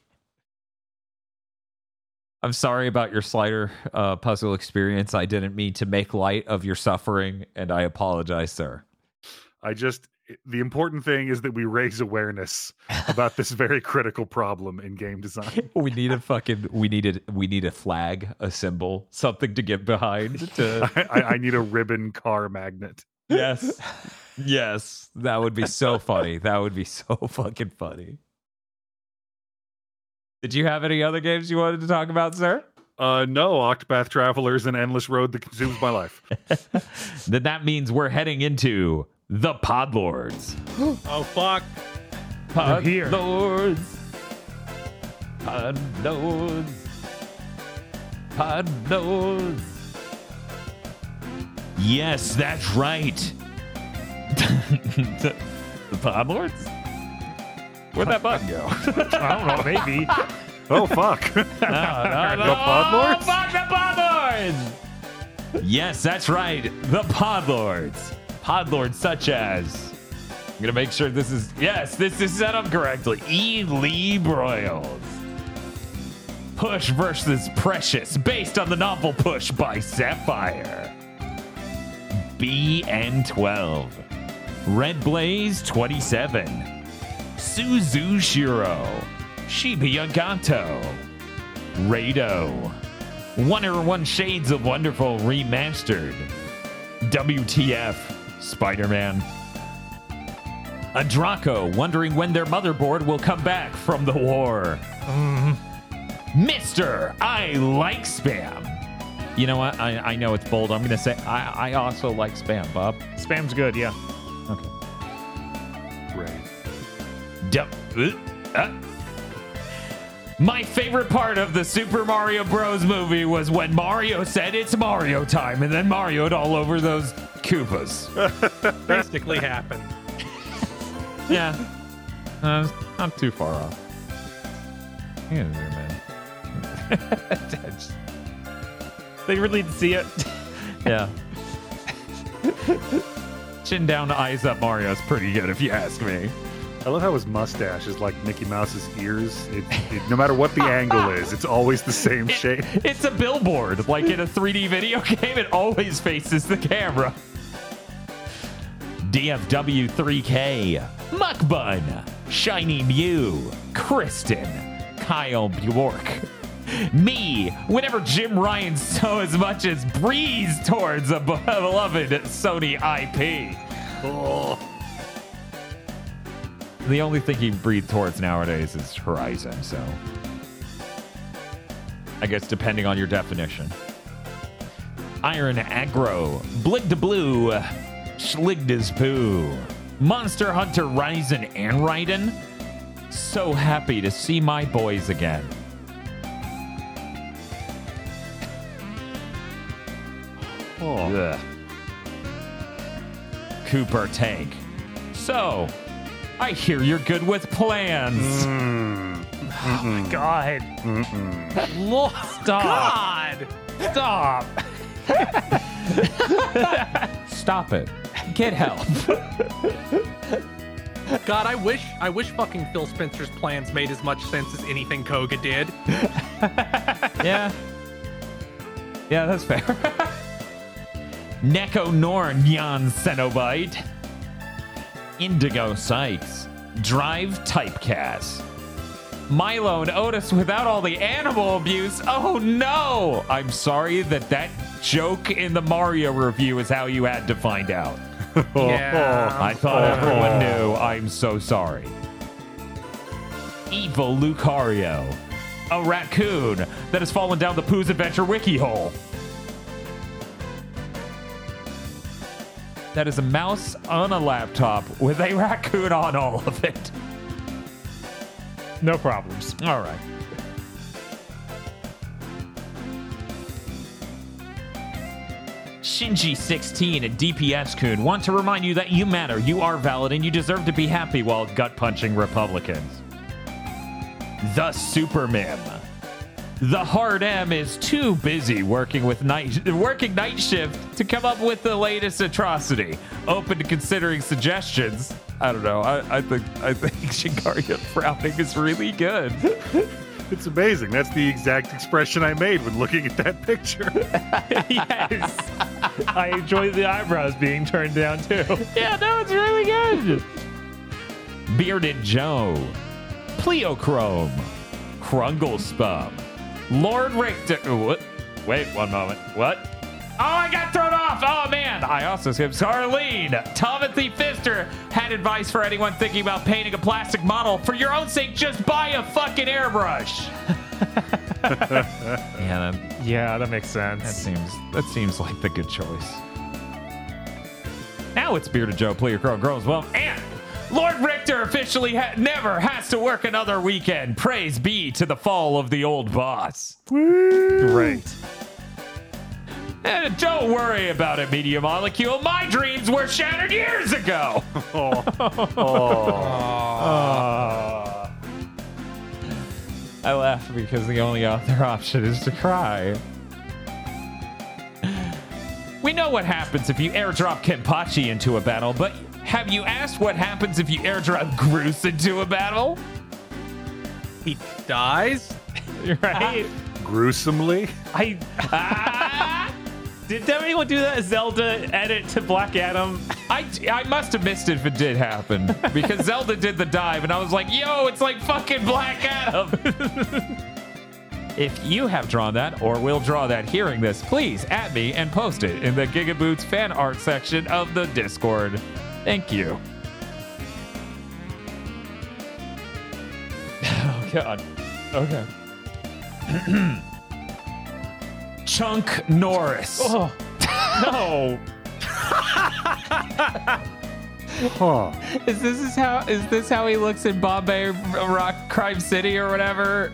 S5: I'm sorry about your slider uh, puzzle experience. I didn't mean to make light of your suffering, and I apologize, sir.
S4: I just the important thing is that we raise awareness about this very critical problem in game design.
S5: We need a fucking we need a we need a flag, a symbol, something to get behind. To
S4: I, I- I need a ribbon car magnet.
S5: Yes, yes, that would be so funny. That would be so fucking funny. Did you have any other games you wanted to talk about, sir?
S4: Uh, no, Octopath Travelers and Endless Road that consumes my life.
S5: then that means we're heading into the Podlords.
S3: Oh fuck.
S2: They're here.
S5: Podlords. Podlords. Podlords.
S1: Yes, that's right.
S5: the, the Podlords? Where'd that button go?
S2: I don't know, maybe.
S4: Oh fuck!
S5: no, no, no.
S4: The Podlords?
S5: Oh, fuck the Podlords!
S1: Yes, that's right.
S5: The Podlords. Podlords such as. I'm gonna make sure this is yes, this is set up correctly. E. Lee Broyles. Push versus Precious, based on the novel Push by Sapphire.
S1: BN12. Red Blaze 27. Suzushiro. Shiba Yagato. Rado. 101 Shades of Wonderful Remastered. WTF. Spider Man. A Draco wondering when their motherboard will come back from the war. Mm-hmm. Mister, I like spam. You know what? I, I know it's bold. I'm going to say I, I also like spam, Bob.
S2: Spam's good, yeah.
S5: Okay.
S4: Right.
S1: Du- uh, uh. My favorite part of the Super Mario Bros. movie was when Mario said it's Mario time and then Marioed all over those Koopas.
S3: Basically happened.
S5: Yeah. Uh, not too far off. Yeah, man. That's-
S2: They really didn't see it.
S5: yeah. Chin down, eyes up Mario is pretty good if you ask me.
S4: I love how his mustache is like Mickey Mouse's ears. It, it, no matter what the angle is, it's always the same
S5: It-
S4: shape.
S5: it's a billboard. Like in a 3D video game, it always faces the camera.
S1: DFW3K, Muckbun, Shiny Mew, Kristen, Kyle Bjork. Me, whenever Jim Ryan so as much as breathes towards a beloved Sony IP.
S4: Oh,
S5: The only thing he breathed towards nowadays is Horizon, so. I guess depending on your definition.
S1: Iron Aggro, Blig de Blue, Schligda's Poo, Monster Hunter Ryzen and Raiden.
S5: So happy to see my boys again.
S4: Oh.
S5: Ugh. Cooper Tank. So, I hear you're good with plans.
S4: Mm, mm-mm,
S2: God,
S4: mm-mm.
S3: Lord
S2: Stop.
S3: God.
S2: stop.
S5: Stop it. Get help.
S3: God, I wish I wish fucking Phil Spencer's plans made as much sense as anything Koga did.
S5: yeah. Yeah, that's fair. Neko Norn Jan Cenobite. Indigo Sykes. Drive Typecast. Milo and Otis without all the animal abuse. Oh no! I'm sorry that that joke in the Mario review is how you had to find out.
S3: Yeah.
S5: I thought everyone oh. knew. I'm so sorry. Evil Lucario. A raccoon that has fallen down the Pooh's Adventure wiki hole. That is a mouse on a laptop with a raccoon on all of it.
S2: No problems.
S5: All right. Shinji16 and DPS Kun want to remind you that you matter, you are valid, and you deserve to be happy while gut punching Republicans. The Superman. The hard M is too busy working with night working night shift to come up with the latest atrocity. Open to considering suggestions. I don't know. I, I think I think Shinkaria frowning is really good.
S4: It's amazing. That's the exact expression I made when looking at that picture.
S2: yes. I enjoy the eyebrows being turned down too.
S5: Yeah, no, it's really good. Bearded Joe, Pleochrome, Krungle Spum, Lord Richter. ooh, What? Wait one moment. What? Oh, I got thrown off. Oh man, I also skipped Charlene. Timothy Fister had advice for anyone thinking about painting a plastic model. For your own sake, just buy a fucking airbrush. yeah, that,
S2: Yeah, that makes sense.
S5: that seems that seems like the good choice. Now it's Bearded Joe, Player Crow grows well, and Lord Richter officially ha- never has to work another weekend. Praise be to the fall of the old boss.
S2: Great.
S5: And don't worry about it, Media Molecule. My dreams were shattered years ago.
S4: oh. Oh.
S5: I laugh because the only other option is to cry. We know what happens if you airdrop Kenpachi into a battle, but have you asked what happens if you airdrop Groose into a battle?
S3: He dies.
S2: right?
S4: Gruesomely.
S2: I
S5: Ah!
S2: did anyone do that Zelda edit to Black Adam?
S5: I, I must have missed it if it did happen because Zelda did the dive and I was like, yo, it's like fucking Black Adam. if you have drawn that or will draw that hearing this, please add me and post it in the Gigaboots fan art section of the Discord. Thank you. Oh, God. Okay. Chunk Norris.
S2: Oh no!
S4: Huh.
S5: Is this is how is this how he looks in Bombay Rock Crime City or whatever?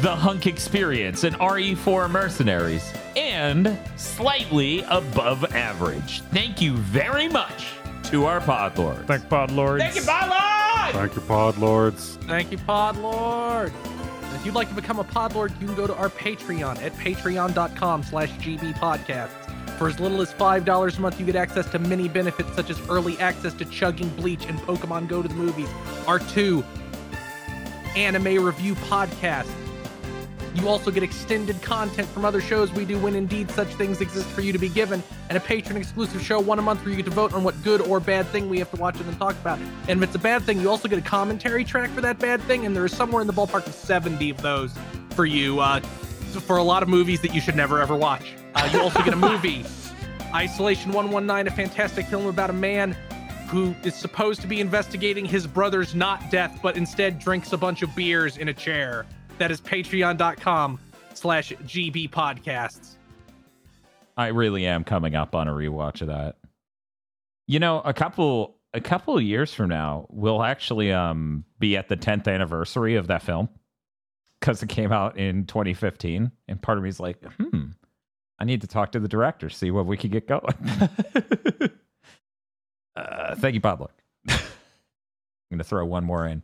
S5: the Hunk Experience and RE4 Mercenaries and slightly above average. Thank you very much to our pod lords.
S2: Thank Pod Lords.
S5: Thank you, pod lords!
S4: Thank you, Pod Lords.
S3: Thank you, Podlord. And If you'd like to become a Podlord, you can go to our Patreon at patreon.com slash gbpodcasts. For as little as $5 a month, you get access to many benefits such as early access to Chugging Bleach and Pokemon Go to the Movies, our two anime review podcasts. You also get extended content from other shows we do when indeed such things exist for you to be given, and a patron exclusive show one a month where you get to vote on what good or bad thing we have to watch and then talk about. And if it's a bad thing, you also get a commentary track for that bad thing, and there is somewhere in the ballpark of 70 of those for you, uh, for a lot of movies that you should never ever watch. Uh, you also get a movie, Isolation 119, a fantastic film about a man who is supposed to be investigating his brother's not death, but instead drinks a bunch of beers in a chair. That is patreon.com slash GB podcasts.
S5: I really am coming up on a rewatch of that. You know, a couple a couple of years from now, we'll actually um be at the 10th anniversary of that film because it came out in 2015, and part of me is like, hmm, I need to talk to the director, see what we could get going. Uh, thank you, Pablo. I'm gonna throw one more in.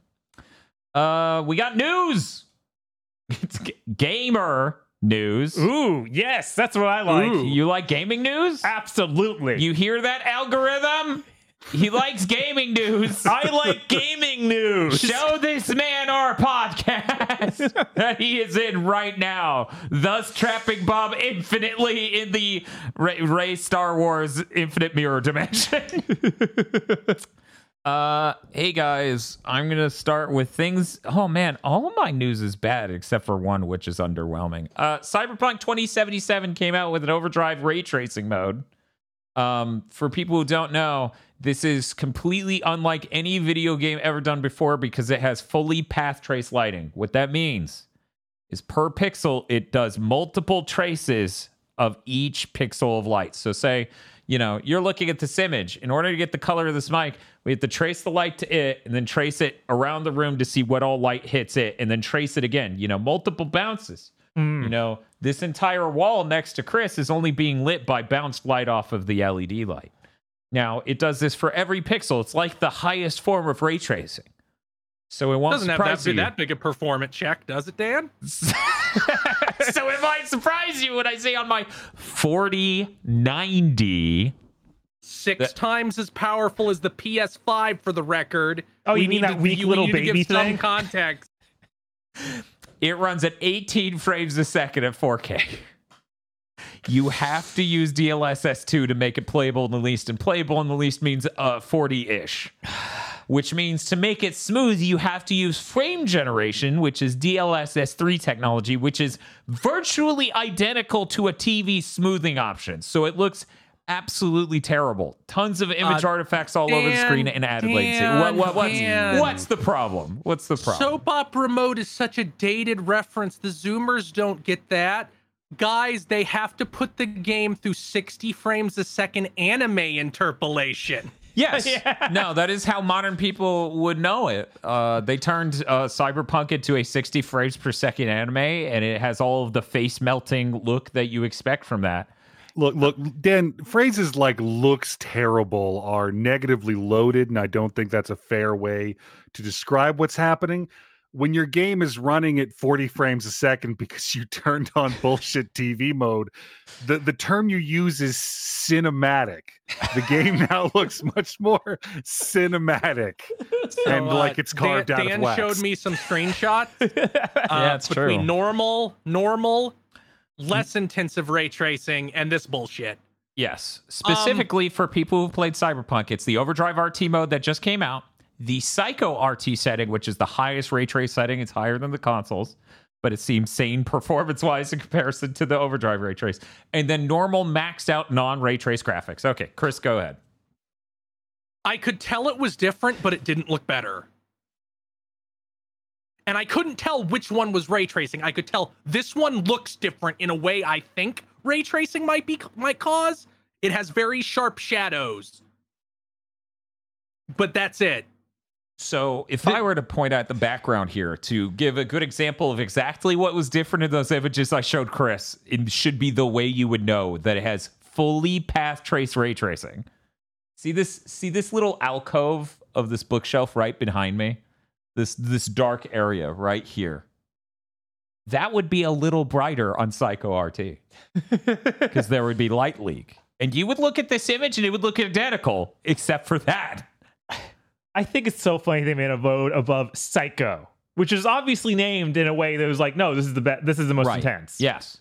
S5: Uh, we got news. It's g- gamer news.
S2: Ooh, yes, that's what I like.
S3: Ooh.
S5: You like gaming news?
S2: Absolutely.
S5: You hear that algorithm? He likes gaming news.
S2: I like gaming news.
S5: Show this man our podcast that he is in right now, thus trapping Bob infinitely in the Ray, Ray Star Wars Infinite Mirror dimension. Uh, hey guys, I'm gonna start with things. Oh man, all my news is bad except for one, which is underwhelming. Uh, Cyberpunk 2077 came out with an overdrive ray tracing mode. Um, for people who don't know, this is completely unlike any video game ever done before because it has fully path trace lighting. What that means is per pixel, it does multiple traces of each pixel of light. So, say, you know, you're looking at this image. In order to get the color of this mic, we have to trace the light to it and then trace it around the room to see what all light hits it and then trace it again. You know, multiple bounces. You mm. know, this entire wall next to Chris is only being lit by bounced light off of the LED light. Now, it does this for every pixel. It's like the highest form of ray tracing. So it won't
S3: Doesn't have that big, that big a performance check, does it, Dan?
S5: so it might surprise you when I say on my 4090.
S3: Six
S5: That-
S3: times as powerful as the PS5 for the record.
S2: Oh, you
S3: We
S2: mean that
S3: to-
S2: weak
S3: you-
S2: little
S3: we need to
S2: baby
S3: give some
S2: thing?
S3: context.
S5: It runs at 18 frames a second at 4K. You have to use DLSS2 to make it playable in the least, and playable in the least means uh 40-ish. Which means to make it smooth, you have to use frame generation, which is DLSS3 technology, which is virtually identical to a TV smoothing option. So it looks absolutely terrible. Tons of image
S3: Uh,
S5: artifacts all over the screen and added latency. What, what, what's,
S3: Dan.
S5: what's the problem? What's the problem?
S3: Soap opera mode is such a dated reference. The Zoomers don't get that. Guys, they have to put the game through 60 frames a second anime interpolation.
S5: Yes. No, that is how modern people would know it. Uh, they turned uh, Cyberpunk into a 60 frames per second anime, and it has all of the face melting look that you expect from that.
S4: Look, look, Dan, phrases like looks terrible are negatively loaded, and I don't think that's a fair way to describe what's happening. When your game is running at 40 frames a second because you turned on bullshit TV mode, the, the term you use is cinematic. The game now looks much more cinematic and
S3: uh,
S4: like it's carved
S3: Dan,
S4: out
S3: Dan
S4: of wax.
S3: showed me some screenshots. uh,
S5: Yeah, it's
S3: between
S5: true.
S3: normal, normal, less intensive ray tracing, and this bullshit.
S5: Yes. Specifically for people who've played Cyberpunk, it's the Overdrive RT mode that just came out. The Psycho RT setting, which is the highest ray trace setting, it's higher than the consoles, but it seems sane performance wise in comparison to the Overdrive ray trace. And then normal maxed out non ray trace graphics. Okay, Chris, go ahead.
S3: I could tell it was different, but it didn't look better. And I couldn't tell which one was ray tracing. I could tell this one looks different in a way I think ray tracing might be might cause. It has very sharp shadows. But that's it.
S5: So, if I were to point out the background here to give a good example of exactly what was different in those images I showed Chris, it should be the way you would know that it has fully path trace ray tracing. See this see this little alcove of this bookshelf right behind me? This this dark area right here. That would be a little brighter on Psycho RT. Because there would be light leak. And you would look at this image and it would look identical, except for that.
S2: I think it's so funny they made a vote above Psycho, which is obviously named in a way that was like, no, this is the best. This is the most intense.
S5: Yes.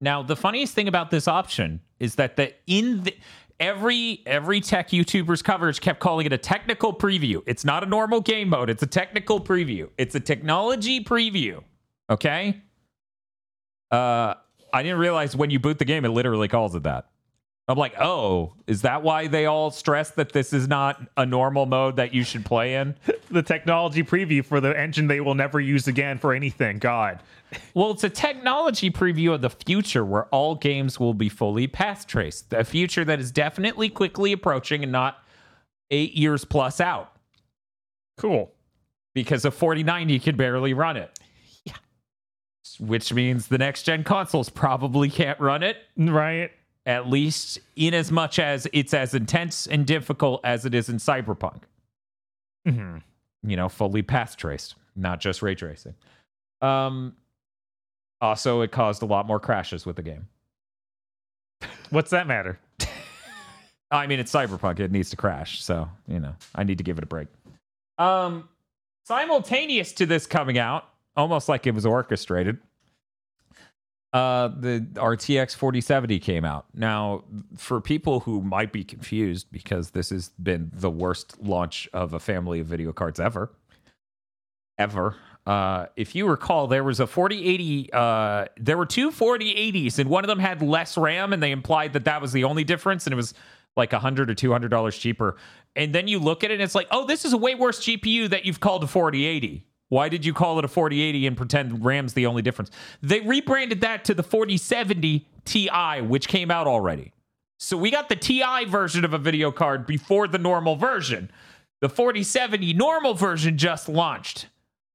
S5: Now, the funniest thing about this option is that the in the every every tech YouTuber's coverage kept calling it a technical preview. It's not a normal game mode. It's a technical preview. It's a technology preview. Okay. Uh, I didn't realize when you boot the game, it literally calls it that. I'm like, oh, is that why they all stress that this is not a normal mode that you should play in?
S2: The technology preview for the engine they will never use again for anything. God.
S5: Well, it's a technology preview of the future where all games will be fully path traced. A future that is definitely quickly approaching and not eight years plus out
S2: Cool.
S5: because a 4090 can barely run it. Yeah. Which means the next gen consoles probably can't run it.
S2: Right.
S5: At least in as much as it's as intense and difficult as it is in Cyberpunk.
S2: Mhm.
S5: You know, fully path traced, not just ray tracing. Um, also, it caused a lot more crashes with the game.
S2: What's that matter?
S5: I mean, it's Cyberpunk; it needs to crash, so you know, I need to give it a break. Um, simultaneous to this coming out, almost like it was orchestrated. Uh, the RTX 4070 came out. Now, for people who might be confused, because this has been the worst launch of a family of video cards ever, ever. Uh, if you recall, there was a 4080. Uh, there were two 4080s, and one of them had less RAM, and they implied that that was the only difference, and it was like a hundred or two hundred dollars cheaper. And then you look at it, and it's like, oh, this is a way worse GPU that you've called a 4080. Why did you call it a 4080 and pretend RAM's the only difference? They rebranded that to the 4070 Ti, which came out already. So we got the TI version of a video card before the normal version. The 4070 normal version just launched.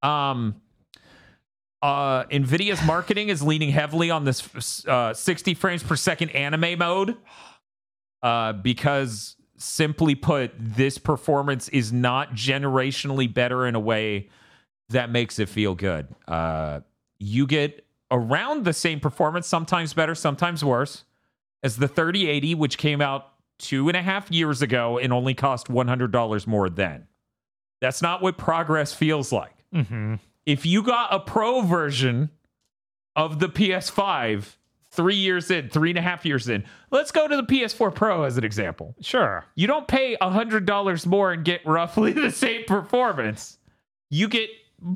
S5: Um, uh, Nvidia's marketing is leaning heavily on this uh, 60 frames per second anime mode uh, because, simply put, this performance is not generationally better in a way that makes it feel good. Uh, you get around the same performance, sometimes better, sometimes worse, as the 3080, which came out two and a half years ago and only cost $100 more then. That's not what progress feels like
S2: Mm-hmm.
S5: if you got a pro version of the PS5 three years in, three and a half years in, let's go to the PS4 Pro as an example.
S2: Sure.
S5: You don't pay $100 more and get roughly the same performance. You get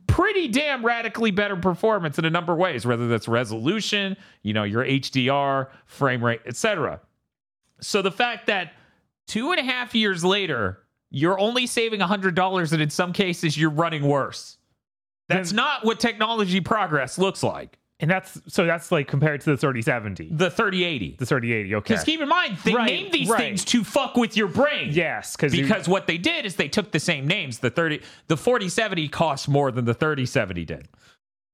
S5: pretty damn radically better performance in a number of ways, whether that's resolution, you know, your HDR, frame rate, etc. So the fact that two and a half years later, you're only saving $100 and in some cases you're running worse. That's not what technology progress looks like.
S2: And that's so that's like compared to the 3070,
S5: The 3080.
S2: the 3080. Okay.
S5: Because keep in mind, they
S2: Right,
S5: named these
S2: right.
S5: things to fuck with your brain.
S2: yes, because
S5: because what they did is they took the same names. The 30 the 4070 cost more than the 3070 did.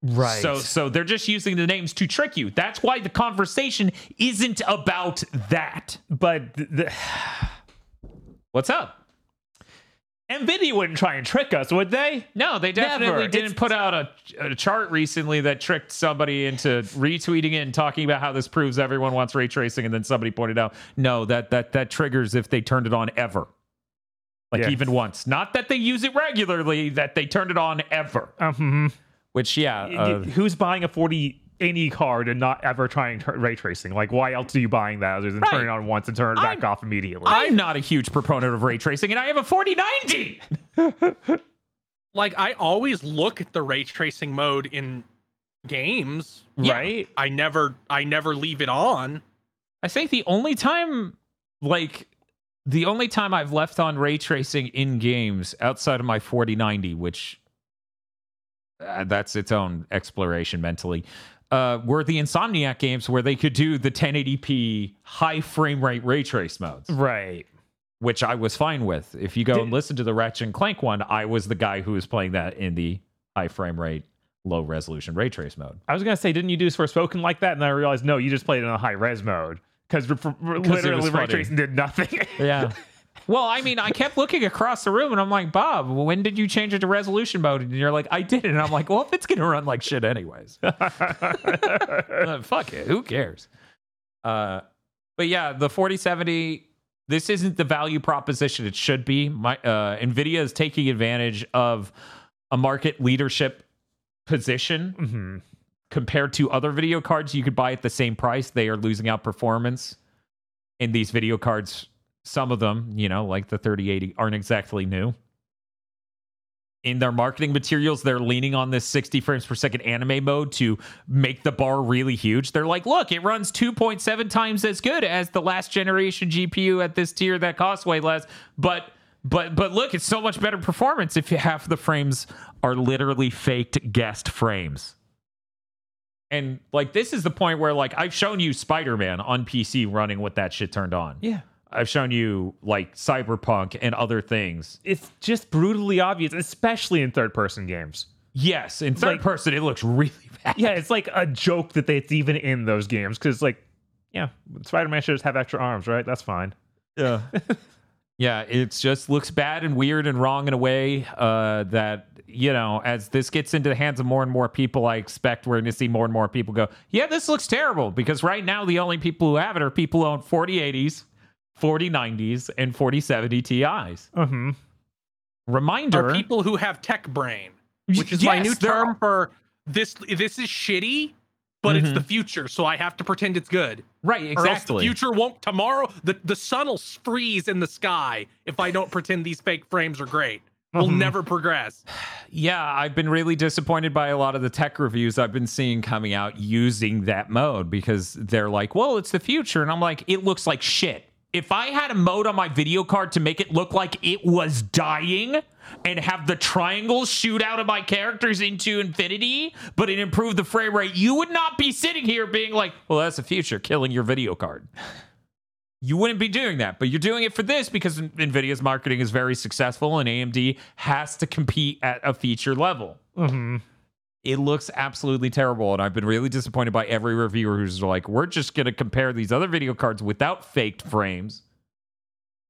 S2: right.
S5: So so they're just using the names to trick you. That's why the conversation isn't about that.
S2: but th- the,
S5: What's up?
S2: Nvidia wouldn't try and trick us, would they?
S5: No, they definitely
S2: Never.
S5: didn't
S2: It's-
S5: put out a, a chart recently that tricked somebody into retweeting it and talking about how this proves everyone wants ray tracing, and then somebody pointed out, no, that that that triggers if they turned it on ever, like
S2: Yeah.
S5: even once. Not that they use it regularly, that they turned it on ever.
S2: Um,
S5: Which yeah, uh,
S2: who's buying a 4080 card and not ever trying tur- ray tracing? Like, why else are you buying that other than
S5: Right.
S2: turn it on once and turn it back
S5: I'm-
S2: off immediately?
S5: I'm not a huge proponent of ray tracing, and I have a 4090.
S3: Like I always look at the ray tracing mode in games.
S5: Yeah.
S2: right?
S3: I never I never leave it on.
S5: I think the only time, like, the only time I've left on ray tracing in games outside of my 4090, which uh, that's its own exploration mentally, uh, were the Insomniac games where they could do the 1080p high frame rate ray trace modes,
S2: Right.
S5: which I was fine with. If you go
S2: Did-
S5: and listen to the Ratchet and Clank one, I was the guy who was playing that in the high frame rate, low resolution ray trace mode.
S2: I was gonna say, didn't you do Forspoken like that? And I realized, no, you just played it in a high res mode because literally ray
S5: funny.
S2: tracing did nothing.
S5: Yeah. Well, I mean, I kept looking across the room and I'm like, Bob, when did you change it to resolution mode? And you're like, I did. It. And I'm like, well, if it's going to run like shit anyways, uh, fuck it. Who cares? Uh, but yeah, the 4070, this isn't the value proposition it should be. My uh, NVIDIA is taking advantage of a market leadership position
S2: hmm
S5: compared to other video cards you could buy at the same price, they are losing out performance. in these video cards, some of them, you know, like the 3080, aren't exactly new. In their marketing materials, they're leaning on this 60 frames per second anime mode to make the bar really huge. They're like, look, it runs 2.7 times as good as the last generation GPU at this tier that costs way less. But but but look, it's so much better performance if half the frames are literally faked guest frames. And like this is the point where like I've shown you Spider-Man on PC running with that shit turned on.
S2: Yeah.
S5: I've shown you like Cyberpunk and other things.
S2: It's just brutally obvious, especially in third person games.
S5: Yes, in third
S2: Like-
S5: person it looks really bad.
S2: Yeah, it's like a joke that they- it's even in those games because like yeah, Spider-Man should just have extra arms, right? That's fine.
S5: Yeah. yeah, it just looks bad and weird and wrong in a way uh, that, you know, as this gets into the hands of more and more people, I expect we're going to see more and more people go, yeah, this looks terrible. Because right now, the only people who have it are people who own 4080s, 4090s, and 4070 Ti's.
S2: Mm-hmm.
S5: Reminder
S3: Are people who have tech brain, which is my new term
S5: are-
S3: for this. This is shitty, but it's
S5: Mhm.
S3: the future, so I have to pretend it's good.
S5: Right,
S3: else the
S5: exactly.
S3: future won't. Tomorrow, the the sun will freeze in the sky if I don't pretend these fake frames are great. We'll
S2: Mhm.
S3: never progress.
S5: Yeah, I've been really disappointed by a lot of the tech reviews I've been seeing coming out using that mode because they're like, well, it's the future. And I'm like, it looks like shit. If I had a mode on my video card to make it look like it was dying and have the triangles shoot out of my characters into infinity, but it improved the frame rate, you would not be sitting here being like, well, that's the future, killing your video card. You wouldn't be doing that, but you're doing it for this because NVIDIA's marketing is very successful and AMD has to compete at a feature level.
S2: Mm-hmm.
S5: It looks absolutely terrible, and I've been really disappointed by every reviewer who's like, we're just going to compare these other video cards without faked frames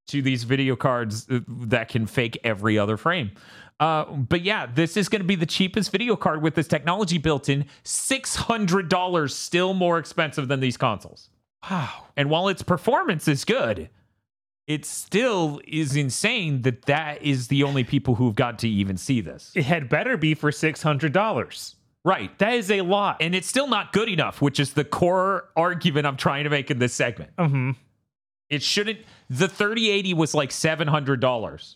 S5: to these video cards uh, that can fake every other frame. Uh, but yeah, this is going to be the cheapest video card with this technology built in. $600 still more expensive than these consoles.
S2: Wow.
S5: And while its performance is good, it still is insane that that is the only people who've got to even see this.
S2: It had better be for six hundred dollars.
S5: Right.
S2: That is a lot.
S5: And it's still not good enough, which is the core argument I'm trying to make in this segment.
S2: mm-hmm.
S5: It shouldn't. The 3080 was like $700.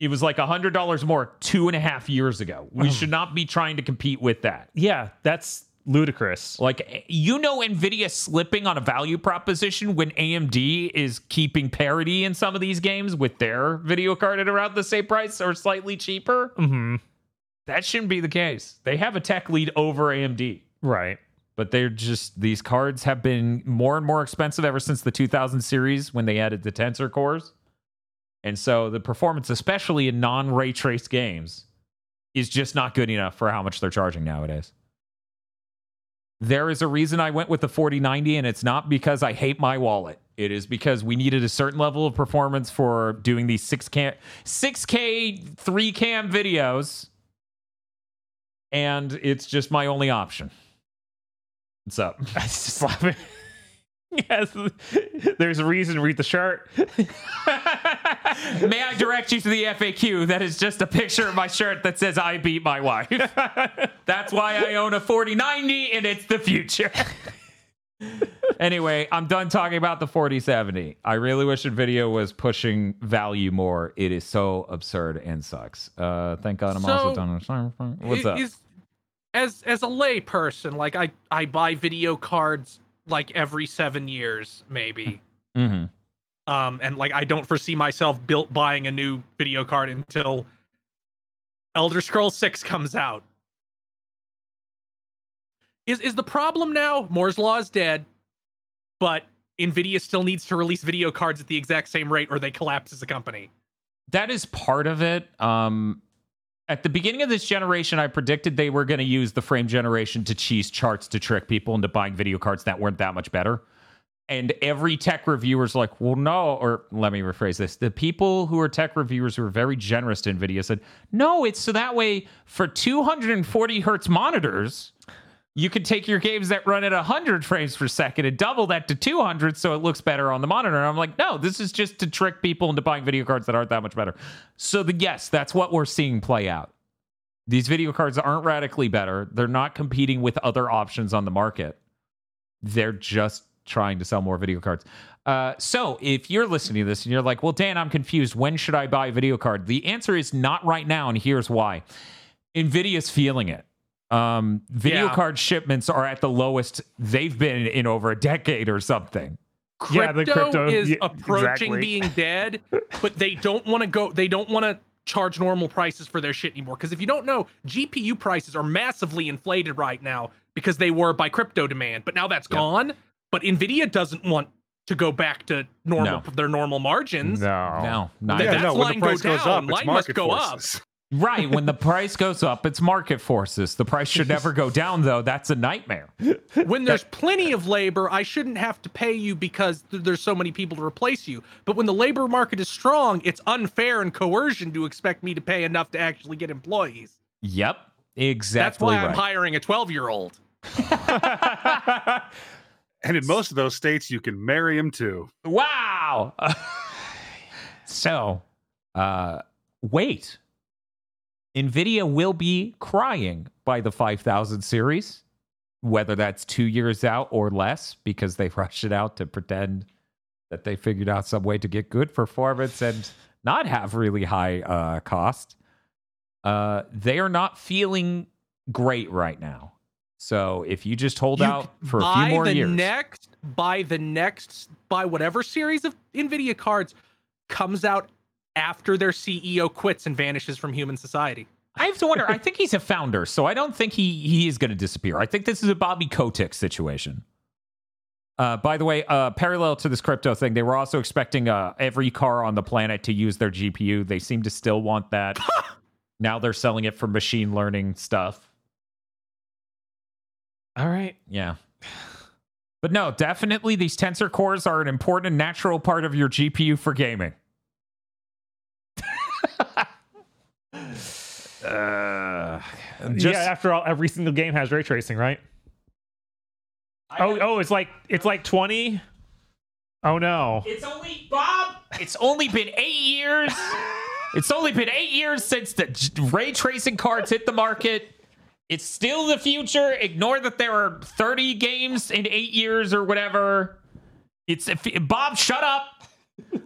S5: It was like $100 more two and a half years ago. We should not be trying to compete with that.
S2: Yeah, that's ludicrous.
S5: Like, you know, Nvidia slipping on a value proposition when AMD is keeping parity in some of these games with their video card at around the same price or slightly cheaper.
S2: Mm-hmm.
S5: That shouldn't be the case. They have a tech lead over AMD,
S2: Right.
S5: but they're just, these cards have been more and more expensive ever since the 2000 series when they added the tensor cores. And so the performance, especially in non ray trace games, is just not good enough for how much they're charging nowadays. There is a reason I went with the 4090, and it's not because I hate my wallet. It is because we needed a certain level of performance for doing these 6K, 6K 3 cam videos. And it's just my only option. What's up?
S2: I just laughing. Yes, there's a reason. Read the shirt.
S5: May I direct you to the FAQ? That is just a picture of my shirt that says I beat my wife. That's why I own a 4090 and it's the future. anyway, I'm done talking about the 4070. I really wish Nvidia was pushing value more. It is so absurd and sucks. Uh, thank God I'm also
S3: So,
S5: done. What's
S3: I-
S5: up?
S3: is- as as a lay person, like I I buy video cards like every seven years, maybe.
S5: hmm
S3: um, and like I don't foresee myself built buying a new video card until Elder Scrolls Six comes out. Is is the problem now? Moore's law is dead, but Nvidia still needs to release video cards at the exact same rate, or they collapse as a company.
S5: that is part of it. Um, at the beginning of this generation, I predicted they were going to use the frame generation to cheese charts to trick people into buying video cards that weren't that much better. And every tech reviewer's like, well, no, or let me rephrase this. The people who are tech reviewers who are very generous to NVIDIA said, no, it's so that way for 240 hertz monitors, you could take your games that run at 100 frames per second and double that to 200 so it looks better on the monitor. And I'm like, no, this is just to trick people into buying video cards that aren't that much better. So, the, yes, that's what we're seeing play out. These video cards aren't radically better. They're not competing with other options on the market. They're just trying to sell more video cards. Uh, so, if you're listening to this and you're like, well, Dan, I'm confused. When should I buy a video card? The answer is not right now. And here's why NVIDIA's feeling it. Um, video
S3: Yeah.
S5: card shipments are at the lowest they've been in over a decade or something.
S2: Yeah, the
S3: Crypto
S2: crypto-
S3: is
S2: yeah,
S3: approaching
S2: exactly.
S3: being dead, but they don't want to go. They don't want to charge normal prices for their shit anymore. Because if you don't know, GPU prices are massively inflated right now because they were by crypto demand, but now that's
S5: Yep.
S3: gone. But Nvidia doesn't want to go back to normal
S5: No.
S3: their normal margins.
S2: No.
S5: No, not
S4: yeah,
S3: that's
S4: no, when
S3: line
S4: the
S3: go
S4: price goes
S3: down,
S4: up, it's
S3: line must
S4: market
S3: go up.
S4: Forces.
S5: Right. When the price goes up, it's market forces. The price should never go down, though. That's a nightmare.
S3: When there's plenty of labor, I shouldn't have to pay you because th- there's so many people to replace you. But when the labor market is strong, it's unfair and coercion to expect me to pay enough to actually get employees.
S5: Yep. Exactly.
S3: That's why I'm hiring a 12 year old.
S4: And in most of those states, you can marry him too.
S5: Wow. so, uh, wait. NVIDIA will be crying by the 5000 series, whether that's two years out or less, because they rushed it out to pretend that they figured out some way to get good performance and not have really high uh, cost. Uh, they are not feeling great right now. So if you just hold
S3: You
S5: out for a few more
S3: the
S5: years,
S3: next buy the next buy whatever series of Nvidia cards comes out after their CEO quits and vanishes from human society.
S5: I have to wonder. I think he's a founder, so I don't think he he is going to disappear. I think this is a Bobby Kotick situation. Uh, by the way, uh, parallel to this crypto thing, they were also expecting uh, every car on the planet to use their GPU. They seem to still want that. now they're selling it for machine learning stuff.
S2: All right.
S5: Yeah. But no, definitely these tensor cores are an important and natural part of your GPU for gaming. Uh, just,
S2: yeah, after all, every single game has ray tracing, right? Oh, oh, it's like it's like 20. Oh no.
S5: It's only Bob. It's only been eight years. it's only been eight years since the ray tracing cards hit the market. It's still the future. Ignore that there are 30 games in eight years or whatever. It's if, Bob. Shut up.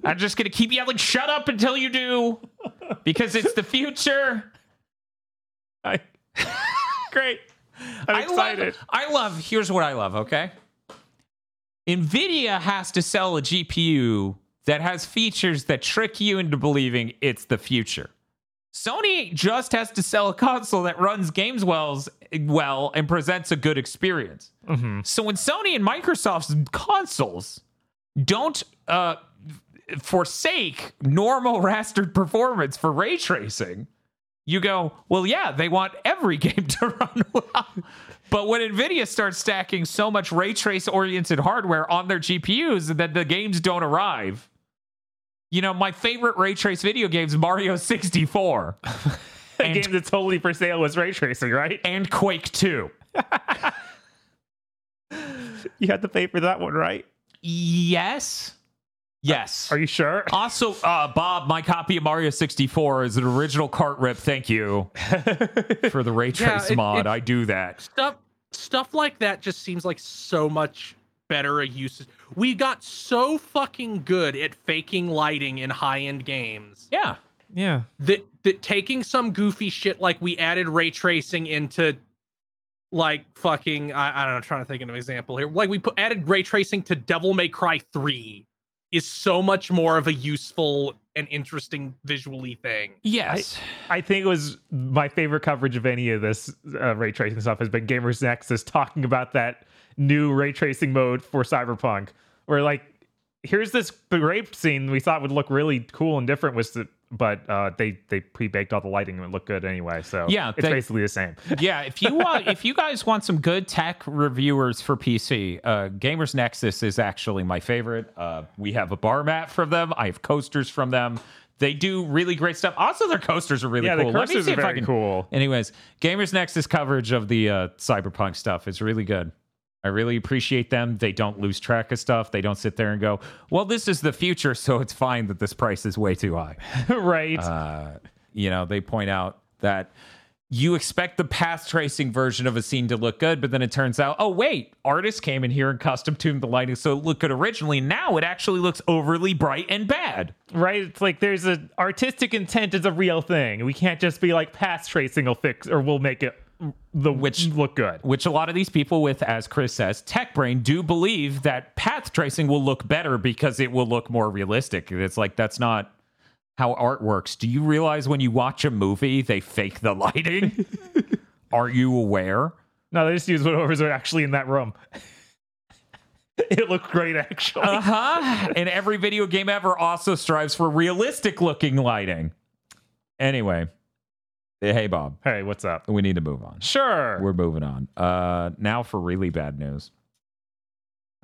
S5: I'm just gonna keep yelling "shut up" until you do, because it's the future.
S2: I, great. I'm
S5: I
S2: excited.
S5: Love, I love. Here's what I love. Okay, Nvidia has to sell a GPU that has features that trick you into believing it's the future. Sony just has to sell a console that runs games wells well and presents a good experience.
S2: Mhm.
S5: So when Sony and Microsoft's consoles don't uh, forsake normal rastered performance for ray tracing, you go, well, yeah, they want every game to run well. But when NVIDIA starts stacking so much ray trace oriented hardware on their GPUs that the games don't arrive, you know, my favorite ray trace video games, Mario 64
S2: A
S5: and-
S2: game that's totally for sale was ray tracing, right?
S5: and Quake 2.
S2: You had to pay for that one, right?
S5: Yes. Yes.
S2: Are you sure?
S5: Also, uh, Bob, my copy of Mario 64 is an original cart rip. Thank you for the ray
S3: Yeah,
S5: trace
S3: it-
S5: mod.
S3: it-
S5: I do that.
S3: Stuff stuff like that just seems like so much better a use. We got so fucking good at faking lighting in high-end games
S5: Yeah.
S2: Yeah.
S3: that that taking some goofy shit like we added ray tracing into like fucking I, I don't know, I'm trying to think of an example here. Like we put added ray tracing to Devil May Cry 3 is so much more of a useful and interesting visually thing.
S5: Yes.
S2: I think it was my favorite coverage of any of this uh, ray tracing stuff has been Gamers Nexus talking about that new ray tracing mode for Cyberpunk, where like here's this rape scene we thought would look really cool and different, was the, but uh, they they pre baked all the lighting and it looked good anyway. So
S5: Yeah,
S2: it's
S5: they-
S2: basically the same.
S5: yeah. If you want, if you guys want some good tech reviewers for PC, uh, Gamers Nexus is actually my favorite. Uh, we have a bar mat from them. I have coasters from them. They do really great stuff. Also, their coasters are really
S2: yeah,
S5: cool.
S2: the
S5: Let me see
S2: are
S5: if I
S2: very
S5: can
S2: cool.
S5: Anyways, Gamers Nexus coverage of the uh, Cyberpunk stuff is really good. I really appreciate them. They don't lose track of stuff. They don't sit there and go, "Well, this is the future, so it's fine that this price is way too high."
S2: right.
S5: Uh, you know, they point out that you expect the path tracing version of a scene to look good, but then it turns out, oh wait, artists came in here and custom tuned the lighting so it looked good originally. Now it actually looks overly bright and bad.
S2: right. It's like there's a artistic intent is a real thing. We can't just be like path tracing will fix or we'll make it the
S5: Which-
S2: look good.
S5: which a lot of these people with, as Chris says, tech brain do believe that path tracing will look better because it will look more realistic. It's like that's not how art works. Do you realize when you watch a movie they fake the lighting? Are you aware?
S2: No, they just use whatever's actually in that room. it looked great, actually.
S5: Uh huh. and every video game ever also strives for realistic looking lighting. Anyway, Hey, Bob.
S2: Hey, what's up?
S5: We need to move on.
S2: Sure.
S5: We're moving on. Uh, now for really bad news.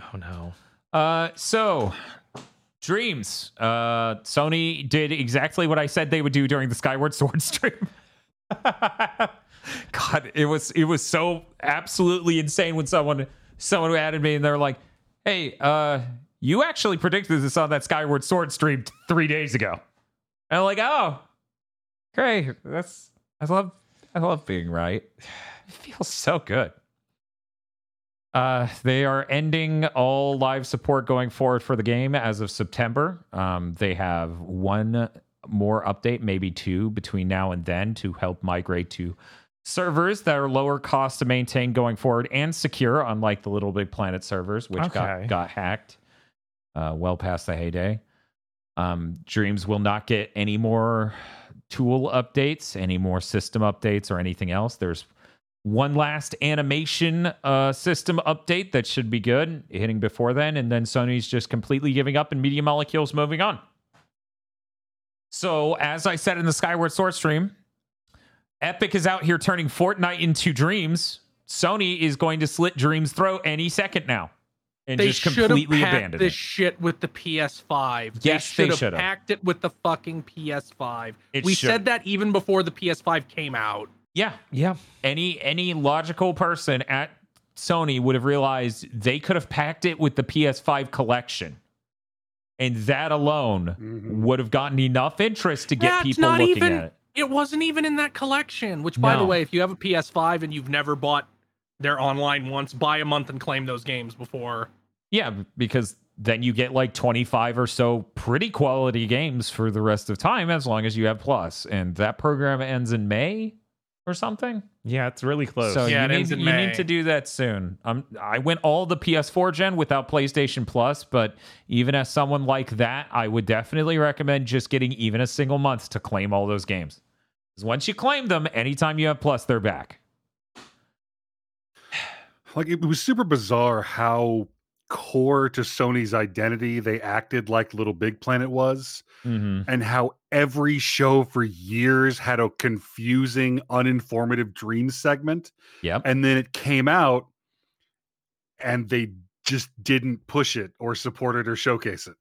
S2: oh no.
S5: Uh, so dreams. Uh, Sony did exactly what I said they would do during the Skyward Sword stream. God, it was it was so absolutely insane when someone someone added me and they're like, "Hey, uh, you actually predicted this on that Skyward Sword stream three days ago." And I'm like, "Oh, great! That's I love I love being right. It feels so good." Uh, they are ending all live support going forward for the game as of September. Um, they have one more update, maybe two, between now and then to help migrate to servers that are lower cost to maintain going forward and secure, unlike the Little Big Planet servers, which
S2: Okay.
S5: got, got hacked uh, well past the heyday. Um, Dreams will not get any more tool updates, any more system updates, or anything else. There's one last animation uh, system update that should be good, hitting before then, and then Sony's just completely giving up and Media Molecule's moving on. So, as I said in the Skyward Sword stream, Epic is out here turning Fortnite into Dreams. Sony is going to slit Dreams' throat any second now, and
S3: They
S5: just
S3: should have
S5: completely
S3: packed
S5: abandon
S3: this
S5: it.
S3: shit with the PS5.
S5: Yes,
S3: they
S5: they
S3: should have
S5: should've.
S3: packed it with the fucking PS5.
S5: It
S3: we
S5: should.
S3: said that even before the PS5 came out.
S5: Yeah,
S2: Yeah.
S5: any any logical person at Sony would have realized they could have packed it with the PS5 collection. And that alone
S4: Mhm.
S5: would have gotten enough interest to get
S3: Yeah, it's
S5: people
S3: not
S5: looking
S3: even-
S5: at it.
S3: It wasn't even in that collection. Which, by the way, if you have a PS5 and you've never bought their online once, buy a month and claim those games before.
S5: Yeah, because then you get like 25 or so pretty quality games for the rest of time as long as you have Plus. And that program ends in May or something.
S2: Yeah, it's really close.
S5: So
S3: Yeah,
S5: you,
S3: it
S5: need,
S3: ends in
S5: you
S3: May.
S5: need to do that soon. Um, I went all the PS4 gen without PlayStation Plus, but even as someone like that, I would definitely recommend just getting even a single month to claim all those games. Because once you claim them, anytime you have Plus, they're back.
S4: Like it was super bizarre how core to Sony's identity they acted like Little Big Planet was,
S5: Mm-hmm.
S4: and how every show for years had a confusing, uninformative dream segment,
S5: Yep.
S4: and then it came out, and they just didn't push it or support it or showcase it.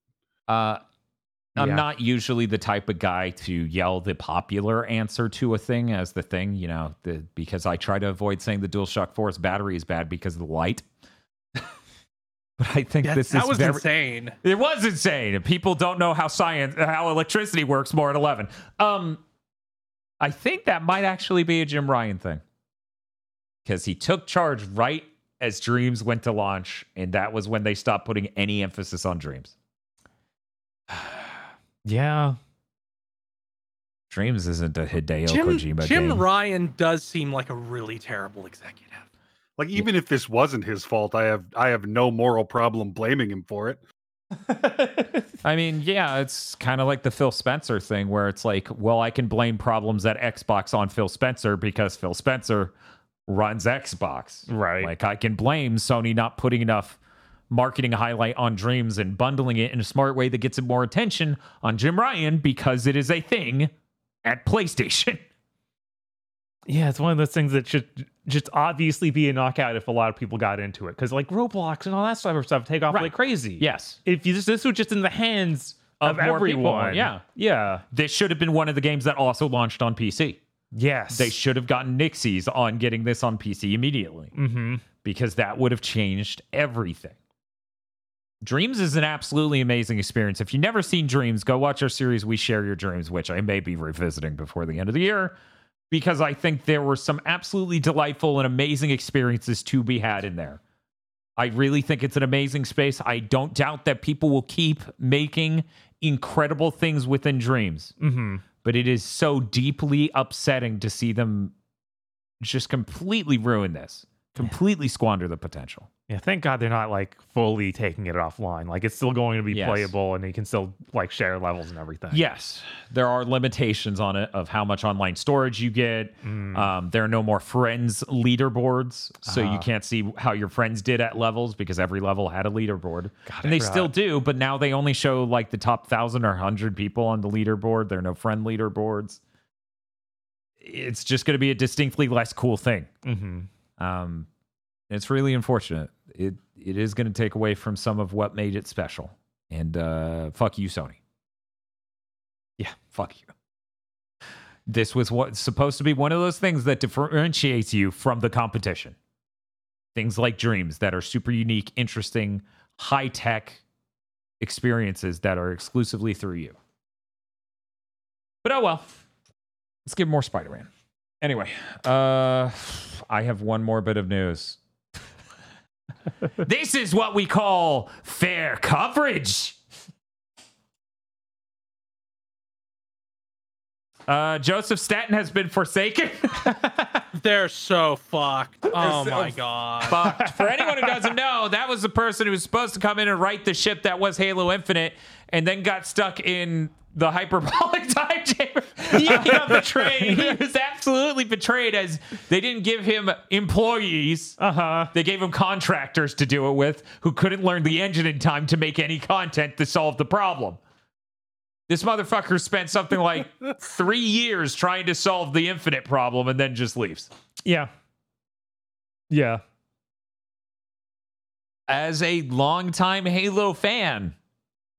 S5: Uh, I'm
S2: Yeah.
S5: not usually the type of guy to yell the popular answer to a thing as the thing, you know, the, because I try to avoid saying the DualShock 4's battery is bad because of the light. But I think That's, this
S3: that
S5: is
S3: was
S5: very,
S3: insane.
S5: It was insane. People don't know how science, how electricity works more at 11. Um, I think that might actually be a Jim Ryan thing because he took charge right as Dreams went to launch, and that was when they stopped putting any emphasis on Dreams.
S2: yeah.
S5: Dreams isn't a Hideo
S3: Jim,
S5: Kojima
S3: Jim
S5: game.
S3: Ryan does seem like a really terrible executive.
S4: Like even if this wasn't his fault, I have I have no moral problem blaming him for it.
S5: I mean, yeah, it's kind of like the Phil Spencer thing where it's like, well, I can blame problems at Xbox on Phil Spencer because Phil Spencer runs Xbox.
S2: Right.
S5: Like I can blame Sony not putting enough marketing highlight on Dreams and bundling it in a smart way that gets it more attention on Jim Ryan because it is a thing at PlayStation.
S2: Yeah, it's one of those things that should just obviously be a knockout if a lot of people got into it. Because like Roblox and all that type of stuff take off
S5: Right.
S2: like crazy.
S5: yes.
S2: If you just this was just in the hands of,
S5: Of more people,
S2: everyone.
S5: yeah.
S2: Yeah.
S5: This should have been one of the games that also launched on PC.
S2: Yes.
S5: They should have gotten Nixxes on getting this on PC immediately.
S2: mm-hmm.
S5: because that would have changed everything. Dreams is an absolutely amazing experience. If you've never seen Dreams, go watch our series We Share Your Dreams, which I may be revisiting before the end of the year because I think there were some absolutely delightful and amazing experiences to be had in there. I really think it's an amazing space. I don't doubt that people will keep making incredible things within Dreams,
S2: Mm-hmm.
S5: but it is so deeply upsetting to see them just completely ruin this, completely squander the potential.
S2: Yeah, thank God they're not like fully taking it offline. Like it's still going to be
S5: Yes.
S2: playable and you can still like share levels and everything.
S5: Yes, there are limitations on it of how much online storage you get.
S2: Mm.
S5: Um, there are no more friends leaderboards, so you
S2: Ah.
S5: can't see how your friends did at levels because every level had a leaderboard,
S2: God,
S5: and they still do. But now they only show like the top thousand or hundred people on the leaderboard. There are no friend leaderboards. it's just going to be a distinctly less cool thing.
S2: Mm-hmm.
S5: Um, it's really unfortunate. It it is going to take away from some of what made it special. And uh, fuck you, Sony. Yeah, fuck you. This was what's supposed to be one of those things that differentiates you from the competition. Things like dreams that are super unique, interesting, high tech experiences that are exclusively through you. But oh well. Let's give more Spider Man. Anyway, uh, I have one more bit of news. this is what we call fair coverage. Uh, Joseph Staten has been forsaken.
S3: They're so fucked. Oh
S5: so
S3: my god.
S5: Fucked. For anyone who doesn't know, that was the person who was supposed to come in and right the ship that was Halo Infinite, and then got stuck in the hyperbolic time chamber. He got betrayed. He was absolutely betrayed as they didn't give him employees.
S2: Uh huh.
S5: They gave him contractors to do it with who couldn't learn the engine in time to make any content to solve the problem. This motherfucker spent something like three years trying to solve the infinite problem and then just leaves.
S2: Yeah. Yeah.
S5: As a longtime Halo fan,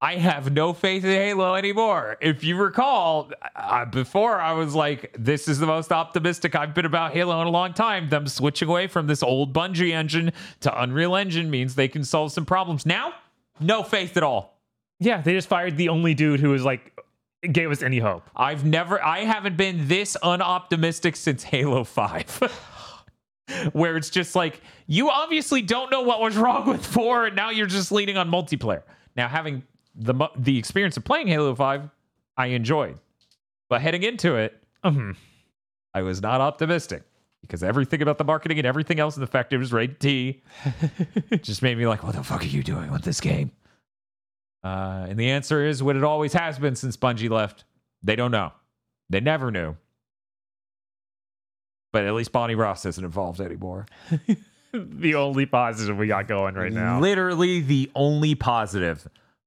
S5: I have no faith in Halo anymore. If you recall, uh, before I was like, this is the most optimistic I've been about Halo in a long time. Them switching away from this old Bungie engine to Unreal Engine means they can solve some problems. Now, no faith at all.
S2: Yeah. They just fired the only dude who was like gave us any hope.
S5: I've never, I haven't been this unoptimistic since Halo 5. Where it's just like, you obviously don't know what was wrong with 4, and now you're just leaning on multiplayer. Now, having the the experience of playing Halo 5, I enjoyed. But heading into it,
S2: hmm
S5: I was not optimistic because everything about the marketing and everything else in the fact it was rated T just made me like, what the fuck are you doing with this game? Uh, and the answer is what it always has been since Bungie left. They don't know. They never knew. But at least Bonnie Ross isn't involved anymore.
S2: the only positive we got going right now.
S5: Literally the only positive.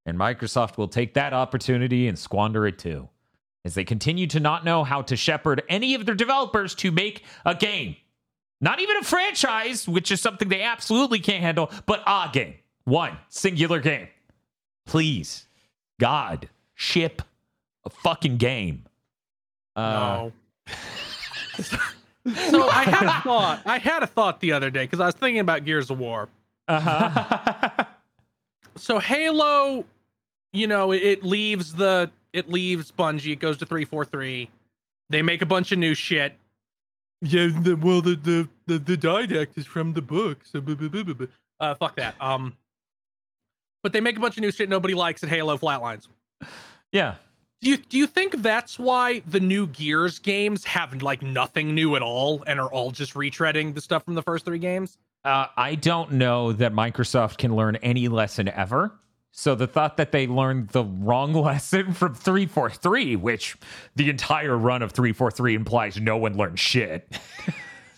S5: And Microsoft will take that opportunity and squander it too. As they continue to not know how to shepherd any of their developers to make a game. Not even a franchise, which is something they absolutely can't handle, but a game. One singular game. Please, God, ship a fucking game. Uh,
S3: No. so I had a thought. I had a thought the other day because I was thinking about Gears of War.
S2: Uh-huh.
S3: So Halo, you know, it, it leaves the it leaves Bungie. It goes to three four three. They make a bunch of new shit. Yeah, the, well, the the the, the didact is from the book. So blah, blah, blah, blah, blah. uh, fuck that. Um, but they make a bunch of new shit nobody likes, and Halo flatlines.
S5: yeah.
S3: Do you do you think that's why the new Gears games have like nothing new at all and are all just retreading the stuff from the first three games?
S5: Uh, I don't know that Microsoft can learn any lesson ever. So the thought that they learned the wrong lesson from 343, which the entire run of 343 implies no one learned shit,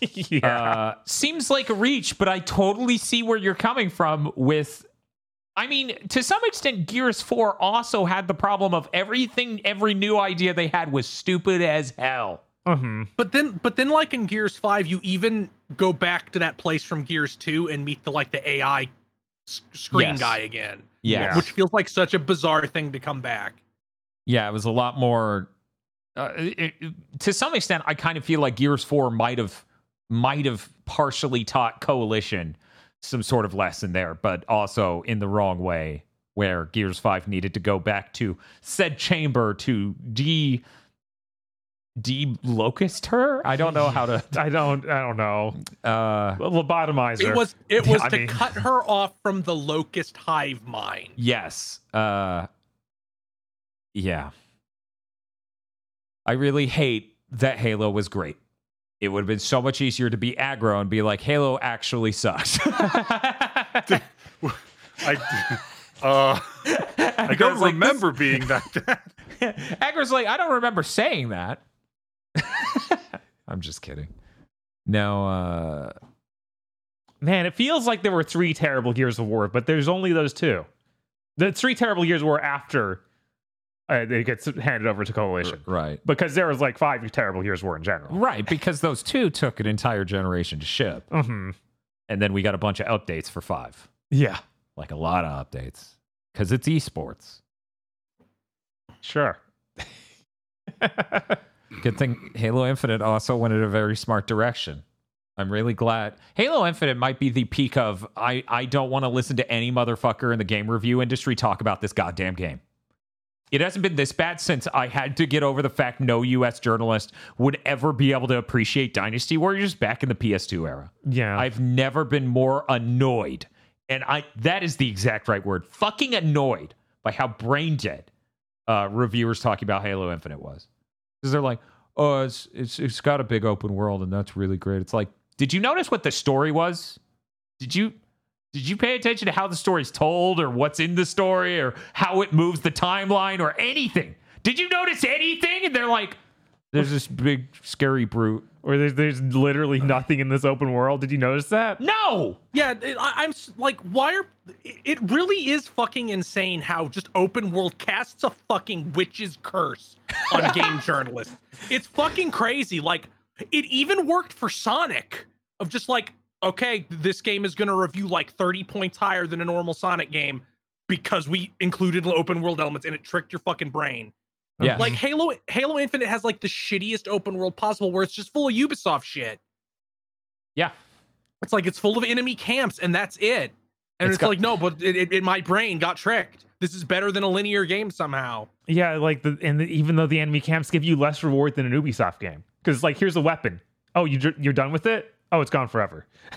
S2: yeah.
S5: uh, seems like a reach, but I totally see where you're coming from with. I mean, to some extent, Gears 4 also had the problem of everything, every new idea they had was stupid as hell.
S2: Mhm.
S3: But then, but then, like in Gears Five, you even go back to that place from Gears Two and meet the like the AI s- screen
S5: Yes.
S3: guy again,
S2: Yeah.
S3: which feels like such a bizarre thing to come back.
S5: Yeah, it was a lot more. Uh, it, it- to some extent, I kind of feel like Gears Four might have might have partially taught Coalition some sort of lesson there, but also in the wrong way, where Gears Five needed to go back to said chamber to de de locust her. I don't know how to.
S2: I don't I don't know.
S5: Uh,
S2: Lobotomizer.
S3: It was it was
S2: I
S3: to
S2: mean-
S3: cut her off from the locust hive mind.
S5: Yes. Uh yeah. I really hate that Halo was great. It would have been so much easier to be aggro and be like, Halo actually sucks.
S4: I, uh, I don't
S5: like,
S4: remember being that bad.
S5: Aggro's like, I don't remember saying that. I'm just kidding. No, uh
S2: Man, it feels like there were three terrible Gears of War, but there's only those two. The three terrible Gears of War after uh, it gets handed over to Coalition
S5: Right.
S2: because there was like five terrible Gears of War in general.
S5: Right, because those two took an entire generation to ship.
S2: hmm
S5: And then we got a bunch of updates for five.
S2: Yeah,
S5: Like a lot of updates. Because it's esports.
S2: sure.
S5: Good thing Halo Infinite also went in a very smart direction. I'm really glad. Halo Infinite might be the peak of I, I don't want to listen to any motherfucker in the game review industry talk about this goddamn game. It hasn't been this bad since I had to get over the fact no US journalist would ever be able to appreciate Dynasty Warriors back in the PS2 era.
S2: Yeah,
S5: I've never been more annoyed. And I that is the exact right word. Fucking annoyed by how brain dead uh, reviewers talking about Halo Infinite was. Because they're like, oh, it's, it's it's got a big open world and that's really great. It's like, did you notice what the story was? Did you did you pay attention to how the story's told or what's in the story or how it moves the timeline or anything? Did you notice anything? And they're like, there's this big scary brute.
S2: or there's there's literally nothing in this open world. Did you notice that?
S5: No.
S3: Yeah, it- I, I'm like, why are it- it really is fucking insane how just open world casts a fucking witch's curse on game journalists. It's fucking crazy. Like, it even worked for Sonic of just like, okay, this game is gonna review like 30 points higher than a normal Sonic game because we included open world elements and it tricked your fucking brain.
S5: Yeah.
S3: Like mm-hmm. Halo Halo Infinite has like the shittiest open world possible where it's just full of Ubisoft shit.
S5: Yeah.
S3: It's like it's full of enemy camps and that's it. And
S5: It's
S3: it's,
S5: got-
S3: like, no, but it, it, it- my brain got tricked. This is better than a linear game somehow.
S2: Yeah, like the and the, even though the enemy camps give you less reward than an Ubisoft game, because like here's a weapon. Oh, you you're done with it. Oh, it's gone forever.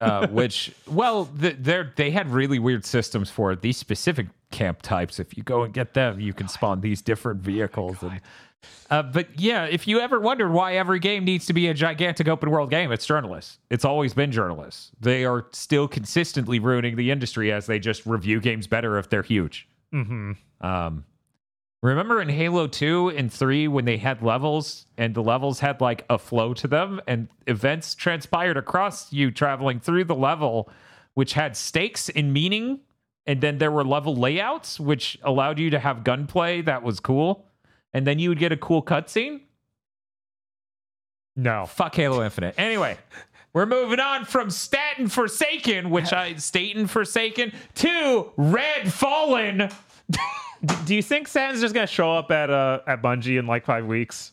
S5: uh, which well th- they're they had really weird systems for it. these specific camp types if you go and get them you can spawn these different vehicles and uh, but yeah if you ever wondered why every game needs to be a gigantic open world game it's journalists. It's always been journalists. They are still consistently ruining the industry as they just review games better if they're huge.
S2: Hmm
S5: um, remember in Halo 2 and 3 when they had levels and the levels had like a flow to them and events transpired across you traveling through the level, which had stakes and meaning. And then there were level layouts, which allowed you to have gunplay that was cool. And then you would get a cool cutscene.
S2: No.
S5: Fuck Halo Infinite. Anyway, we're moving on from Staten Forsaken, which I Staten Forsaken, to Red Fallen.
S2: Do you think Sam's just gonna show up at uh at Bungie in like five weeks?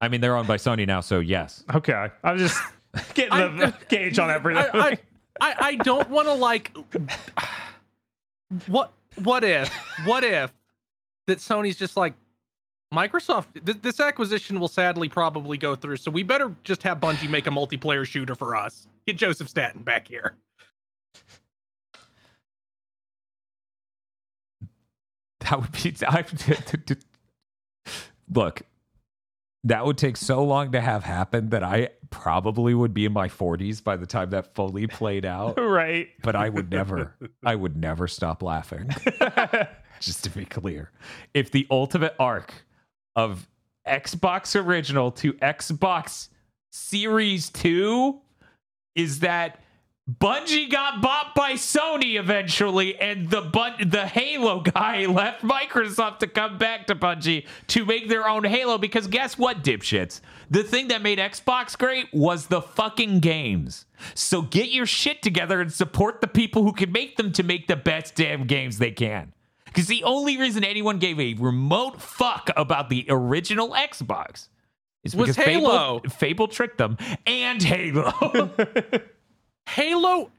S5: I mean, they're owned by Sony now, so yes.
S2: Okay, I was just getting the
S3: I-
S2: gauge on everything.
S3: I, I, I, I don't want to like. What what if what if that Sony's just like Microsoft? Th- this acquisition will sadly probably go through, so we better just have Bungie make a multiplayer shooter for us. Get Joseph Staten back here.
S5: That would be. I, look, that would take so long to have happen that I probably would be in my 40s by the time that fully played out.
S2: right.
S5: But I would never, I would never stop laughing. Just to be clear, if the ultimate arc of Xbox original to Xbox Series 2 is that Bungie got bought by Sony eventually, and the bun- the Halo guy left Microsoft to come back to Bungie to make their own Halo. Because guess what, dipshits? The thing that made Xbox great was the fucking games. So get your shit together and support the people who can make them to make the best damn games they can. Because the only reason anyone gave a remote fuck about the original Xbox is
S3: Was
S5: because
S3: Halo.
S5: Fable, Fable tricked them and Halo.
S3: Halo.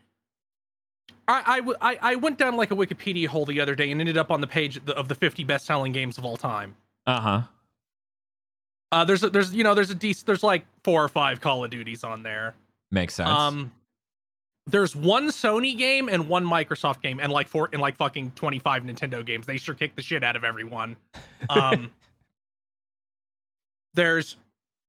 S3: I, I, I went down like a Wikipedia hole the other day and ended up on the page of the, of the 50 best-selling games of all time.
S5: uh huh.
S3: Uh, there's a, there's you know there's a decent there's like four or five Call of Duties on there.
S5: Makes sense.
S3: Um, there's one Sony game and one Microsoft game, and like four and like fucking 25 Nintendo games. They sure kick the shit out of everyone. Um, there's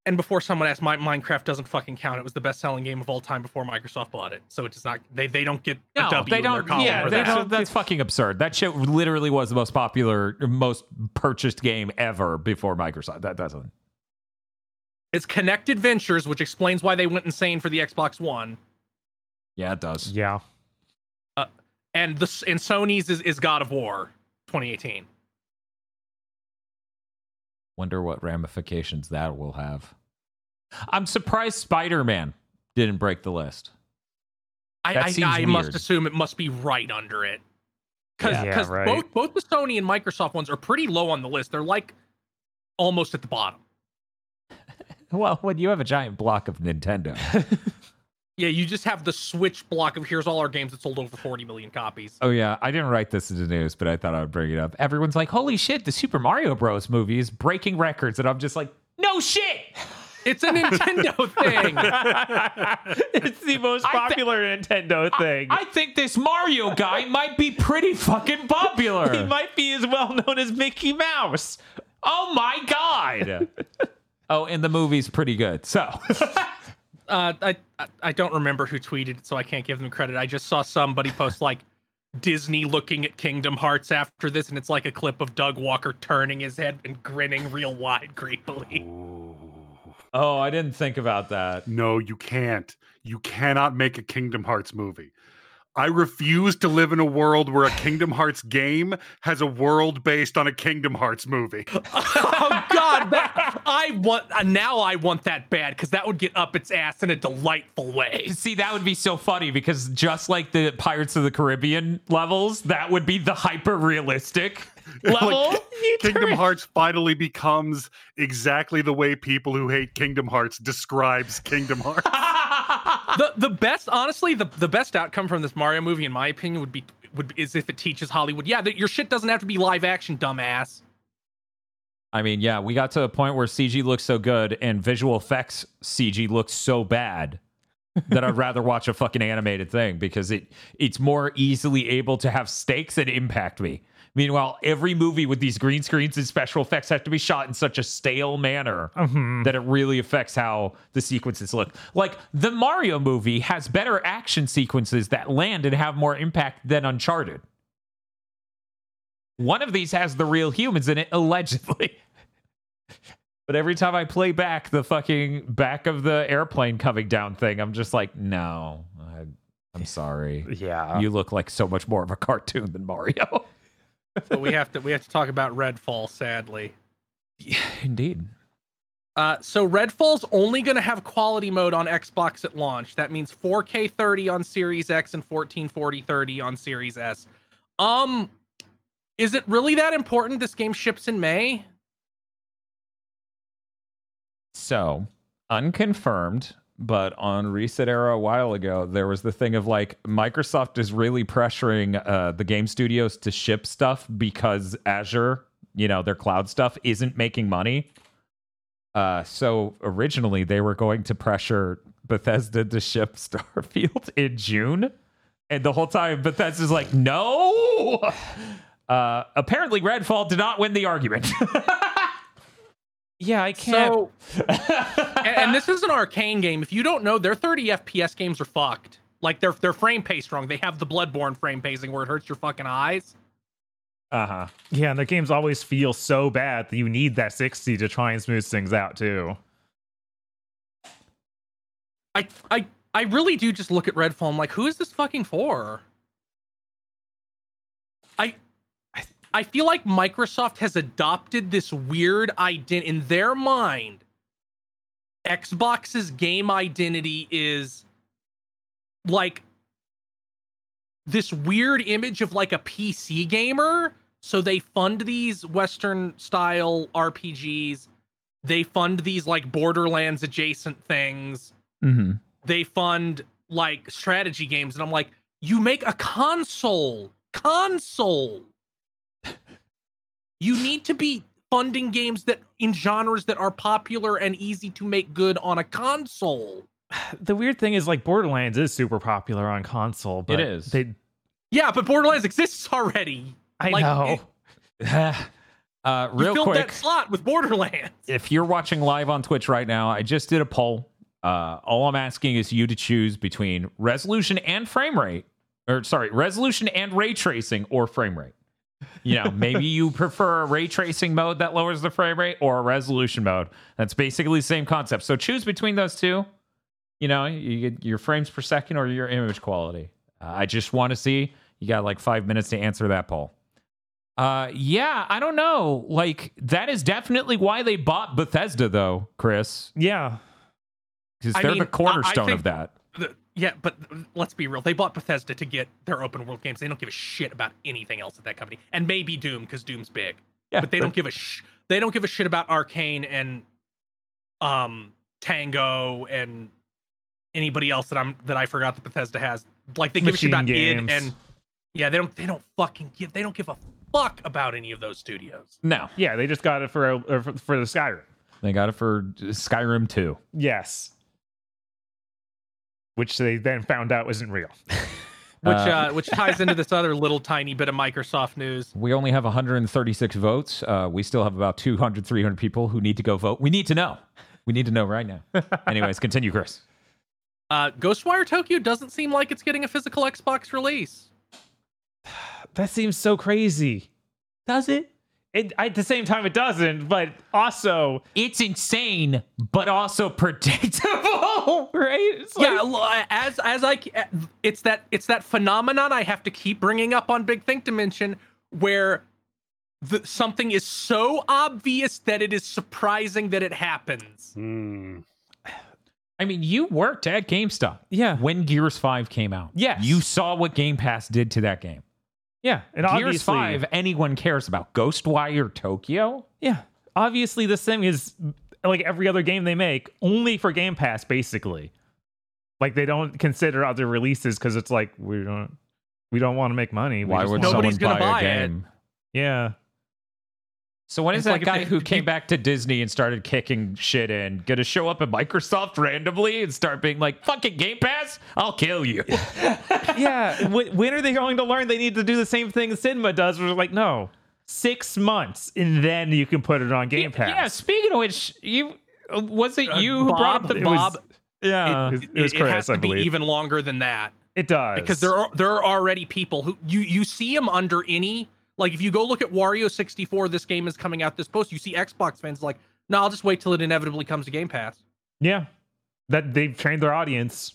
S3: and before someone asked, my Minecraft doesn't fucking count. It was the best-selling game of all time before Microsoft bought it, so it does not. They they don't get a
S5: no,
S3: W
S5: they
S3: in their
S5: don't.
S3: column
S5: Yeah,
S3: for
S5: they
S3: that.
S5: don't, that's fucking absurd. That shit literally was the most popular, most purchased game ever before Microsoft. That doesn't.
S3: It's Connected Ventures, which explains why they went insane for the Xbox One.
S5: Yeah, it does.
S2: Yeah.
S3: Uh, and the and Sony's is, is God of War 2018.
S5: Wonder what ramifications that will have. I'm surprised Spider Man didn't break the list.
S3: I, I, I must assume it must be right under it. Because
S2: Yeah, right.
S3: both both the Sony and Microsoft ones are pretty low on the list. They're like almost at the bottom.
S5: Well, when you have a giant block of Nintendo,
S3: Yeah, you just have the Switch block of here's all our games that sold over 40 million copies.
S5: Oh yeah, I didn't write this into news, but I thought I would bring it up. Everyone's like, "Holy shit, the Super Mario Bros. movie is breaking records," and I'm just like, "No shit."
S3: It's a Nintendo thing.
S2: it's the most
S5: I
S2: popular Nintendo thing.
S5: I think this Mario guy might be pretty fucking popular.
S2: he might be as well known as Mickey Mouse.
S5: oh my god. oh, and the movie's pretty good. So,
S3: Uh, I I- I don't remember who tweeted so I can't give them credit. I just saw somebody post like Disney looking at Kingdom Hearts after this, and it's like a clip of Doug Walker turning his head and grinning real wide, creepily.
S4: Ooh.
S5: oh, I didn't think about that.
S4: No, you can't. You cannot make a Kingdom Hearts movie. I refuse to live in a world where a Kingdom Hearts game has a world based on a Kingdom Hearts movie.
S3: oh God, that, I want uh, now. I want that bad because that would get up its ass in a delightful way.
S5: See, that would be so funny because just like the Pirates of the Caribbean levels, that would be the hyper realistic level.
S4: Like, Kingdom Hearts finally becomes exactly the way people who hate Kingdom Hearts describes Kingdom Hearts.
S3: The the best, honestly, the, the best outcome from this Mario movie, in my opinion, would be would is if it teaches Hollywood, yeah, that your shit doesn't have to be live action, dumbass.
S5: I mean, yeah, we got to a point where CG looks so good and visual effects CG looks so bad that I'd rather watch a fucking animated thing because it it's more easily able to have stakes and impact me. Meanwhile, every movie with these green screens and special effects have to be shot in such a stale manner
S2: Mhm.
S5: that it really affects how the sequences look. Like the Mario movie has better action sequences that land and have more impact than Uncharted. One of these has the real humans in it, allegedly. But every time I play back the fucking back of the airplane coming down thing, I'm just like, no, I, I'm sorry.
S2: Yeah.
S5: You look like so much more of a cartoon than Mario.
S3: But we have to we have to talk about Redfall, sadly.
S5: Indeed.
S3: Uh, so Redfall's only going to have quality mode on Xbox at launch. That means 4K 30 on Series X and 1440 30 on Series S. Um, is it really that important? This game ships in May.
S5: So, unconfirmed, but on ResetEra a while ago, there was the thing of like Microsoft is really pressuring uh, the game studios to ship stuff because Azure, you know, their cloud stuff isn't making money. Uh, so originally they were going to pressure Bethesda to ship Starfield in June. And the whole time Bethesda's like, no. Uh, apparently Redfall did not win the argument.
S2: yeah, I can't.
S3: So, and, and this is an Arkane game. If you don't know, their 30 FPS games are fucked. Like they're they're frame paced wrong. They have the Bloodborne frame pacing where it hurts your fucking eyes.
S5: uh huh.
S2: yeah, and their games always feel so bad that you need that 60 to try and smooth things out too.
S3: I I I really do just look at Redfall. I'm like, who is this fucking for? I I, feel like Microsoft has adopted this weird ident in their mind. Xbox's game identity is like this weird image of like a PC gamer. So they fund these Western style RPGs. They fund these like Borderlands adjacent things
S5: Mm-hmm.
S3: they fund like strategy games and i'm like you make a console console you need to be funding games that in genres that are popular and easy to make good on a console
S2: The weird thing is like Borderlands is super popular on console, but
S5: is.
S2: They,
S3: yeah but borderlands exists already
S2: I
S3: Like,
S2: know.
S3: it-
S5: uh,
S3: you
S5: real
S3: filled
S5: quick,
S3: that slot with borderlands
S5: if you're watching live on Twitch right now, I just did a poll. Uh, all I'm asking is you to choose between resolution and frame rate, or sorry, resolution and ray tracing or frame rate. You know, maybe you prefer a ray tracing mode that lowers the frame rate or a resolution mode. That's basically the same concept. So choose between those two. You know, you get your frames per second or your image quality. Uh, I just want to see. You got like five minutes to answer that poll. Uh, yeah, I don't know. Like that is definitely why they bought Bethesda, though, Kris,
S2: Yeah.
S5: because they're
S3: mean,
S5: the cornerstone of that.
S3: The- yeah, but let's be real. They bought Bethesda to get their open world games. They don't give a shit about anything else at that company, and maybe Doom because Doom's big.
S5: Yeah,
S3: but they don't give a sh- they don't give a shit about Arkane and um Tango and anybody else that I'm that I forgot that Bethesda has. Like they give a shit about
S2: Games.
S3: id and yeah, they don't they don't fucking give they don't give a fuck about any of those studios.
S5: No,
S2: Yeah, they just got it for uh, for, for the Skyrim.
S5: they got it for Skyrim too.
S2: Yes. Which they then found out wasn't real.
S3: Which
S5: Uh,
S3: uh, which ties into this other little tiny bit of Microsoft news.
S5: We only have 136 votes. Uh, we still have about 200, 300 people who need to go vote. We need to know. We need to know right now. Anyways, continue, Kris.
S3: Uh, Ghostwire Tokyo doesn't seem like it's getting a physical Xbox release.
S2: That seems so crazy.
S5: Does it?
S2: It, at the same time, it doesn't. But also,
S5: It's insane, but also predictable, right? Like-
S3: yeah, as as I it's that it's that phenomenon I have to keep bringing up on Big Think Dimension where the, something is so obvious that it is surprising that it happens.
S4: Hmm.
S5: I mean, you worked at GameStop
S2: yeah,
S5: when Gears 5 came out.
S2: yeah,
S5: You saw what Game Pass did to that game.
S2: Yeah, and
S5: Gears
S2: obviously,
S5: 5, anyone cares about. Ghostwire Tokyo?
S2: yeah, obviously, this thing is like every other game they make, only for Game Pass, basically. Like they don't consider other releases because it's like we don't we don't want to make money. We
S5: Why
S2: just
S5: would
S3: Nobody's
S5: someone
S3: gonna
S5: buy,
S3: buy
S5: a
S3: it.
S5: game?
S2: Yeah,
S5: So when is
S3: It's
S5: that
S3: like
S5: guy
S3: they-
S5: who came back to Disney and started kicking shit in gonna show up at Microsoft randomly and start being like, "Fucking Game Pass, I'll kill you."
S2: yeah. when, when are they going to learn they need to do the same thing Cinema does? Where they're like, no, six months, and then you can put it on Game Pass.
S5: Yeah. Speaking of which, you was it
S3: Uh,
S5: you who brought up the
S2: It was-
S3: Bob,
S5: Yeah.
S2: it was, it was
S3: it,
S2: Kris,
S3: has to
S2: I
S3: be even longer than that.
S2: it does
S3: because there are there are already people who you you see them under any like if you go look at Wario 64 this game is coming out this post you see Xbox fans like no I'll just wait till it inevitably comes to Game Pass
S2: yeah that they've trained their audience.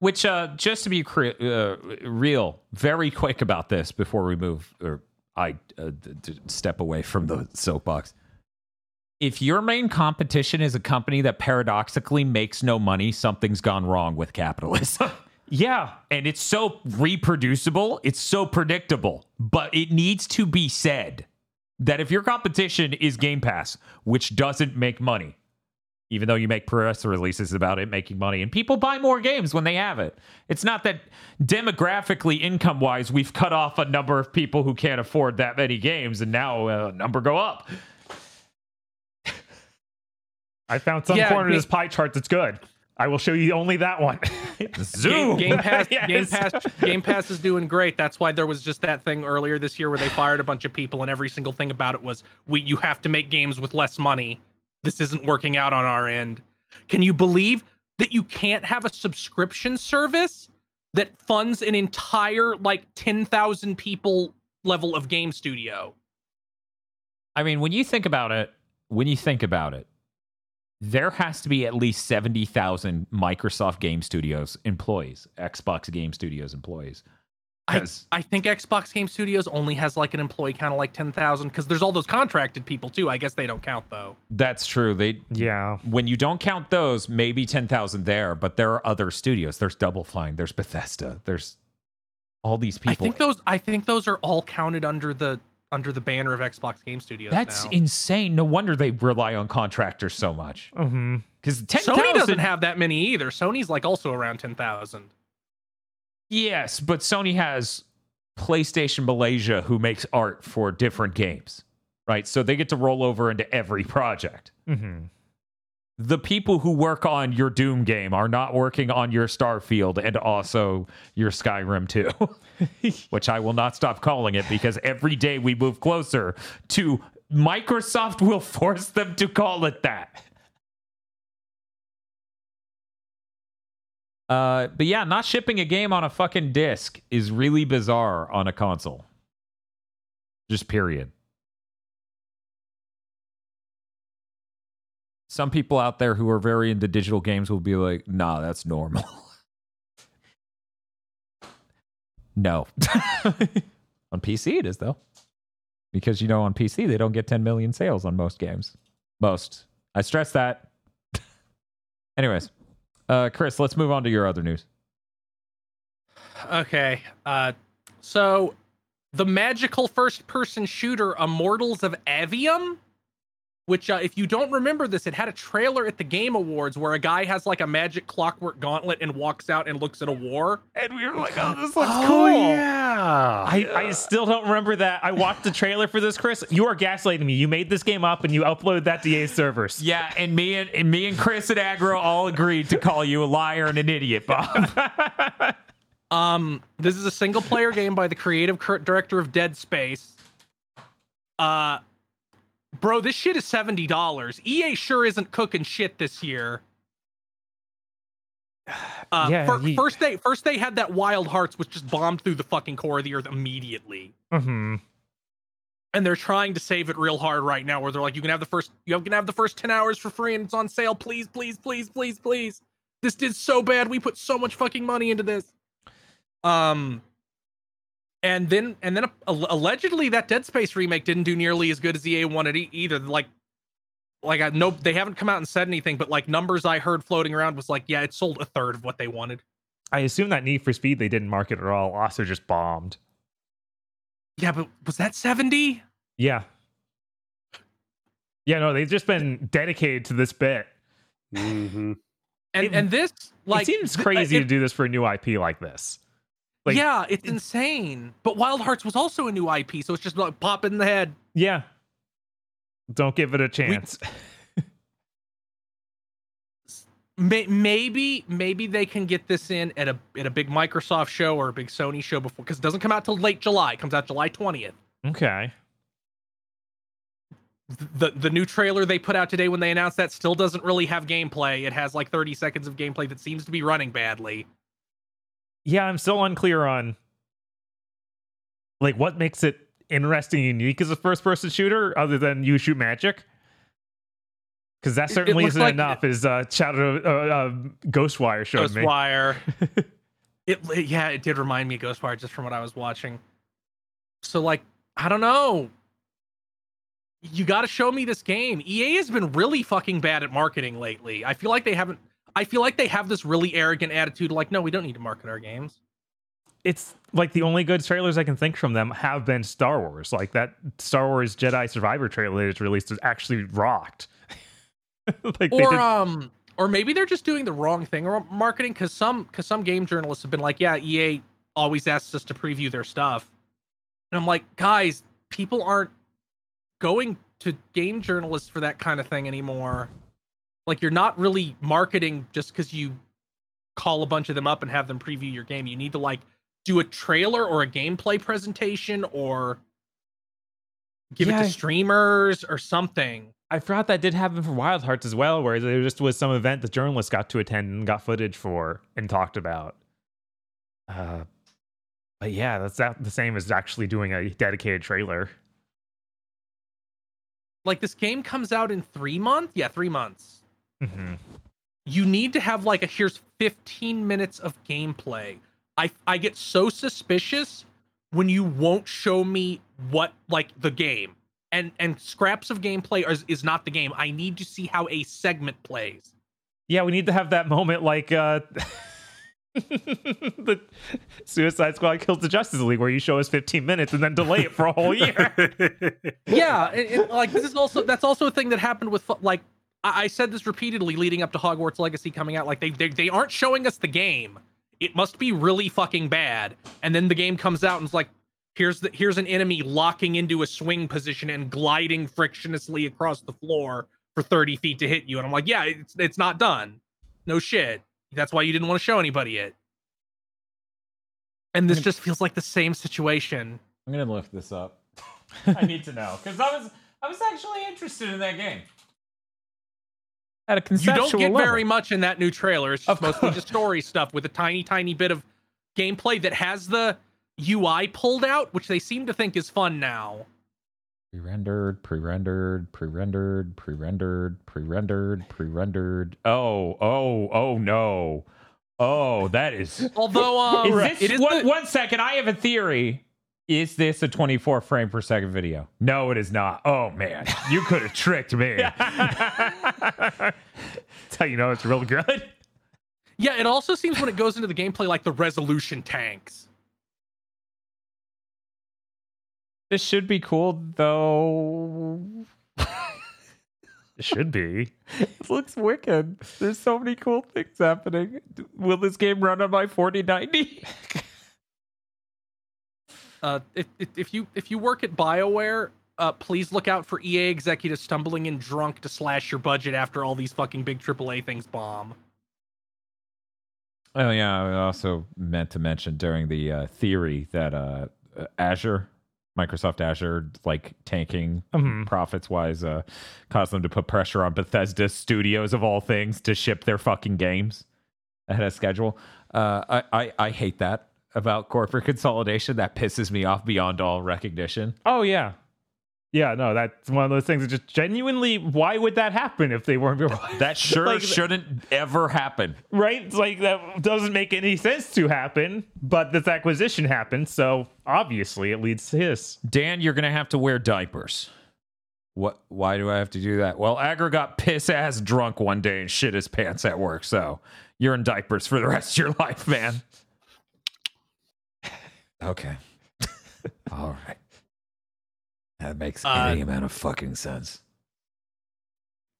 S5: Which, uh, just to be cre- uh, real, very quick about this before we move, or I uh, d- d- step away from the soapbox. If your main competition is a company that paradoxically makes no money, something's gone wrong with capitalism.
S2: Yeah,
S5: and it's so reproducible, it's so predictable. But it needs to be said that if your competition is Game Pass, which doesn't make money, even though you make press releases about it making money, and people buy more games when they have it. It's not that demographically, income wise, we've cut off a number of people who can't afford that many games, and now uh, number go up.
S2: I found some
S3: Yeah,
S2: corner of this pie chart that's good. I will show you only that one.
S5: Zoom.
S3: Game, Game Pass
S2: Yes.
S3: Game Pass Game Pass is doing great that's why there was just that thing earlier this year where they fired a bunch of people and every single thing about it was we you have to make games with less money this isn't working out on our end can you believe that you can't have a subscription service that funds an entire like 10,000 people level of game studio
S5: I mean, when you think about it, when you think about it, there has to be at least 70,000 Microsoft Game Studios employees, Xbox Game Studios employees.
S3: I,
S5: 'Cause-
S3: I think Xbox Game Studios only has like an employee count of like 10,000 because there's all those contracted people too. I guess they don't count though.
S5: That's true. They
S2: yeah,
S5: when you don't count those, maybe 10,000 there, but there are other studios. There's Double Fine, there's Bethesda, there's all these people.
S3: I think those I think those are all counted under the under the banner of Xbox Game Studios.
S5: That's
S3: now.
S5: insane. No wonder they rely on contractors so much.
S2: hmm
S5: Because
S3: Sony doesn't have that many either. Sony's like also around 10,000.
S5: Yes, but Sony has PlayStation Malaysia who makes art for different games, right? So they get to roll over into every project.
S2: hmm
S5: The people who work on your Doom game are not working on your Starfield and also your Skyrim 2, which I will not stop calling it because every day we move closer to Microsoft will force them to call it that. Uh, but yeah, not shipping a game on a fucking disc is really bizarre on a console. Just period. Some people out there who are very into digital games will be like, nah, that's normal. no. on PC, it is, though. because you know on PC they don't get 10 million sales on most games. Most. I stress that. Anyways, uh, Kris, let's move on to your other news.
S3: Okay. Uh, so the magical first-person shooter Immortals of Aveum, which uh, if you don't remember this, it had a trailer at the Game Awards where a guy has like a magic clockwork gauntlet and walks out and looks at a war.
S2: And we were like, oh, this looks
S4: oh,
S2: cool.
S4: yeah.
S2: I, I still don't remember that. I watched the trailer for this, Kris. You are gaslighting me. You made this game up and you uploaded that to EA servers.
S5: Yeah, and me and, and me and Kris and Aggro all agreed to call you a liar and an idiot, Bob.
S3: Um, this is a single player game by the creative director of Dead Space. Uh, bro, this shit is seventy dollars. EA sure isn't cooking shit this year. Uh,
S2: Yeah, ye-
S3: first they first they had that Wild Hearts, which just bombed through the fucking core of the earth immediately,
S2: hmm
S3: and they're trying to save it real hard right now. Where they're like, you can have the first, you can have the first ten hours for free, and it's on sale. Please, please, please, please, please. This did so bad. We put so much fucking money into this. Um, and then and then allegedly that Dead Space remake didn't do nearly as good as EA wanted e- either. Like, like I know they haven't come out and said anything, but like numbers I heard floating around was like, yeah, it sold a third of what they wanted.
S2: I assume that Need for Speed they didn't market at all. Also just bombed.
S3: Yeah, but was that seventy?
S2: Yeah. Yeah, no, they've just been dedicated to this bit.
S4: hmm
S3: And
S2: It-
S3: and this like
S2: it seems
S3: th-
S2: crazy
S3: it-
S2: to do this for a new IP like this. Like-
S3: yeah, it's insane. But Wild Hearts was also a new IP, so it's just like pop in the head.
S2: Yeah. Don't give it a chance.
S3: May- maybe maybe they can get this in at a at a big Microsoft show or a big Sony show before because it doesn't come out till late July. It comes out July twentieth.
S2: okay.
S3: The the new trailer they put out today when they announced that still doesn't really have gameplay. It has like thirty seconds of gameplay that seems to be running badly.
S2: Yeah, I'm still unclear on like what makes it interesting and unique as a first person shooter other than you shoot magic. Because that
S3: It- it
S2: certainly isn't
S3: like-
S2: enough, as uh, Shadow uh, uh, Ghostwire showed me.
S3: Ghostwire. it, it yeah, it did remind me of Ghostwire just from what I was watching. So like, I don't know. You got to show me this game. EA has been really fucking bad at marketing lately. I feel like they haven't. I feel like they have this really arrogant attitude, like, no, we don't need to market our games.
S2: It's like the only good trailers I can think from them have been Star Wars. Like that Star Wars Jedi Survivor trailer just released is actually rocked. like
S3: or um or maybe they're just doing the wrong thing or marketing because some because some game journalists have been like yeah ea always asks us to preview their stuff and i'm like guys people aren't going to game journalists for that kind of thing anymore like you're not really marketing just because you call a bunch of them up and have them preview your game. You need to like do a trailer or a gameplay presentation or give it to streamers or something.
S2: I forgot that did happen for Wild Hearts as well, where there just was some event the journalists got to attend and got footage for and talked about. Uh, but yeah, that's that the same as actually doing a dedicated trailer.
S3: like this game comes out in three months yeah three months
S2: hmm
S3: you need to have like a here's 15 minutes of gameplay. I i get so suspicious when you won't show me what like the game. And and scraps of gameplay is, is not the game. I need to see how a segment plays.
S2: Yeah, we need to have that moment like uh, the Suicide Squad kills the Justice League, where you show us 15 minutes and then delay it for a whole year.
S3: yeah it, it- like this is also that's also a thing that happened with like I, I said this repeatedly leading up to hogwarts legacy coming out like they, they they aren't showing us the game. It must be really fucking bad. And then the game comes out and it's like here's the here's an enemy locking into a swing position and gliding frictionlessly across the floor for 30 feet to hit you. And i'm like yeah it's it's not done. No shit. That's why you didn't want to show anybody it. And this just feels like the same situation.
S5: I'm gonna lift this up. I need to know because I was I was actually interested in that game. At a
S3: you don't get
S5: level.
S3: very much in that new trailer. It's just mostly just story stuff with a tiny, tiny bit of gameplay that has the UI pulled out, which they seem to think is fun now.
S5: Pre-rendered, pre-rendered, pre-rendered, pre-rendered, pre-rendered, pre-rendered. Oh, oh, oh no. Oh, that is.
S3: Although, um,
S5: Is this
S3: it is
S5: one,
S3: the-
S5: one second? I have a theory. Is this a 24 frame per second video? No, it is not. Oh man, you could have tricked me.
S2: That's how you know it's real good.
S3: Yeah, it also seems when it goes into the gameplay like the resolution tanks.
S5: This should be cool though.
S2: It should be.
S5: It looks wicked. There's so many cool things happening. Will this game run on my 4090?
S3: Uh, if, if if you if you work at Bioware, uh, please look out for EA executives stumbling in drunk to slash your budget after all these fucking big AAA things bomb.
S5: Oh yeah, I also meant to mention during the uh, theory that uh, Azure, Microsoft Azure, like tanking
S2: Mhm.
S5: profits wise, uh, caused them to put pressure on Bethesda Studios of all things to ship their fucking games ahead of schedule. Uh, I, I I hate that about corporate consolidation. That pisses me off beyond all recognition.
S2: Oh yeah. Yeah, no, that's one of those things that just genuinely why would that happen if they weren't
S5: That sure
S2: Like-
S5: shouldn't ever happen.
S2: right? It's like that doesn't make any sense to happen, but this acquisition happened, so obviously it leads to this.
S5: Dan, you're gonna have to wear diapers. What? Why do I have to do that? Well, Aggro got piss ass drunk one day and shit his pants at work, so you're in diapers for the rest of your life, man. Okay. All right. That makes
S3: Uh,
S5: any amount of fucking sense.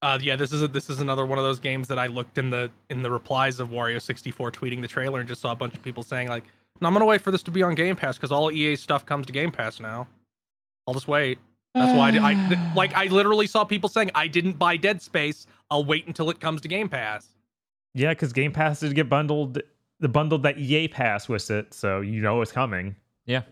S3: Uh, yeah, this is a, this is another one of those games that I looked in the in the replies of Wario sixty four tweeting the trailer and just saw a bunch of people saying like, "No, I'm gonna wait for this to be on Game Pass because all EA stuff comes to Game Pass now. I'll just wait." That's why I, I like I literally saw people saying I didn't buy Dead Space. I'll wait until it comes to Game Pass.
S2: Yeah, because Game Pass did get bundled the bundled that EA pass with it, so you know it's coming.
S5: Yeah.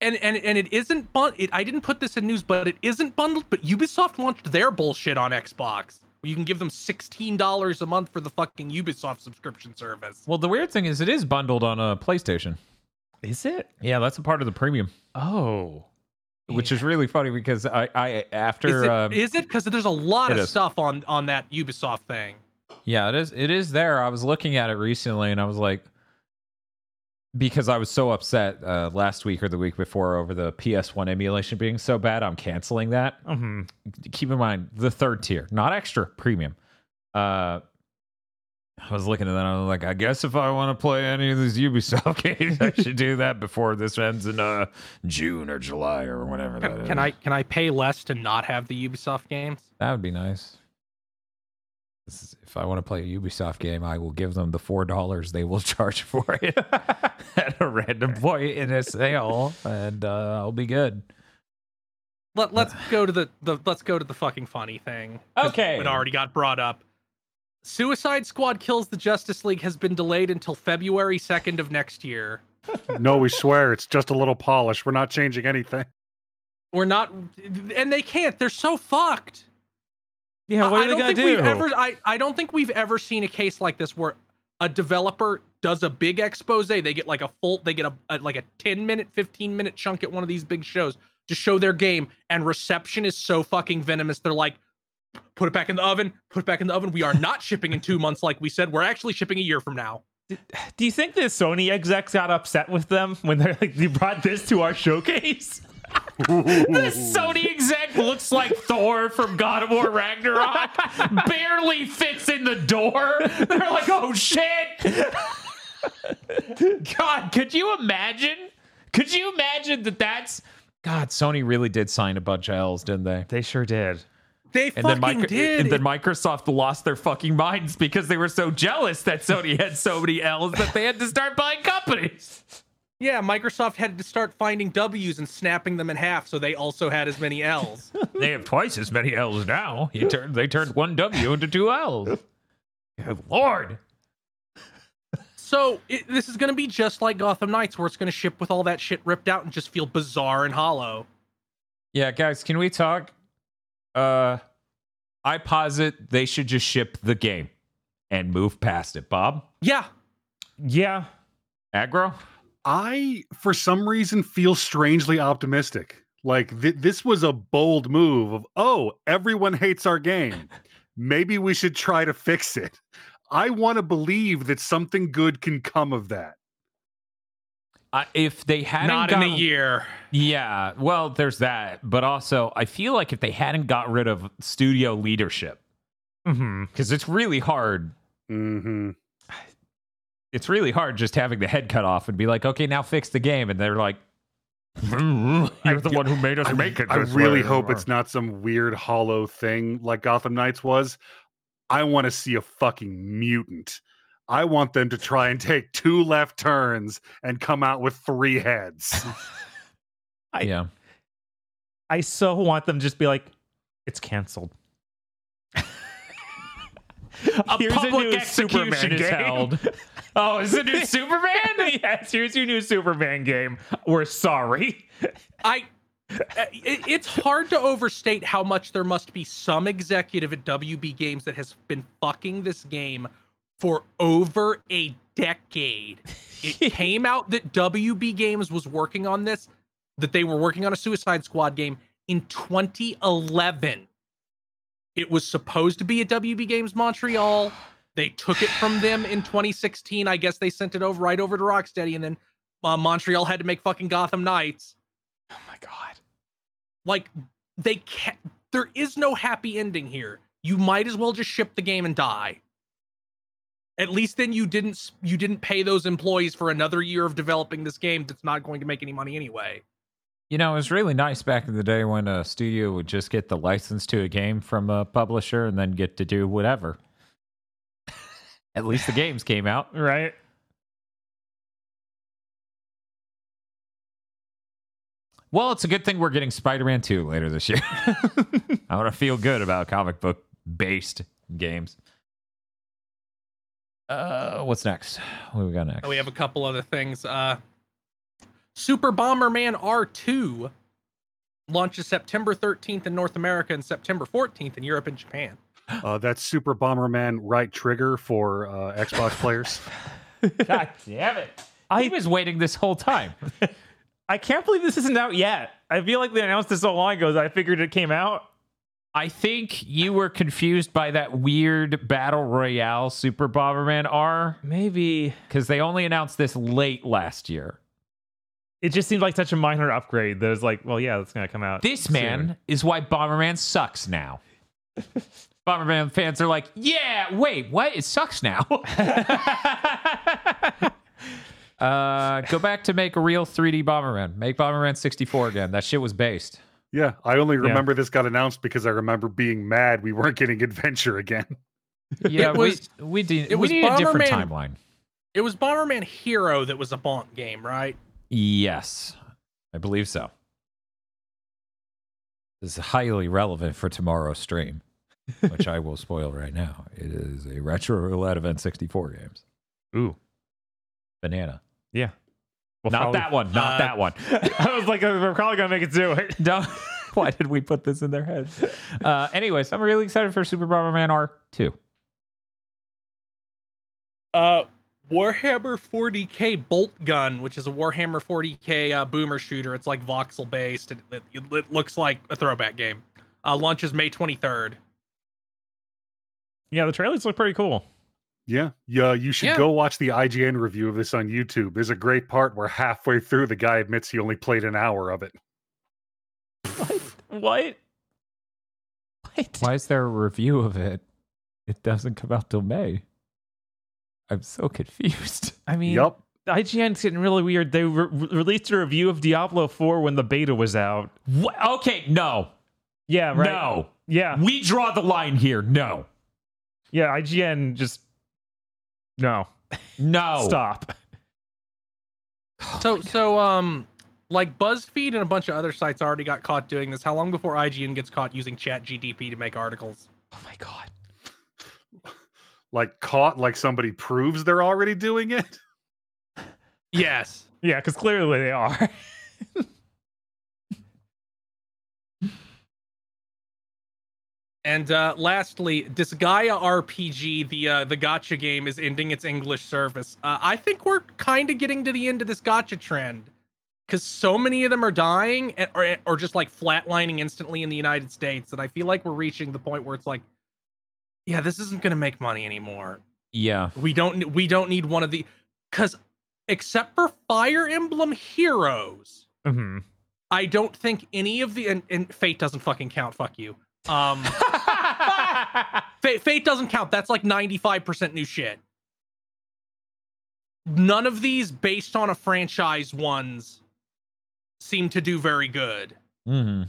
S3: And and and it isn't bun- it, I didn't put this in news, but it isn't bundled. But Ubisoft launched their bullshit on Xbox. You can give them sixteen dollars a month for the fucking Ubisoft subscription service.
S5: Well, the weird thing is, it is bundled on a PlayStation.
S2: Is it?
S5: Yeah, that's a part of the premium,
S2: Oh.
S5: which is really funny because I, I after um,
S3: is it? Because there's a lot of
S5: is.
S3: stuff on on that Ubisoft thing.
S5: Yeah, it is. It is there. I was looking at it recently, and I was like, because I was so upset uh, last week or the week before over the PS1 emulation being so bad, I'm canceling that.
S2: hmm
S5: Keep in mind the third tier, not extra, premium. Uh, I was looking at that. I was like, I guess if I want to play any of these Ubisoft games, I should do that before this ends in uh, June or July or whatever.
S3: Can, can. I can I pay less to not have the Ubisoft games?
S5: That would be nice. This is- If I want to play a Ubisoft game, I will give them the four dollars they will charge for it at a random point in a sale, and uh, I'll be good.
S3: Let Let's go to the, the let's go to the fucking funny thing.
S5: Okay.
S3: it already got brought up. Suicide Squad Kills the Justice League has been delayed until February second of next year.
S4: No, we swear it's just a little polish. We're not changing anything.
S3: We're not, and they can't. They're so fucked.
S2: Yeah, what
S3: I
S2: are they
S3: don't
S2: gonna
S3: think
S2: do?
S3: we've ever. I, I don't think we've ever seen a case like this where a developer does a big expose. They get like a full. They get a, a like a ten minute, fifteen minute chunk at one of these big shows to show their game, and reception is so fucking venomous. They're like, put it back in the oven. Put it back in the oven. We are not shipping in two months like we said. We're actually shipping a year from now.
S2: Do you think the Sony execs got upset with them when they're like, "You brought this to our showcase"?
S5: The Sony exec looks like Thor from God of War Ragnarok. Barely fits in the door. They're like, oh shit. God, could you imagine? Could you imagine that that's. God, Sony really did sign a bunch of L's, didn't they?
S2: They sure did.
S3: They
S5: And
S3: fucking
S5: then,
S3: did.
S5: and then Microsoft lost their fucking minds because they were so jealous that Sony had so many L's that they had to start buying companies.
S3: Yeah, Microsoft had to start finding W's and snapping them in half, so they also had as many L's.
S5: They have twice as many L's now. You turned, they turned one W into two L's. Good Lord.
S3: So it, this is going to be just like Gotham Knights, where it's going to ship with all that shit ripped out and just feel bizarre and hollow.
S5: Yeah, guys, can we talk? Uh, I posit they should just ship the game and move past it. Bob,
S3: Yeah,
S2: Yeah,
S5: aggro.
S4: I, for some reason, feel strangely optimistic. Like th- this was a bold move of, oh, everyone hates our game. Maybe we should try to fix it. I want to believe that something good can come of that.
S5: Uh, if they hadn't
S3: not in a year.
S5: Yeah, well, there's that, but also I feel like if they hadn't got rid of studio leadership, because it's really hard.
S4: hmm
S5: It's really hard just having the head cut off and be like, okay, now fix the game, and they're like, you're the one who made us
S4: I,
S5: make it.
S4: I really
S5: way."
S4: hope it's not some weird hollow thing like Gotham Knights was. I want to see a fucking mutant. I want them to try and take two left turns and come out with three heads.
S5: yeah.
S2: I so want them to just be like, it's canceled.
S5: A
S2: Here's a
S5: public
S2: new
S5: execution
S2: Superman
S5: is
S2: game.
S5: held. Oh, is it new Superman?
S2: yes, here's your new Superman game. We're sorry.
S3: I uh, it, it's hard to overstate how much there must be some executive at WB Games that has been fucking this game for over a decade. It came out that WB Games was working on this, that they were working on a Suicide Squad game in 2011. It was supposed to be at WB Games Montreal. They took it from them in 2016. I guess they sent it over right over to Rocksteady, and then uh, Montreal had to make fucking Gotham Knights
S2: Oh my god.
S3: like they can't there is no happy ending here you might as well just ship the game and die at least then you didn't you didn't pay those employees for another year of developing this game that's not going to make any money anyway
S5: You know, it was really nice back in the day when a studio would just get the license to a game from a publisher and then get to do whatever. At least the games came out.
S2: Right?
S5: Well, it's a good thing we're getting Spider Man 2 later this year. I want to feel good about comic book based games. Uh, what's next? What do we got next?
S3: we have a couple other things uh super bomberman r2 launches september 13th in north america and september 14th in europe and japan
S4: Uh, that's Super Bomberman right trigger for uh, Xbox players.
S5: God damn it. I was waiting this whole time.
S2: I can't believe this isn't out yet. I feel like they announced this so long ago that I figured it came out.
S5: I think you were confused by that weird battle royale Super Bomberman R
S2: Maybe
S5: because they only announced this late last year.
S2: It just seemed like such a minor upgrade that was like, well, yeah, that's gonna come out.
S5: This
S2: soon.
S5: man is why Bomberman sucks now. Bomberman fans are like, yeah, wait, what? It sucks now. uh, go back to make a real 3D Bomberman. Make Bomberman 64 again. That shit was based.
S4: Yeah, I only remember this got announced because I remember being mad we weren't getting Adventure again.
S5: Yeah,
S3: It was-
S5: we we did.
S3: it
S5: we
S3: was
S5: need a different timeline.
S3: it was bomberman hero that was a bonk game right
S5: Yes, I believe so. This is highly relevant for tomorrow's stream, which I will spoil right now. It is a retro roulette event 64 games.
S2: Ooh,
S5: Banana.
S2: yeah. Well,
S5: not
S2: probably-
S5: that one. Not
S3: Uh,
S5: that one.
S2: I was like, we're probably gonna make it do it.
S5: No. Why did we put this in their heads? Uh, anyways, I'm really excited for Super Bomberman R2.
S3: Uh, Warhammer 40k Bolt Gun, which is a Warhammer 40k uh, boomer shooter. It's like voxel based. It, it, it looks like a throwback game. Uh, launches May 23rd.
S2: Yeah, the trailers look pretty cool.
S4: Yeah, yeah. You should
S3: Yeah.
S4: go watch the IGN review of this on YouTube. There's a great part where halfway through the guy admits he only played an hour of it.
S2: What? What?
S5: Why is there a review of it? It doesn't come out till May. I'm so confused.
S2: I mean,
S4: yep.
S2: IGN's getting really weird. They re- re- released a review of Diablo 4 when the beta was out.
S5: What? Okay, no.
S2: Yeah, right.
S5: No.
S2: Yeah,
S5: We draw the line here. No.
S2: yeah. IGN just no.
S5: No.
S2: Stop.
S3: So, so, um, like BuzzFeed and a bunch of other sites already got caught doing this. How long before IGN gets caught using Chat GPT to make articles?
S2: Oh my god.
S4: Like caught, like somebody proves they're already doing it.
S3: Yes.
S2: Yeah, because clearly they are.
S3: And uh, lastly, Disgaea RPG, the uh, the gacha game, is ending its English service. Uh, I think we're kind of getting to the end of this gacha trend because so many of them are dying and, or or just like flatlining instantly in the United States that I feel like we're reaching the point where it's like, yeah, this isn't going to make money anymore.
S5: Yeah.
S3: We don't we don't need one of the because except for Fire Emblem Heroes,
S2: hmm
S3: I don't think any of the and, and Fate doesn't fucking count. Fuck you. Um, Fate, Fate doesn't count. That's like ninety five percent new shit. None of these based on a franchise ones seem to do very good.
S5: hmm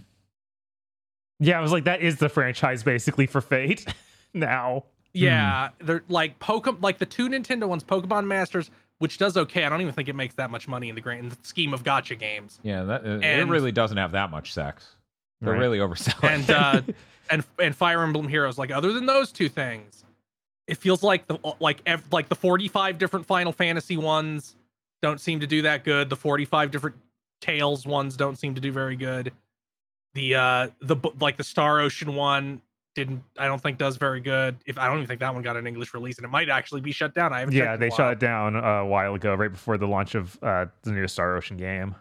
S2: Yeah, I was like, that is the franchise basically for Fate now.
S3: Yeah, they're like Pokemon, like the two Nintendo ones, Pokemon Masters, which does okay. I don't even think it makes that much money in the grand scheme of gacha games.
S5: Yeah, that uh, it really doesn't have that much sex. They're
S2: Right.
S5: really overselling.
S3: And uh, and and Fire Emblem Heroes, like other than those two things, it feels like the like ev- like the forty five different Final Fantasy ones don't seem to do that good. The forty five different Tales ones don't seem to do very good. The uh the like the Star Ocean one didn't I don't think does very good. If I don't even think that one got an English release, and it might actually be shut down. I haven't.
S2: Yeah, they
S3: a
S2: shut it down a while ago, right before the launch of uh, the new Star Ocean game.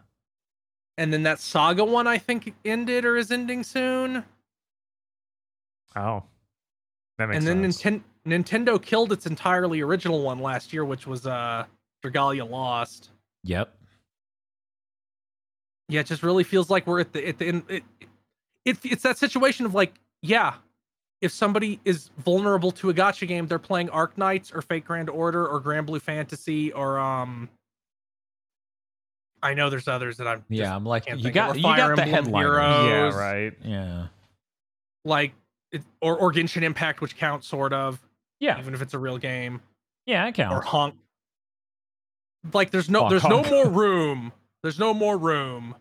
S3: And then that Saga one I think ended or is ending soon.
S2: Oh, that makes
S3: and then
S2: sense.
S3: Ninten- Nintendo killed its entirely original one last year, which was uh Dragalia Lost.
S5: yep.
S3: Yeah, it just really feels like we're at the at the in, it, it it's that situation of like, yeah, if somebody is vulnerable to a gacha game, they're playing Arknights or Fate Grand Order or Granblue Fantasy or um I know there's others that I'm
S5: Yeah, I'm like you got you got the
S3: Emblem
S5: headline.
S2: Yeah, right.
S5: Yeah.
S3: like it, or or Genshin Impact, which counts sort of,
S5: Yeah.
S3: even if it's a real game.
S5: Yeah, it
S3: count.
S5: or
S3: honk. Like there's no
S5: Honk,
S3: there's no more room. There's no more room.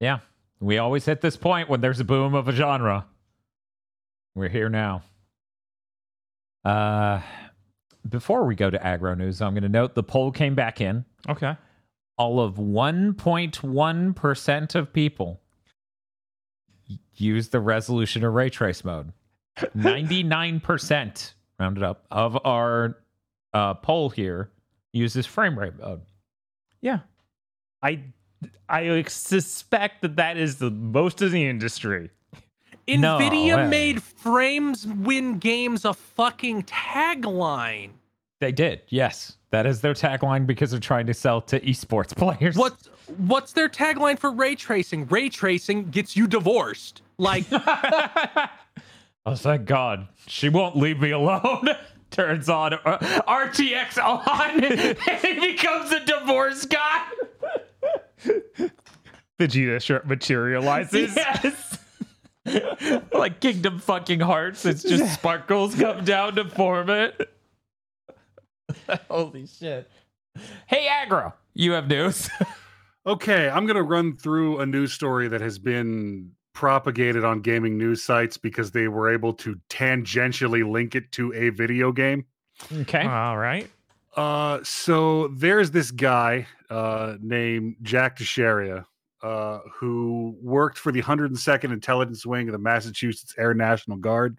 S5: Yeah. We always hit this point when there's a boom of a genre. We're here now. Uh before we go to Aggro news, I'm going to note the poll came back in.
S2: Okay.
S5: All of 1.1% of people use the resolution or ray trace mode. 99% rounded up of our uh, poll here uses frame rate mode.
S2: Yeah, I I suspect that that is the most of the industry.
S5: No
S3: Nvidia
S5: way.
S3: made frames win games a fucking tagline.
S5: They did, yes. That is their tagline because they're trying to sell to esports players.
S3: What's what's their tagline for ray tracing? Ray tracing gets you divorced. Like
S5: oh, thank God. She won't leave me alone. Turns on uh, RTX on and he becomes a divorce guy.
S2: Vegeta shirt materializes.
S5: Yes. like Kingdom fucking Hearts. It's just sparkles come down to form it. Holy shit. Hey, Aggro, you have news.
S4: Okay, I'm going to run through a news story that has been propagated on gaming news sites because they were able to tangentially link it to a video game.
S5: okay.
S2: All right.
S4: Uh, so there's this guy uh, named Jack Teixeira uh, who worked for the 102nd Intelligence Wing of the Massachusetts Air National Guard,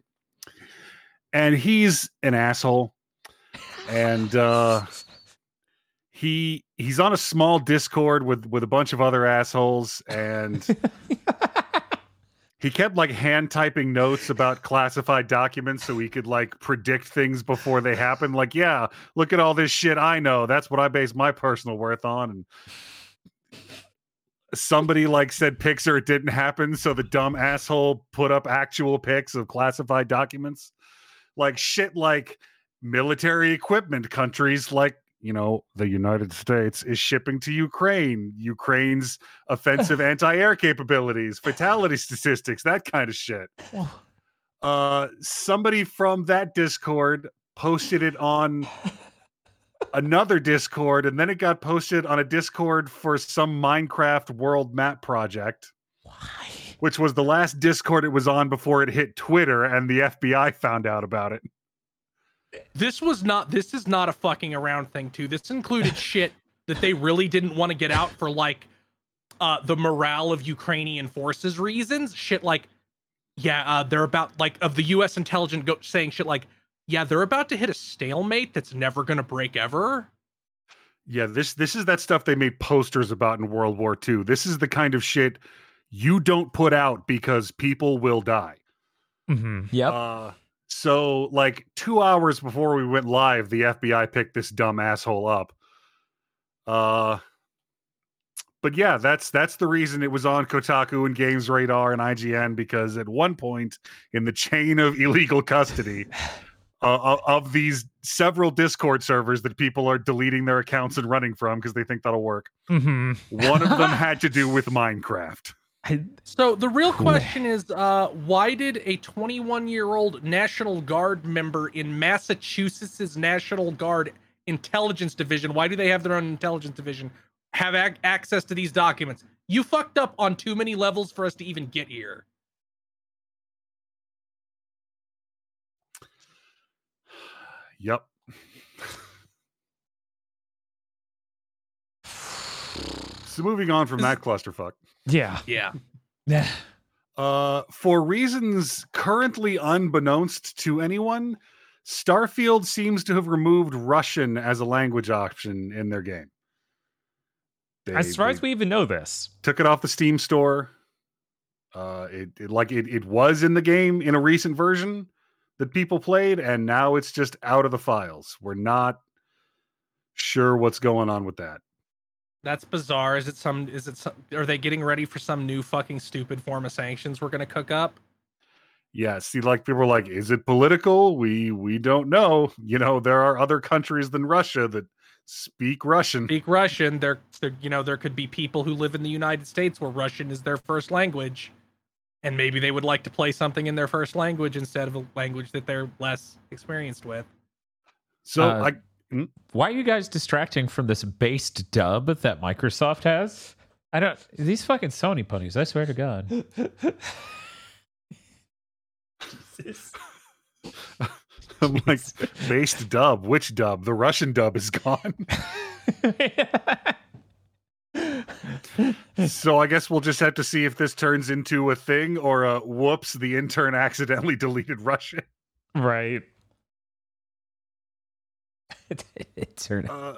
S4: and he's an asshole. And uh, he he's on a small Discord with with a bunch of other assholes, and he kept like hand typing notes about classified documents so he could like predict things before they happen. Like, yeah, look at all this shit I know. That's what I base my personal worth on. And somebody like said pics or it didn't happen, so the dumb asshole put up actual pics of classified documents. Like shit like military equipment countries like you know the united states is shipping to ukraine ukraine's offensive anti-air capabilities fatality statistics that kind of shit uh somebody from that discord posted it on another discord and then it got posted on a discord for some minecraft world map project which was the last discord it was on before it hit twitter and the fbi found out about it
S3: this was not this is not a fucking around thing too. This included shit that they really didn't want to get out for like uh the morale of Ukrainian forces reasons. Shit like yeah, uh they're about like of the US intelligence go- saying shit like yeah, they're about to hit a stalemate that's never going to break ever.
S4: Yeah, this this is that stuff they made posters about in World War II. This is the kind of shit you don't put out because people will die.
S2: hmm
S5: Yep.
S4: Uh, so, like two hours before we went live, the FBI picked this dumb asshole up. Uh, but yeah, that's that's the reason it was on Kotaku and Games Radar and IGN because at one point in the chain of illegal custody uh, of- of these several Discord servers that people are deleting their accounts and running from because they think that'll work,
S2: hmm
S4: one of them had to do with Minecraft.
S2: I,
S3: So the real question is, uh, why did a 21 year old National Guard member in Massachusetts' National Guard Intelligence Division, why do they have their own intelligence division, have ac- access to these documents? You fucked up on too many levels for us to even get here.
S4: Yep. So moving on from that clusterfuck.
S2: yeah.
S3: Yeah.
S4: Uh, for reasons currently unbeknownst to anyone, Starfield seems to have removed Russian as a language option in their game. They,
S2: I'm surprised we even know this.
S4: took it off the Steam store. Uh, it, it like it, it was in the game in a recent version that people played, and now it's just out of the files. We're not sure what's going on with that.
S3: That's bizarre. Is it some? Is it? Some, are they getting ready for some new fucking stupid form of sanctions we're gonna cook up?
S4: Yeah, see, like people are like, is it political? We we don't know. You know, there are other countries than Russia that speak Russian.
S3: Speak Russian. There, there, you know, there could be people who live in the United States where Russian is their first language, and maybe they would like to play something in their first language instead of a language that they're less experienced with.
S4: So
S5: Uh,
S4: I
S5: Why are you guys distracting from this based dub that Microsoft has? I don't. These fucking Sony ponies. I swear to God.
S4: I'm like based dub. Which dub? The Russian dub is gone. so I guess we'll just have to see if this turns into a thing or a whoops, the intern accidentally deleted Russian.
S2: Right.
S5: it turned.
S4: Uh,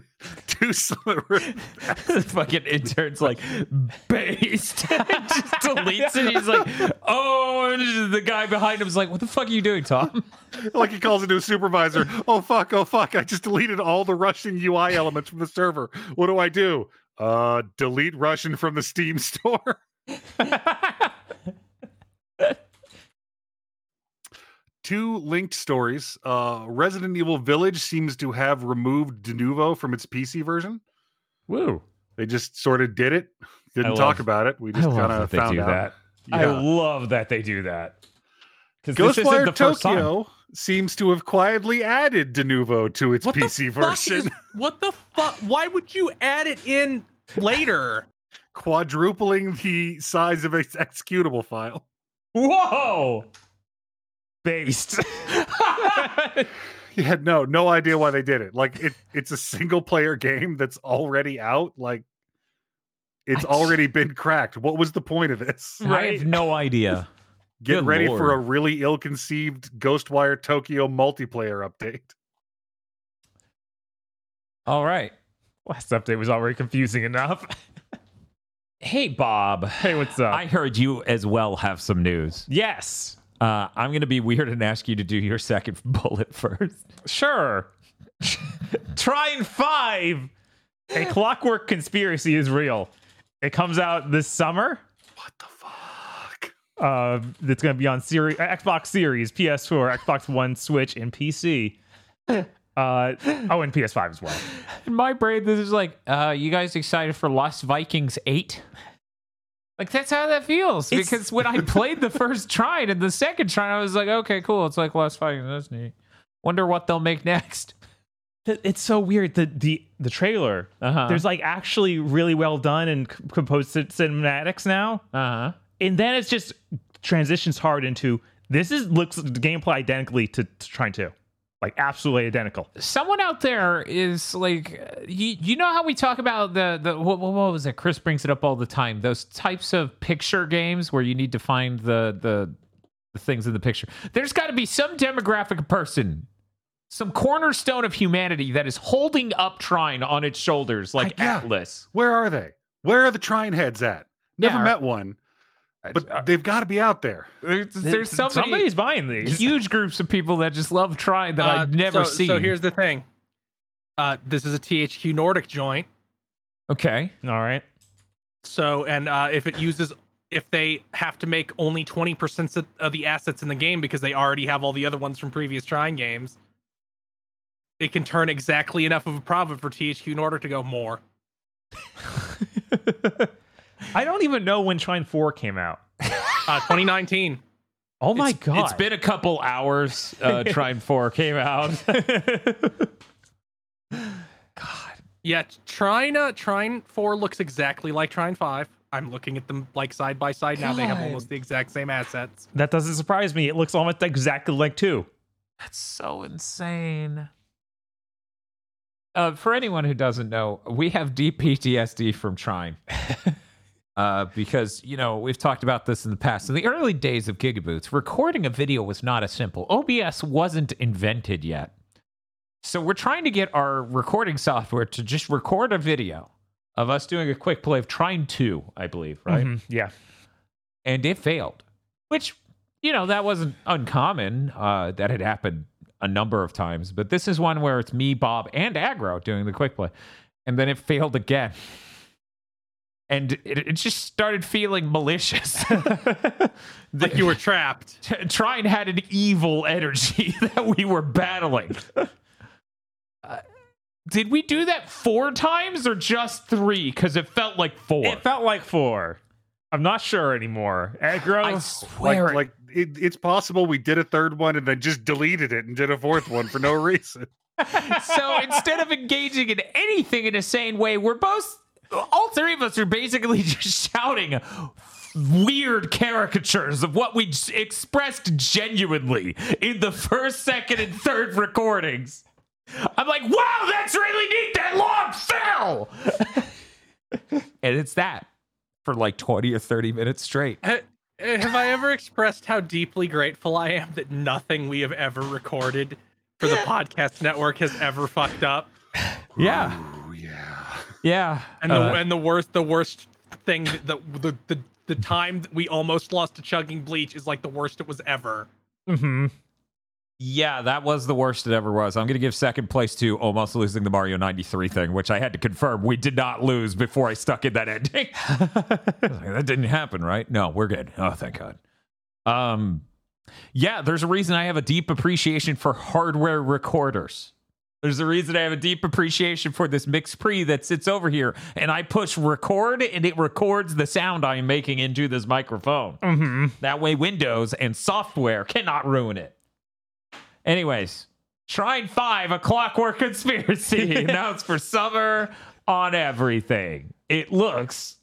S4: two sl-
S5: fucking intern's like based. just deletes it. He's like, oh, and the guy behind him's like, what the fuck are you doing, Tom?
S4: like he calls into a supervisor. Oh fuck! Oh fuck! I just deleted all the Russian UI elements from the server. What do I do? Uh, delete Russian from the Steam store. Two linked stories. Uh, Resident Evil Village seems to have removed Denuvo from its PC version.
S2: Woo.
S4: They just sort of did it. Didn't
S2: I
S4: talk
S2: love-
S4: about it. We just kind of found out.
S2: that. I love that they do that. 'Cause this isn't
S4: Ghostwire
S2: the first time.
S4: Tokyo seems to have quietly added Denuvo to its
S3: What
S4: PC
S3: the fuck
S4: version.
S3: is- what the fuck? Why would you add it in later?
S4: quadrupling the size of its executable file.
S2: Whoa. Based.
S4: He had no no idea why they did it. Like it it's a single player game that's already out. Like it's
S5: I-
S4: already been cracked. What was the point of this?
S5: I have no idea.
S4: Get
S5: Good
S4: ready for a really ill-conceived Ghostwire Tokyo multiplayer update.
S5: All right.
S2: Last update was already confusing enough.
S5: Hey, Bob.
S2: hey, what's up?
S5: I heard you as well have some news.
S2: yes.
S5: Uh, I'm going to be weird and ask you to do your second bullet first.
S2: Sure. Trine five. A clockwork conspiracy is real. It comes out this summer.
S4: What the fuck?
S2: Uh, it's going to be on Series, Xbox Series, PS4, Xbox One, Switch, and PC. Uh, oh, and PS5 as well.
S5: In my brain, this is like, uh, you guys excited for Lost Vikings 8? Like, that's how that feels.
S2: It's-
S5: because when I played the first Trine and the second Trine, I was like, okay, cool. It's like Lost Vikings. That's neat. Wonder what they'll make next.
S2: It's so weird. The the the trailer.
S5: Uh-huh.
S2: There's like actually really well done and composed cin- cinematics now,
S5: Uh huh.
S2: and then it's just transitions hard into this is looks gameplay identically to, to Trine Two, like absolutely identical.
S5: someone out there is like you, you know how we talk about the the what, what was it chris brings it up all the time those types of picture games where you need to find the the, the things in the picture there's got to be some demographic person some cornerstone of humanity that is holding up trine on its shoulders like
S4: yeah.
S5: atlas
S4: Where are they? Where are the Trine heads at? Never
S5: Yeah.
S4: met one, but they've got to be out there.
S5: there's, there's so many
S2: Somebody's buying these.
S5: huge groups of people that just love Trine that
S3: Uh,
S5: i've never
S3: so,
S5: seen
S3: So here's the thing. Uh, this is a THQ Nordic joint.
S5: Okay.
S2: All right.
S3: So, and uh, if it uses, if they have to make only 20% of- of the assets in the game because they already have all the other ones from previous Trine games, it can turn exactly enough of a profit for THQ in order to go more.
S2: I don't even know when Trine 4 came out.
S3: Uh, 2019.
S2: Oh my
S5: It's-
S2: god.
S5: It's been a couple hours. Uh, Trine 4 came out. God.
S3: Yeah, Trine, uh, Trine 4 looks exactly like Trine 5. I'm looking at them like side by side now. They have
S5: God.
S3: almost the exact same assets.
S2: that doesn't surprise me. It looks almost exactly like 2.
S5: That's so insane. Uh, for anyone who doesn't know, we have deep PTSD from Trine. Uh, because, you know, we've talked about this in the past. In the early days of Gigaboots, recording a video was not as simple. OBS wasn't invented yet. So we're trying to get our recording software to just record a video of us doing a quick play of Trine 2, I believe, right?
S2: Mhm, Yeah.
S5: and it failed, which you know that wasn't uncommon. Uh, that had happened a number of times, but this is one where it's me, Bob, and Aggro doing the quick play, and then it failed again, and it, it just started feeling malicious.
S3: Like you were trapped.
S5: Trine had an evil energy that we were battling. Uh, did we do that four times or just three? Because it felt like four.
S2: It felt like 4. I'm not sure anymore. Aggro.
S5: I
S4: Like,
S5: swear. it-
S4: like it, it's possible we did a third one and then just deleted it and did a fourth one for no reason.
S5: so instead of engaging in anything in a sane way, we're both all three of us are basically just shouting weird caricatures of what we j- expressed genuinely in the first, second, and third recordings. I'm like, wow, that's really neat. That log fell. and it's that for like 20 or 30 minutes straight.
S3: Ha- eh, Have I ever expressed how deeply grateful I am that nothing we have ever recorded for the podcast network has ever fucked up?
S5: Yeah.
S4: Yeah.
S3: And the
S5: Uh,
S3: and the worst the worst thing the the the, the time that we almost lost to chugging bleach is like the worst it was ever.
S2: hmm
S5: Yeah, that was the worst it ever was. I'm going to give second place to almost losing the Mario 93 thing, which I had to confirm we did not lose before I stuck in that ending. I was like, that didn't happen, right? No, we're good. Oh, thank God. Um, yeah, there's a reason I have a deep appreciation for hardware recorders. There's a reason I have a deep appreciation for this MixPre that sits over here, and I push record, and it records the sound I am making into this microphone.
S2: hmm
S5: That way, Windows and software cannot ruin it. Anyways, Trine 5, A Clockwork Conspiracy, announced for summer on everything. It looks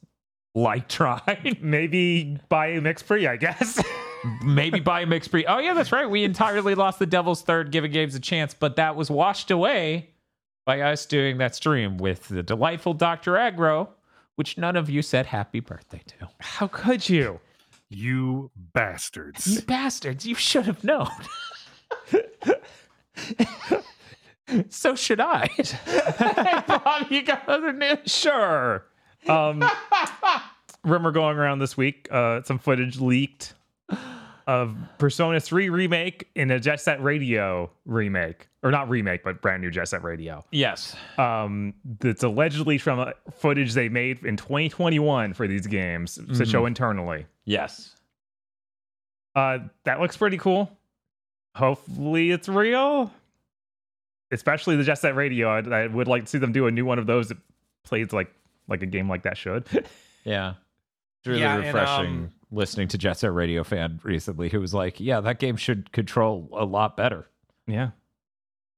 S5: like Trine.
S2: Maybe buy a MixPre, I guess.
S5: Maybe buy a mixed pre. Oh, yeah, that's right. We entirely lost the Devil's Third, giving games a chance, but that was washed away by us doing that stream with the delightful Dr. Aggro, which none of you said happy birthday to.
S2: How could you?
S4: You bastards.
S5: You bastards, you should have known. so should I. hey, Bob, you got other news?
S2: Sure. Um, rumor going around this week. Uh, some footage leaked of Persona 3 remake in a Jet Set Radio remake, or not remake, but brand new Jet Set Radio.
S5: Yes.
S2: Um, that's allegedly from uh, footage they made in 2021 for these games to show internally.
S5: Yes.
S2: Uh, that looks pretty cool. Hopefully, it's real. Especially the Jet Set Radio. I, I would like to see them do a new one of those that plays like like a game like that should.
S5: Yeah. It's really
S3: Yeah, and,
S5: refreshing
S3: um,
S5: listening to Jet Set Radio fan recently who was like, yeah, that game should control a lot better.
S2: yeah.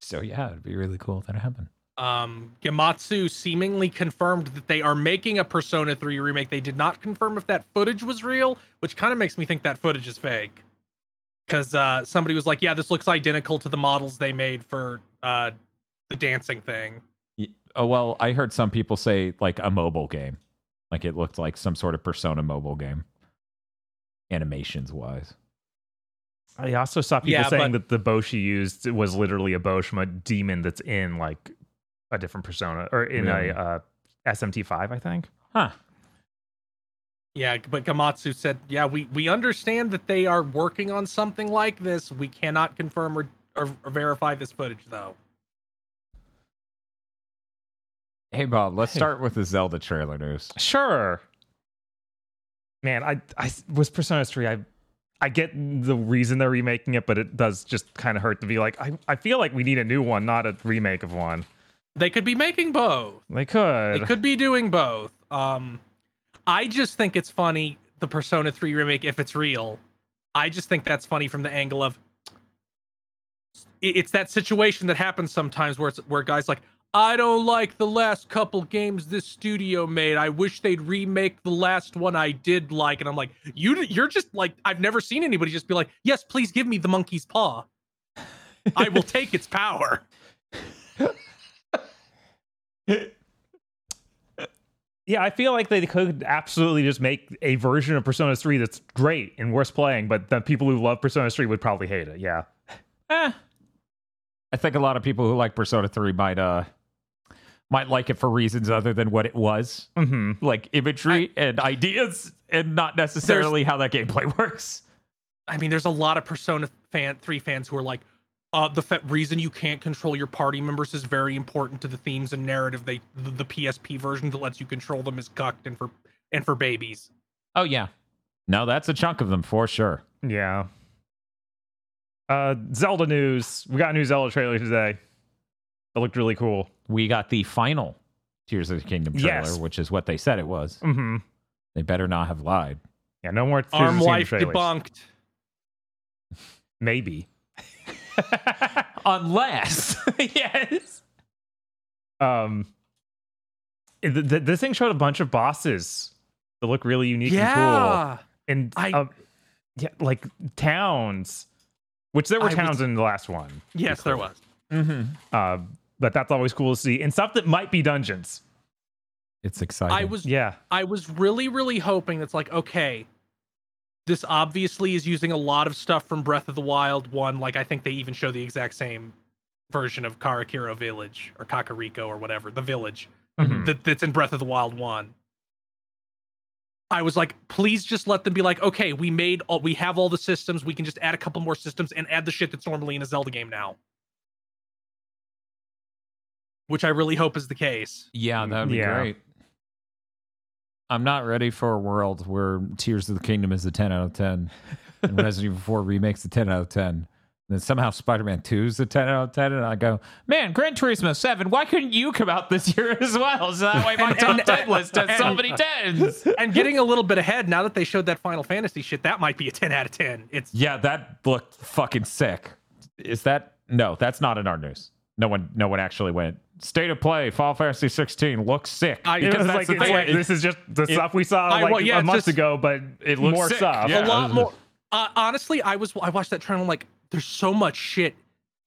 S5: So, yeah, it'd be really cool if that happened.
S3: Um, Gematsu seemingly confirmed that they are making a Persona 3 remake. They did not confirm if that footage was real, which kind of makes me think that footage is fake. Because uh, somebody was like, "Yeah, this looks identical to the models they made for uh, the dancing thing."
S5: Oh, well, I heard some people say like a mobile game. Like it looked like some sort of Persona mobile game, animations wise.
S2: I also saw people
S3: Yeah,
S2: saying
S3: but-
S2: that the bow she used was literally a bow from a demon that's in like a different persona or in
S5: Really?
S2: a uh, SMT5, I think.
S5: Huh.
S3: Yeah, but Gematsu said, "Yeah, we we understand that they are working on something like this. We cannot confirm or, or, or verify this footage, though."
S5: Hey Bob, let's start with the Zelda trailer news.
S2: Sure. Man, I I was Persona 3. I I get the reason they're remaking it, but it does just kind of hurt to be like, I, I feel like we need a new one, not a remake of one.
S3: They could be making both.
S2: They could.
S3: They could be doing both. Um, I just think it's funny the Persona 3 remake if it's real. I just think that's funny from the angle of it's that situation that happens sometimes where it's where guys like I don't like the last couple games this studio made. I wish they'd remake the last one I did like. And I'm like, you you're just like I've never seen anybody just be like, yes, please give me the monkey's paw. I will take its power.
S2: Yeah, I feel like they could absolutely just make a version of Persona 3 that's great and worth playing, but the people who love Persona 3 would probably hate it. Yeah.
S5: Eh. I think a lot of people who like Persona 3 might uh might like it for reasons other than what it was.
S2: Mm-hmm.
S5: Like imagery and ideas and not necessarily how that gameplay works.
S3: I mean, there's a lot of Persona fan three fans who are like, uh, the fa- reason you can't control your party members is very important to the themes and narrative. They the, the PSP version that lets you control them is cucked and for and for babies.
S5: Oh yeah. No, that's a chunk of them for sure.
S2: Yeah. Uh, Zelda news. We got a new Zelda trailer today. It looked really cool.
S5: We got the final Tears of the Kingdom trailer,
S2: Yes.
S5: which is what they said it was.
S2: Mm-hmm.
S5: They better not have lied.
S2: Yeah, no more Tears of
S3: Arm
S2: the Kingdom
S3: life
S2: trailers.
S3: debunked.
S2: Maybe.
S5: Unless
S2: yes. Um, th- th- this thing showed a bunch of bosses that look really unique and cool. And
S3: I-
S2: um, yeah, like towns, which there were
S3: I was-
S2: towns in the last one.
S3: yes, there was.
S5: mm-hmm.
S2: Uh, but that's always cool to see. And stuff that might be dungeons.
S5: it's exciting.
S3: I was
S2: Yeah.
S3: I was really really hoping that's like okay, this obviously is using a lot of stuff from Breath of the Wild one. Like I think they even show the exact same version of Karakiro Village or Kakariko or whatever the village.
S2: Mhm.
S3: that, that's in Breath of the Wild one. I was like, please just let them be like, okay, we made all, we have all the systems. We can just add a couple more systems and add the shit that's normally in a Zelda game now. Which I really hope is the case.
S5: Yeah, that would be
S2: Yeah.
S5: great. I'm not ready for a world where Tears of the Kingdom is a 10 out of 10 and Resident Evil 4 remakes a 10 out of 10. And then somehow Spider Man 2 is a 10 out of 10. And I go, man, Gran Turismo 7, why couldn't you come out this year as well? So that way my top 10 list has so many 10s.
S3: And getting a little bit ahead now that they showed that Final Fantasy shit, that might be a 10 out of 10. It's
S5: Yeah, that looked fucking sick. Is that? No, that's not in our news. No one, no one actually went. State of play, Final Fantasy 16 looks sick.
S3: I-
S2: It
S5: Because
S2: was like,
S5: the
S2: it's
S5: thing.
S2: like, this is just the stuff we saw
S3: I-
S2: like
S3: well, yeah,
S2: a month
S3: just-
S2: ago, but
S5: it looks
S2: more
S5: sick.
S2: stuff.
S5: Yeah.
S3: a lot more. Uh, honestly, I was I watched that trailer. I'm like, there's so much shit.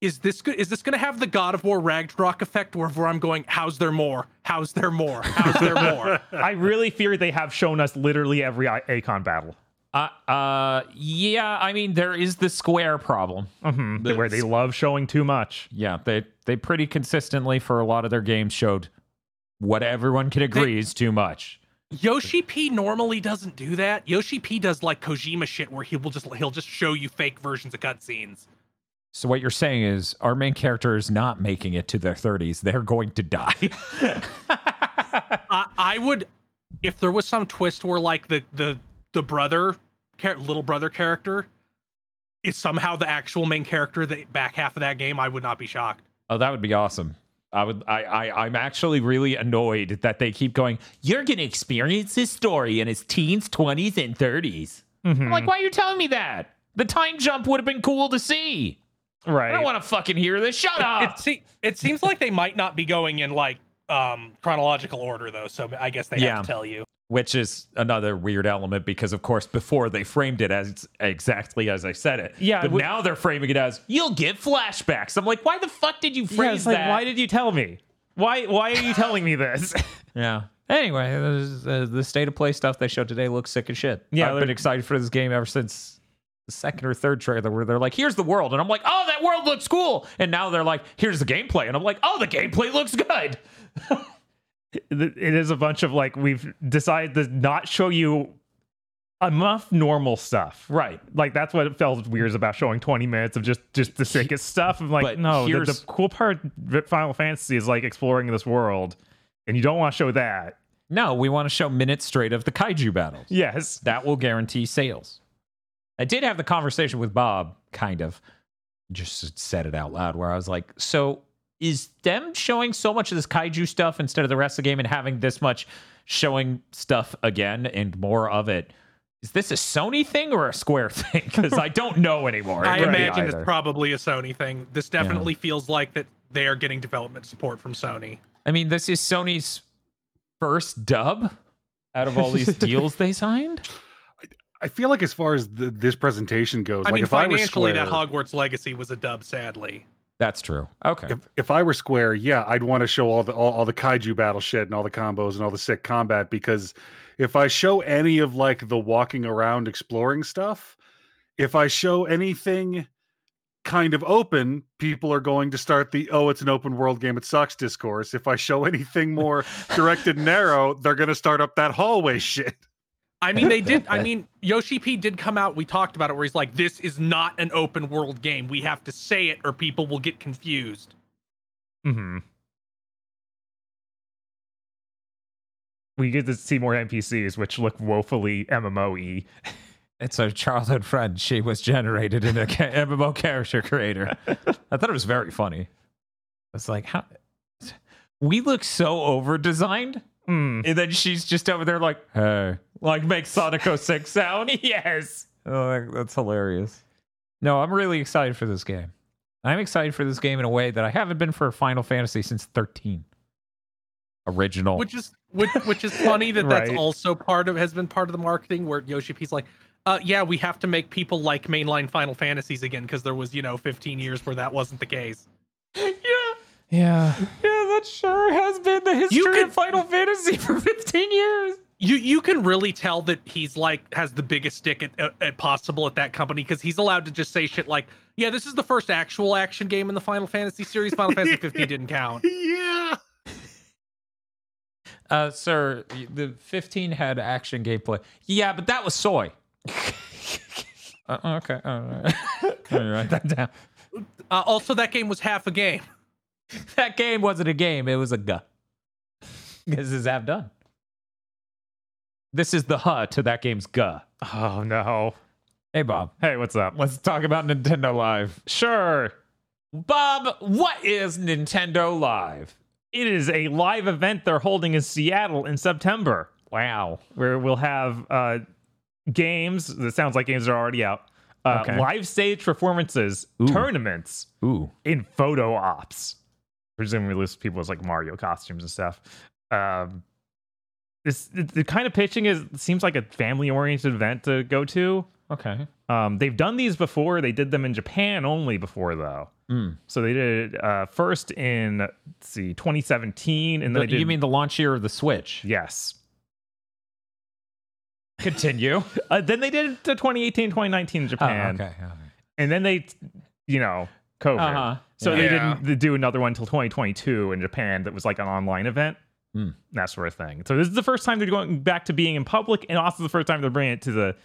S3: Is this good? Is this going to have the God of War Ragnarok effect, where, where I'm going? How's there more? How's there more? How's there more?
S2: I really fear they have shown us literally every Eikon battle.
S5: Uh, uh, yeah, I mean, there is the square problem.
S2: hmm where they love showing too much.
S5: Yeah, they they pretty consistently for a lot of their games showed what everyone can agree is too much.
S3: Yoshi P normally doesn't do that. Yoshi P does like Kojima shit, where he will just he'll just show you fake versions of cutscenes.
S5: So what you're saying is our main character is not making it to their 30s. They're going to die.
S3: I, I would, if there was some twist where like the the the brother, little brother character, is somehow the actual main character, the back half of that game, I would not be shocked.
S5: Oh, that would be awesome. I would I, I I'm actually really annoyed that they keep going, you're gonna experience this story in his teens, 20s, and 30s.
S2: Mhm.
S5: I'm like, why are you telling me that? The time jump would have been cool to see.
S2: right.
S5: I don't want to fucking hear this. Shut
S3: It,
S5: up.
S3: se- it seems like they might not be going in like um chronological order though, so I guess they
S5: Yeah.
S3: have to tell you.
S5: Which is another weird element because of course before they framed it as exactly as I said it.
S2: Yeah,
S5: But
S2: we-
S5: now they're framing it as you'll get flashbacks. I'm like, why the fuck did you
S2: yeah,
S5: phrase
S2: it's like,
S5: that?
S2: why did you tell me? Why why are you telling me this?
S5: yeah. Anyway, there's, uh, the state of play stuff they showed today looks sick as shit.
S2: Yeah,
S5: I've been excited for this game ever since the second or third trailer where they're like, here's the world. And I'm like, oh, that world looks cool. And now they're like, here's the gameplay. And I'm like, oh, the gameplay looks good.
S2: it is a bunch of like we've decided to not show you enough normal stuff.
S5: Right.
S2: Like that's what it felt weird about showing 20 minutes of just just the sickest stuff. I'm like,
S5: But
S2: no, the, the cool part of Final Fantasy is like exploring this world. and you don't want to show that.
S5: No, we want to show minutes straight of the kaiju battles.
S2: Yes.
S5: That will guarantee sales. I did have the conversation with Bob, kind of, just said it out loud, where I was like, so is them showing so much of this kaiju stuff instead of the rest of the game and having this much showing stuff again and more of it? Is this a Sony thing or a Square thing? Because I don't know anymore.
S3: I
S5: It could
S3: imagine it's probably a Sony thing. This definitely feels like that they are getting development support from Sony.
S5: I mean, this is Sony's first dub out of all these deals they signed.
S4: I feel like as far as the, this presentation goes,
S3: I
S4: like
S3: mean,
S4: if I were Square,
S3: that Hogwarts Legacy was a dub. Sadly,
S5: That's true. Okay.
S4: if, if I were Square, yeah, I'd want to show all the all, all the kaiju battle shit and all the combos and all the sick combat because if I show any of like the walking around exploring stuff, if I show anything kind of open, people are going to start the oh, it's an open world game, it sucks discourse. If I show anything more directed narrow, they're gonna start up that hallway shit.
S3: I mean, they did. I mean, Yoshi P did come out. We talked about it, where he's like, "This is not an open world game. We have to say it, or people will get confused."
S2: hmm We get to see more NPCs, which look woefully MMO-y.
S5: It's a childhood friend. She was generated in a ca- MMO character creator. I thought it was very funny. It's like how we look so over designed,
S2: Hmm.
S5: and then she's just over there like, hey, like make Sonic 06 sound.
S2: yes.
S5: Oh, that's hilarious. No, I'm really excited for this game. I'm excited for this game in a way that I haven't been for Final Fantasy since 13. Original.
S3: Which is which, which is funny that that's also part of has been part of the marketing where Yoshi P's like, uh, "Yeah, we have to make people like mainline Final Fantasies again because there was you know 15 years where that wasn't the case."
S5: yeah.
S2: Yeah.
S5: Yeah, that sure has been the history
S3: could-
S5: of Final Fantasy for 15 years.
S3: You you can really tell that he's like has the biggest stick at, at, at possible at that company because he's allowed to just say shit like, "Yeah, this is the first actual action game in the Final Fantasy series. Final Fantasy 15 didn't count."
S4: yeah.
S5: Uh, sir, the 15 had action gameplay. Yeah, but that was soy. uh, okay, all right. Let me write that down.
S3: Uh, also, that game was half a game.
S5: That game wasn't a game; it was a guh. This is have done. This is the huh to that game's guh.
S2: Oh no.
S5: Hey, Bob.
S2: Hey, what's up?
S5: Let's talk about Nintendo Live.
S2: Sure.
S5: Bob, what is Nintendo Live?
S2: It is a live event they're holding in Seattle in September,
S5: Wow.
S2: where we'll have uh, games. That sounds like games are already out. Uh,
S5: Okay.
S2: Live stage performances, tournaments,
S5: Ooh.
S2: in photo ops. Presumably, list people as like Mario costumes and stuff. Um, this the, kind of pitching is seems like a family oriented event to go to.
S5: Okay.
S2: Um, they've done these before. They did them in Japan only before though.
S5: Mm.
S2: So they did it uh, first in let's see 2017, and then they did,
S5: you mean the launch year of the Switch?
S2: yes.
S5: Continue.
S2: Uh, then they did it to 2018, 2019 in
S5: Oh,
S2: Japan,
S5: okay. okay.
S2: and then they, you know, COVID.
S5: Uh-huh.
S2: So they didn't do another one until 2022 in Japan that was like an online event,
S5: Hmm.
S2: that sort of thing. So this is the first time they're going back to being in public, and also the first time they're bringing it to the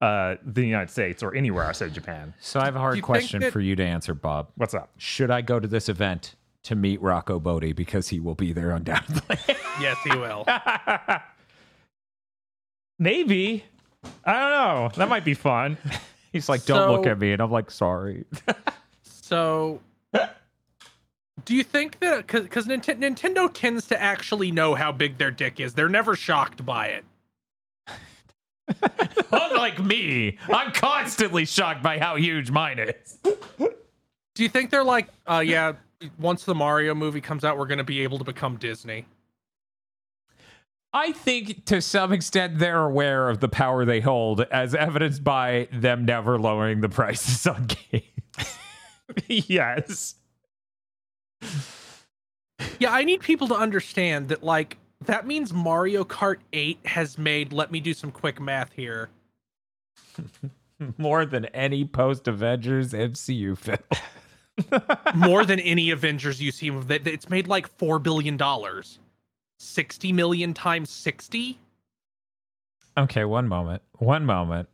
S2: uh, the United States or anywhere outside of Japan.
S5: So I have a hard question
S3: that-
S5: for you to answer, Bob.
S2: What's up?
S5: Should I go to this event to meet Rocco Bodie because he will be there undoubtedly?
S3: Yes, he will.
S2: Maybe. I don't know. That might be fun.
S5: He's like, "Don't look at me," and I'm like, "Sorry."
S3: So, do you think that because Nintendo, Nintendo tends to actually know how big their dick is, they're never shocked by it.
S5: Unlike me, I'm constantly shocked by how huge mine is.
S3: Do you think they're like, uh, yeah, once the Mario movie comes out, we're going to be able to become Disney?
S5: I think to some extent they're aware of the power they hold, as evidenced by them never lowering the prices on games.
S2: yes.
S3: Yeah, I need people to understand that, like, that means Mario Kart 8 has made, let me do some quick math here.
S5: More than any post Avengers MCU film.
S3: more than any Avengers you see. That it's made like four billion dollars. Sixty million times sixty.
S5: Okay, one moment. One moment.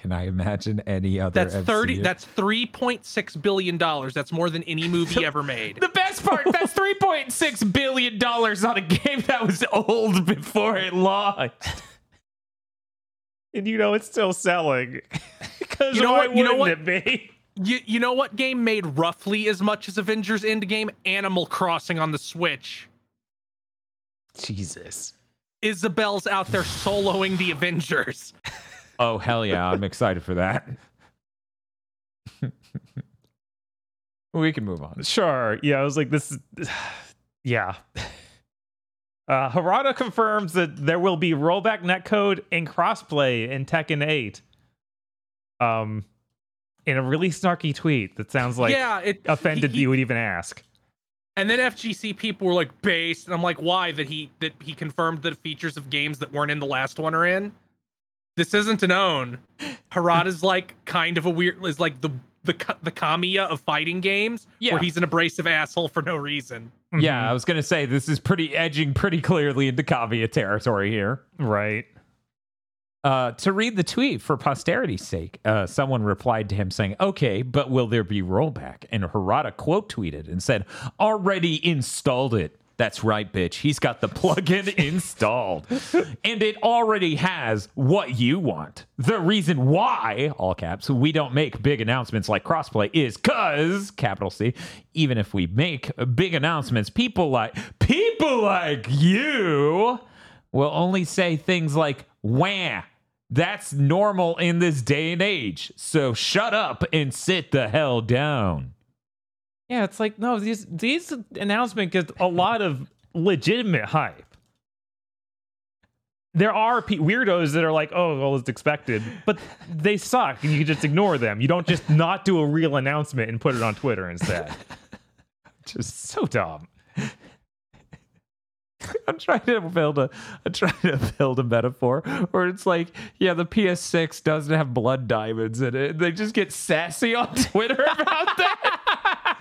S5: Can I imagine any other?
S3: That's thirty.
S5: MCU?
S3: That's three point six billion dollars. That's more than any movie ever made.
S5: The best part, that's three point six billion dollars on a game that was old before it launched.
S2: And you know it's still selling. Because
S3: You know
S2: why
S3: what- you know
S2: wouldn't it be?
S3: You you know what game made roughly as much as Avengers Endgame? Animal Crossing on the Switch.
S2: Jesus.
S3: Isabelle's out there soloing the Avengers.
S5: Oh hell yeah, I'm excited for that. we can move on.
S2: Sure. Yeah, I was like, this is. Yeah. Uh, Harada confirms that there will be rollback netcode and crossplay in Tekken 8. Um, in a really snarky tweet that sounds like
S3: yeah, it
S2: offended
S3: he-
S2: you would even ask.
S3: And then FGC people were like based, and I'm like, why? That he that he confirmed that features of games that weren't in the last one are in. This isn't an own. Harada's like kind of a weird is like the the the Kamiya of fighting games,
S5: Yeah.
S3: where he's an abrasive asshole for no reason.
S5: Yeah, I was gonna say this is pretty edging pretty clearly into Kamiya territory here.
S2: Right.
S5: Uh, to read the tweet for posterity's sake, uh, someone replied to him saying, "Okay, but will there be rollback?" And Harada quote tweeted and said, "Already installed it." That's right, bitch. He's got the plugin installed, and it already has what you want. The reason why, all caps, we don't make big announcements like crossplay is cause capital C. Even if we make big announcements, people like people like you will only say things like wah. That's normal in this day and age. So shut up and sit the hell down.
S2: Yeah, it's like, no, these, these announcements get a lot of legitimate hype. There are pe- weirdos that are like, oh, well, it's expected, but they suck and you can just ignore them. You don't just not do a real announcement and put it on Twitter instead. just so dumb.
S5: I'm trying to build a I'm trying to build a metaphor where it's like, yeah, the PS6 doesn't have blood diamonds in it. They just get sassy on Twitter about that.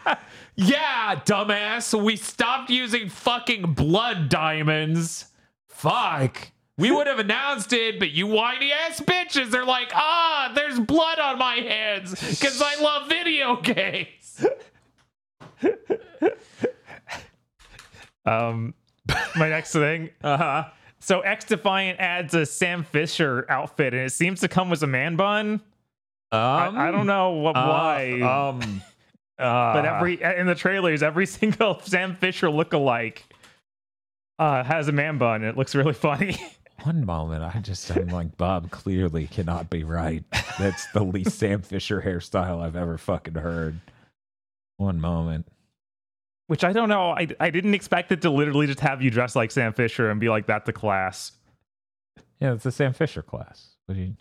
S5: yeah, dumbass. We stopped using fucking blood diamonds. Fuck. We would have announced it, but you whiny ass bitches, they're like, ah, there's blood on my hands because I love video games.
S2: Um, my next thing. Uh huh. So X Defiant adds a Sam Fisher outfit, and it seems to come with a man bun. I, I don't know what
S5: Uh,
S2: why,
S5: Um,
S2: but every in the trailers, every single Sam Fisher lookalike uh, has a man bun. It looks really funny.
S5: One moment, I just I'm like Bob clearly cannot be right. That's the least Sam Fisher hairstyle I've ever fucking heard. One moment.
S2: Which I don't know. I I didn't expect it to literally just have you dress like Sam Fisher and be like that's the class.
S5: Yeah, it's the Sam Fisher class. What do you,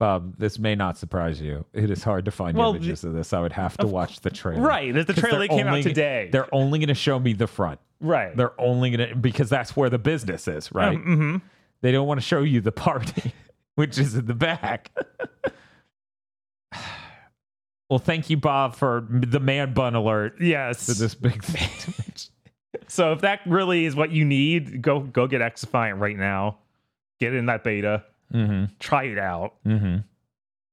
S5: Bob? This may not surprise you. It is hard to find
S2: Well,
S5: images of this. I would have to watch the trailer.
S2: Right. the trailer came
S5: only-
S2: out today.
S5: They're only going to show me the front.
S2: right.
S5: They're only going to because that's where the business is, right?
S2: hmm
S5: They don't want to show you the party, which is in the back. well, thank you, Bob, for the man bun alert
S2: Yes.
S5: to this big thing.
S2: So if that really is what you need, go go get X right now. Get in that beta.
S5: Mm-hmm.
S2: Try it out.
S5: Mm-hmm.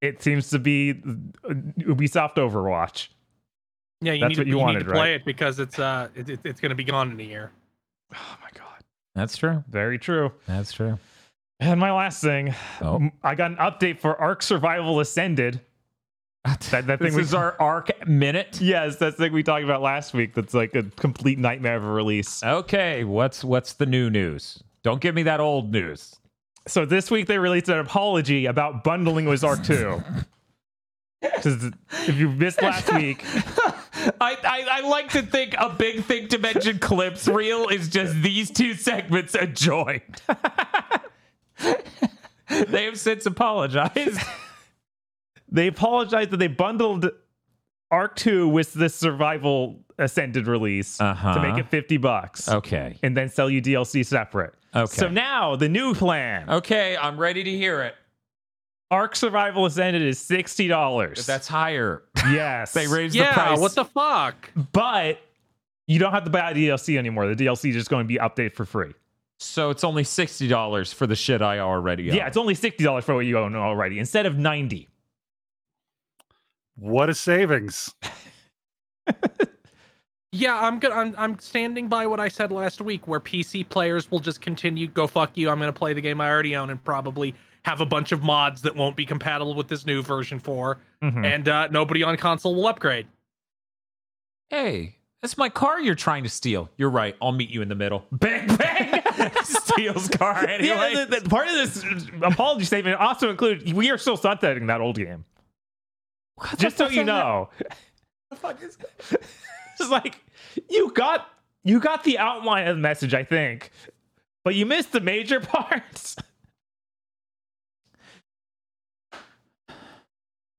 S2: It seems to be uh, Ubisoft Overwatch.
S3: Yeah, you
S2: That's
S3: need to,
S2: what you
S3: you
S2: wanted,
S3: need to play
S2: right?
S3: it because it's uh it, it- it's going to be gone in a year.
S2: Oh my god.
S5: That's true.
S2: Very true.
S5: That's true.
S2: And my last thing,
S5: Oh.
S2: m- I got an update for Ark Survival Ascended. That, that thing
S5: This
S2: we
S5: is our Ark minute.
S2: Yes, that's the thing we talked about last week. That's like a complete nightmare of a release.
S5: Okay, what's what's the new news? Don't give me that old news.
S2: So this week they released an apology about bundling with Ark 2. Because if you missed last week,
S5: I, I I like to think a Big Think Dimension clips reel is just these two segments adjoined. they have since apologized.
S2: they apologized that they bundled Ark 2 with the Survival Ascended release
S5: Uh-huh.
S2: to make it 50 bucks
S5: Okay.
S2: and then sell you DLC separate.
S5: Okay.
S2: So now the new plan
S5: Okay, I'm ready to hear it.
S2: Ark Survival Ascended is $60.
S5: That's higher.
S2: yes.
S5: They raised the
S3: Yeah,
S5: price.
S3: what the fuck?
S2: but you don't have to buy DLC anymore. The DLC is just going to be updated for free.
S5: So it's only sixty dollars for the shit I already own.
S2: Yeah, it's only sixty dollars for what you own already instead of ninety.
S4: What a savings.
S3: Yeah, I'm good. I'm I'm standing by what I said last week, where PC players will just continue go fuck you. I'm going to play the game I already own and probably have a bunch of mods that won't be compatible with this new version 4
S2: Mhm.
S3: and uh, nobody on console will upgrade.
S5: Hey, that's my car you're trying to steal. You're right. I'll meet you in the middle. Bang bang. Steals car anyway.
S2: Yeah, the, the, part of this apology statement also includes we are still sunsetting that old game. Just so you know. It's like you got you got the outline of the message, I think, but you missed the major parts.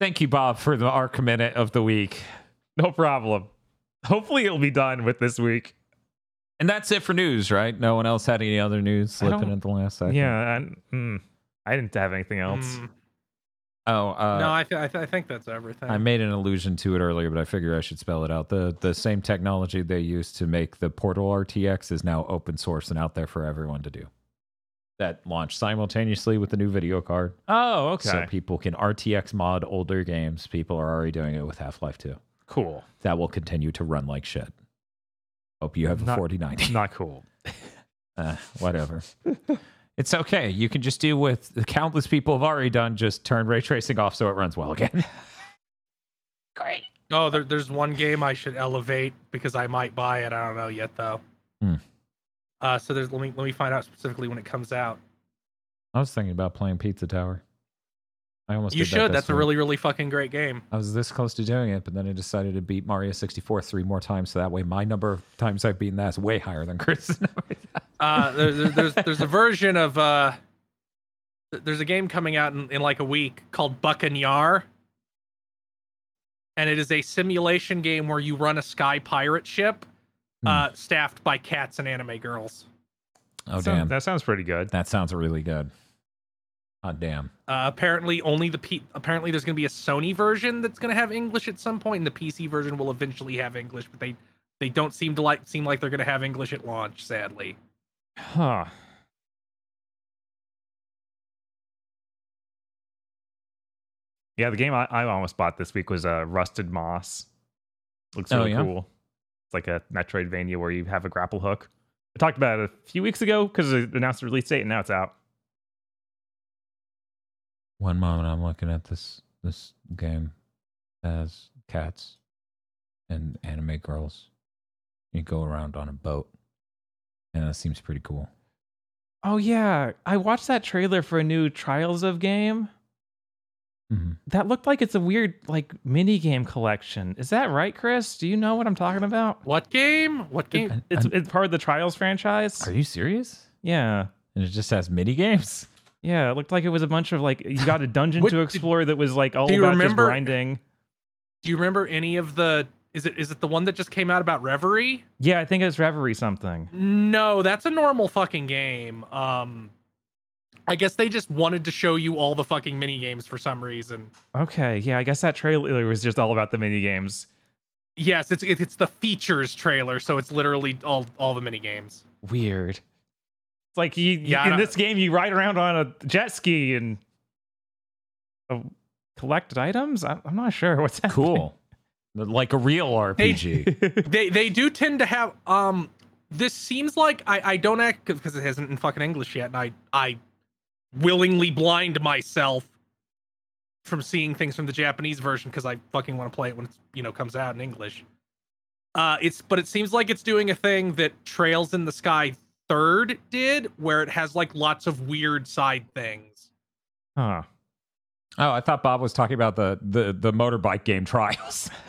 S5: Thank you, Bob, for the Ark minute of the week.
S2: No problem. Hopefully, it'll be done with this week.
S5: And that's it for news, right? No one else had any other news slipping
S2: don't-
S5: at the last second.
S2: Yeah, and, mm, I didn't have anything else.
S3: Mm,
S5: Oh, uh,
S3: no, I, th- I, th- I think that's everything.
S5: I made an allusion to it earlier, but I figure I should spell it out. The the same technology they used to make the Portal RTX is now open source and out there for everyone to do. That launched simultaneously with the new video card.
S2: Oh, okay.
S5: So people can RTX mod older games. People are already doing it with Half Life 2.
S2: cool.
S5: That will continue to run like shit. Hope you have a
S2: Not-
S5: 4090.
S2: Not cool.
S5: Uh, whatever. it's okay. You can just do with the countless people have already done. Just turn ray tracing off so it runs well again. Great.
S3: oh, there, there's one game I should elevate because I might buy it. I don't know yet though.
S5: Hmm.
S3: Uh, so there's let me let me find out specifically when it comes out.
S5: I was thinking about playing Pizza Tower. I almost
S3: You
S5: did that
S3: should.
S5: this
S3: That's a really really fucking great game.
S5: I was this close to doing it, but then I decided to beat Mario 64 three more times, so that way my number of times I've beaten that is way higher than Kris's number.
S3: Uh, there, there- there's there's a version of uh, there's a game coming out in, in like a week called Buccaneer, and it is a simulation game where you run a sky pirate ship,
S5: Hmm.
S3: uh, staffed by cats and anime girls.
S5: Oh
S2: Sound-
S5: damn,
S2: that sounds pretty good.
S5: that sounds really good. Oh damn.
S3: Uh, apparently, only the P- apparently there's going to be a Sony version that's going to have English at some point, and the PC version will eventually have English, but they they don't seem to like seem like they're going to have English at launch. Sadly,
S2: Huh. Yeah, the game I, I almost bought this week was uh, Rusted Moss. Looks
S5: Oh,
S2: really
S5: yeah?
S2: cool. It's like a Metroidvania where you have a grapple hook. I talked about it a few weeks ago because it announced the release date and now it's out.
S5: One moment, I'm looking at this this game as cats and anime girls. You go around on a boat, and that seems pretty cool.
S2: Oh yeah, I watched that trailer for a new Trials of game.
S5: hmm
S2: That looked like it's a weird like mini game collection. Is that right, Kris? Do you know what I'm talking about?
S3: what game? What game?
S5: And-
S2: It's
S5: and-
S2: it's part of the Trials franchise.
S5: are you serious?
S2: Yeah.
S5: And it just has mini games.
S2: Yeah, it looked like it was a bunch of like you got a dungeon to explore that was like all
S3: do you
S2: about just grinding.
S3: Do you remember any of the? Is it is it the one that just came out about Reverie?
S2: Yeah, I think it's Reverie something.
S3: No, that's a normal fucking game. Um, I guess they just wanted to show you all the fucking mini games for some reason.
S2: Okay, yeah, I guess that trailer was just all about the mini games.
S3: Yes, it's it's the features trailer, so it's literally all all the mini games.
S2: Weird. It's like you, you-
S3: Yeah,
S2: in this game you ride around on a jet ski and uh, collect items. I, I'm not sure what's happening.
S5: Cool. like a real RPG.
S3: They they do tend to have um. This seems like I I don't act because it hasn't in fucking English yet, and I I willingly blind myself from seeing things from the Japanese version because I fucking want to play it when it's you know comes out in English. Uh, it's but it seems like it's doing a thing that Trails in the Sky Third did, where it has like lots of weird side things.
S2: Huh.
S5: oh, I thought Bob was talking about the the the motorbike game Trials.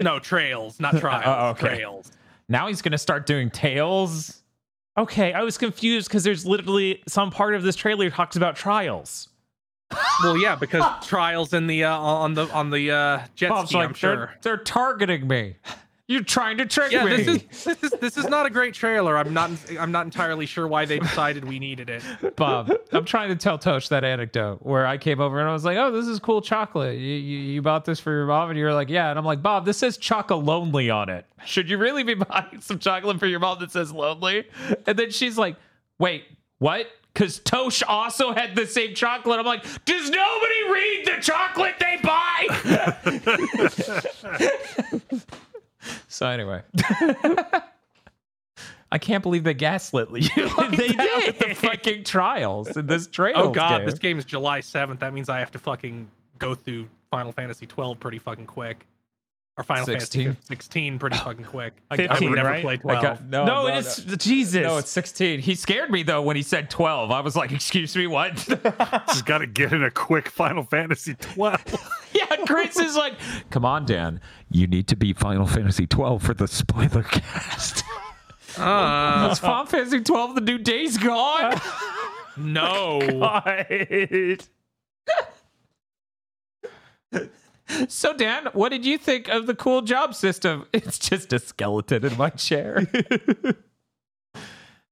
S3: No, Trails, not Trials.
S5: Oh, okay.
S3: Trails.
S5: now he's gonna start doing Tails.
S2: okay, I was confused because there's literally some part of this trailer talks about trials.
S3: Well, yeah, because Trials in the uh, on the on the uh, jet
S5: Bob's
S3: ski,
S5: like
S3: I'm
S5: they're,
S3: sure.
S5: they're targeting me. You're trying to trick
S3: Yeah,
S5: me.
S3: this is this is this is not a great trailer. I'm not I'm not entirely sure why they decided we needed it.
S5: Bob, I'm trying to tell Tosh that anecdote where I came over and I was like, "Oh, this is cool chocolate. You, you, you bought this for your mom?" And you're like, "Yeah." And I'm like, "Bob, this says chocolate lonely on it. Should you really be buying some chocolate for your mom that says lonely?" And then she's like, "Wait, what?" Because Tosh also had the same chocolate. I'm like, does nobody read the chocolate they buy? so anyway. I can't believe they gaslit you. like
S2: They
S5: that with the fucking trials in this trailer.
S3: Oh god,
S5: game.
S3: this game is July 7th. That means I have to fucking go through Final Fantasy 12 pretty fucking quick. Or Final
S5: 16?
S3: Fantasy 16 pretty fucking quick.
S5: I-
S3: I would never
S2: right?
S3: play
S5: I
S3: 12.
S5: got- no,
S2: no,
S5: no,
S2: it's Jesus.
S5: no, it's 16. He scared me though when he said 12. I was like, "Excuse me, what?"
S4: Just got to get in a quick Final Fantasy 12.
S5: yeah, Kris is like, "Come on, Dan. You need to be Final Fantasy 12 for the spoiler cast."
S3: Uh,
S5: Is Final Fantasy 12 the new Days Gone?
S3: no.
S2: God.
S5: so, Dan, what did you think of the cool job system? It's just a skeleton in my chair.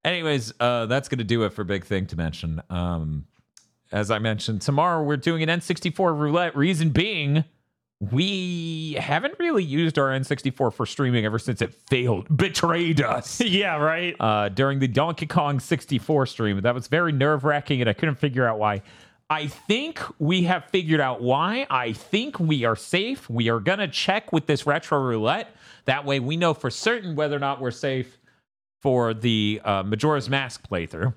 S5: Anyways, uh, that's going to do it for Big Think Dimension. Um, as I mentioned, tomorrow we're doing an N64 roulette. Reason being, we haven't really used our N64 for streaming ever since it failed, betrayed us
S2: yeah, right.
S5: uh, during the Donkey Kong 64 stream. That was very nerve wracking, and I couldn't figure out why. I think we have figured out why. I think we are safe. We are going to check with this retro roulette. That way, we know for certain whether or not we're safe for the uh, Majora's Mask playthrough.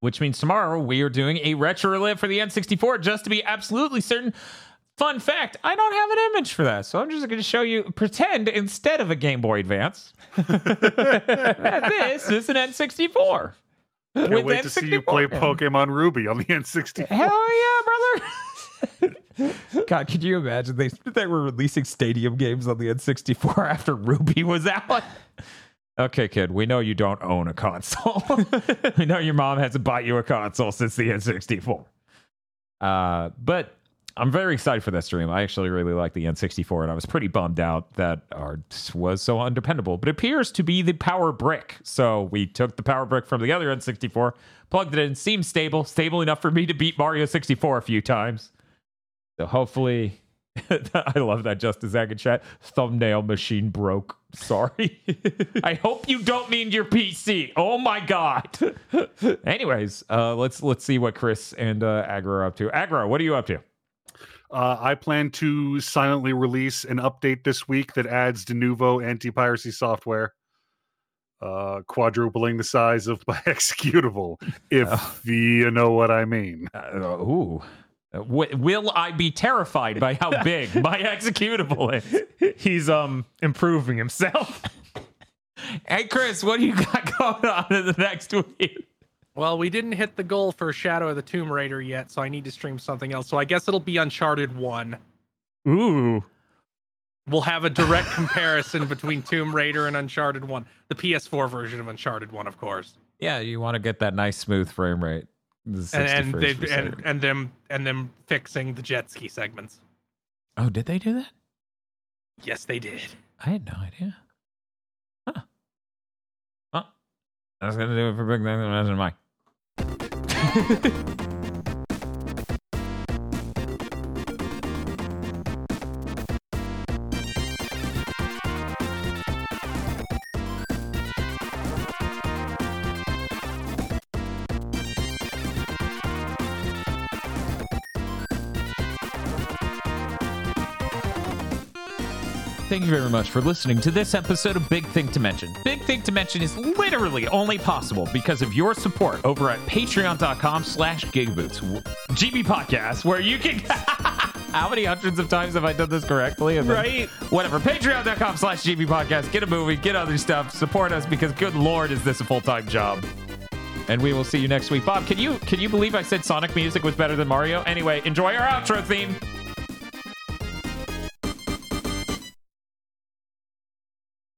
S5: Which means tomorrow we are doing a retro roulette for the N64 just to be absolutely certain. Fun fact, I don't have an image for that, so I'm just going to show you, pretend instead of a Game Boy Advance, this is an N64.
S4: Can't
S5: With
S4: wait to see you play. Pokemon Ruby on the N64.
S5: Hell yeah, brother! God, could you imagine they they were releasing stadium games on the N64 after Ruby was out? Okay, kid, we know you don't own a console. we know your mom hasn't bought you a console since the N64. Uh, but I'm very excited for that stream. I actually really like the N64, and I was pretty bummed out that ours was so undependable. But appears to be the power brick. So we took the power brick from the other N64, plugged it in, seems stable, stable enough for me to beat Mario 64 a few times. So hopefully, I love that Justice Zag in chat. Thumbnail machine broke. Sorry. I hope you don't mean your PC. Oh my god. Anyways, uh, let's let's see what Kris and uh, Aggro are up to. Aggro, what are you up to?
S4: Uh, I plan to silently release an update this week that adds Denuvo anti piracy software, uh, quadrupling the size of my executable, if you know what I mean.
S5: Uh, ooh. Uh, w- will I be terrified by how big my executable is?
S2: He's um improving himself.
S5: Hey, Kris, what do you got going on in the next week?
S3: Well, we didn't hit the goal for Shadow of the Tomb Raider yet, so I need to stream something else. So I guess it'll be Uncharted 1.
S2: Ooh.
S3: We'll have a direct comparison between Tomb Raider and Uncharted 1. The PS4 version of Uncharted 1, of course.
S5: Yeah, you want to get that nice smooth frame rate. The
S3: And
S5: 60
S3: and, they, and and them and them fixing the jet ski segments.
S5: oh, did they do that?
S3: Yes, they did.
S5: I had no idea. Huh. Well, that's gonna do it for Big Think. Imagine Mike. Thank you very much for listening to this episode of Big Think Dimension. Big Think Dimension is literally only possible because of your support over at patreon.com slash gigboots. GB Podcast, where you can... How many hundreds of times have I done this correctly? And
S2: Right.
S5: Whatever. Patreon.com slash GB Podcast. Get a movie, get other stuff, support us because good lord is this a full-time job. And we will see you next week. Bob, can you can you believe I said Sonic music was better than Mario? Anyway, enjoy our outro theme.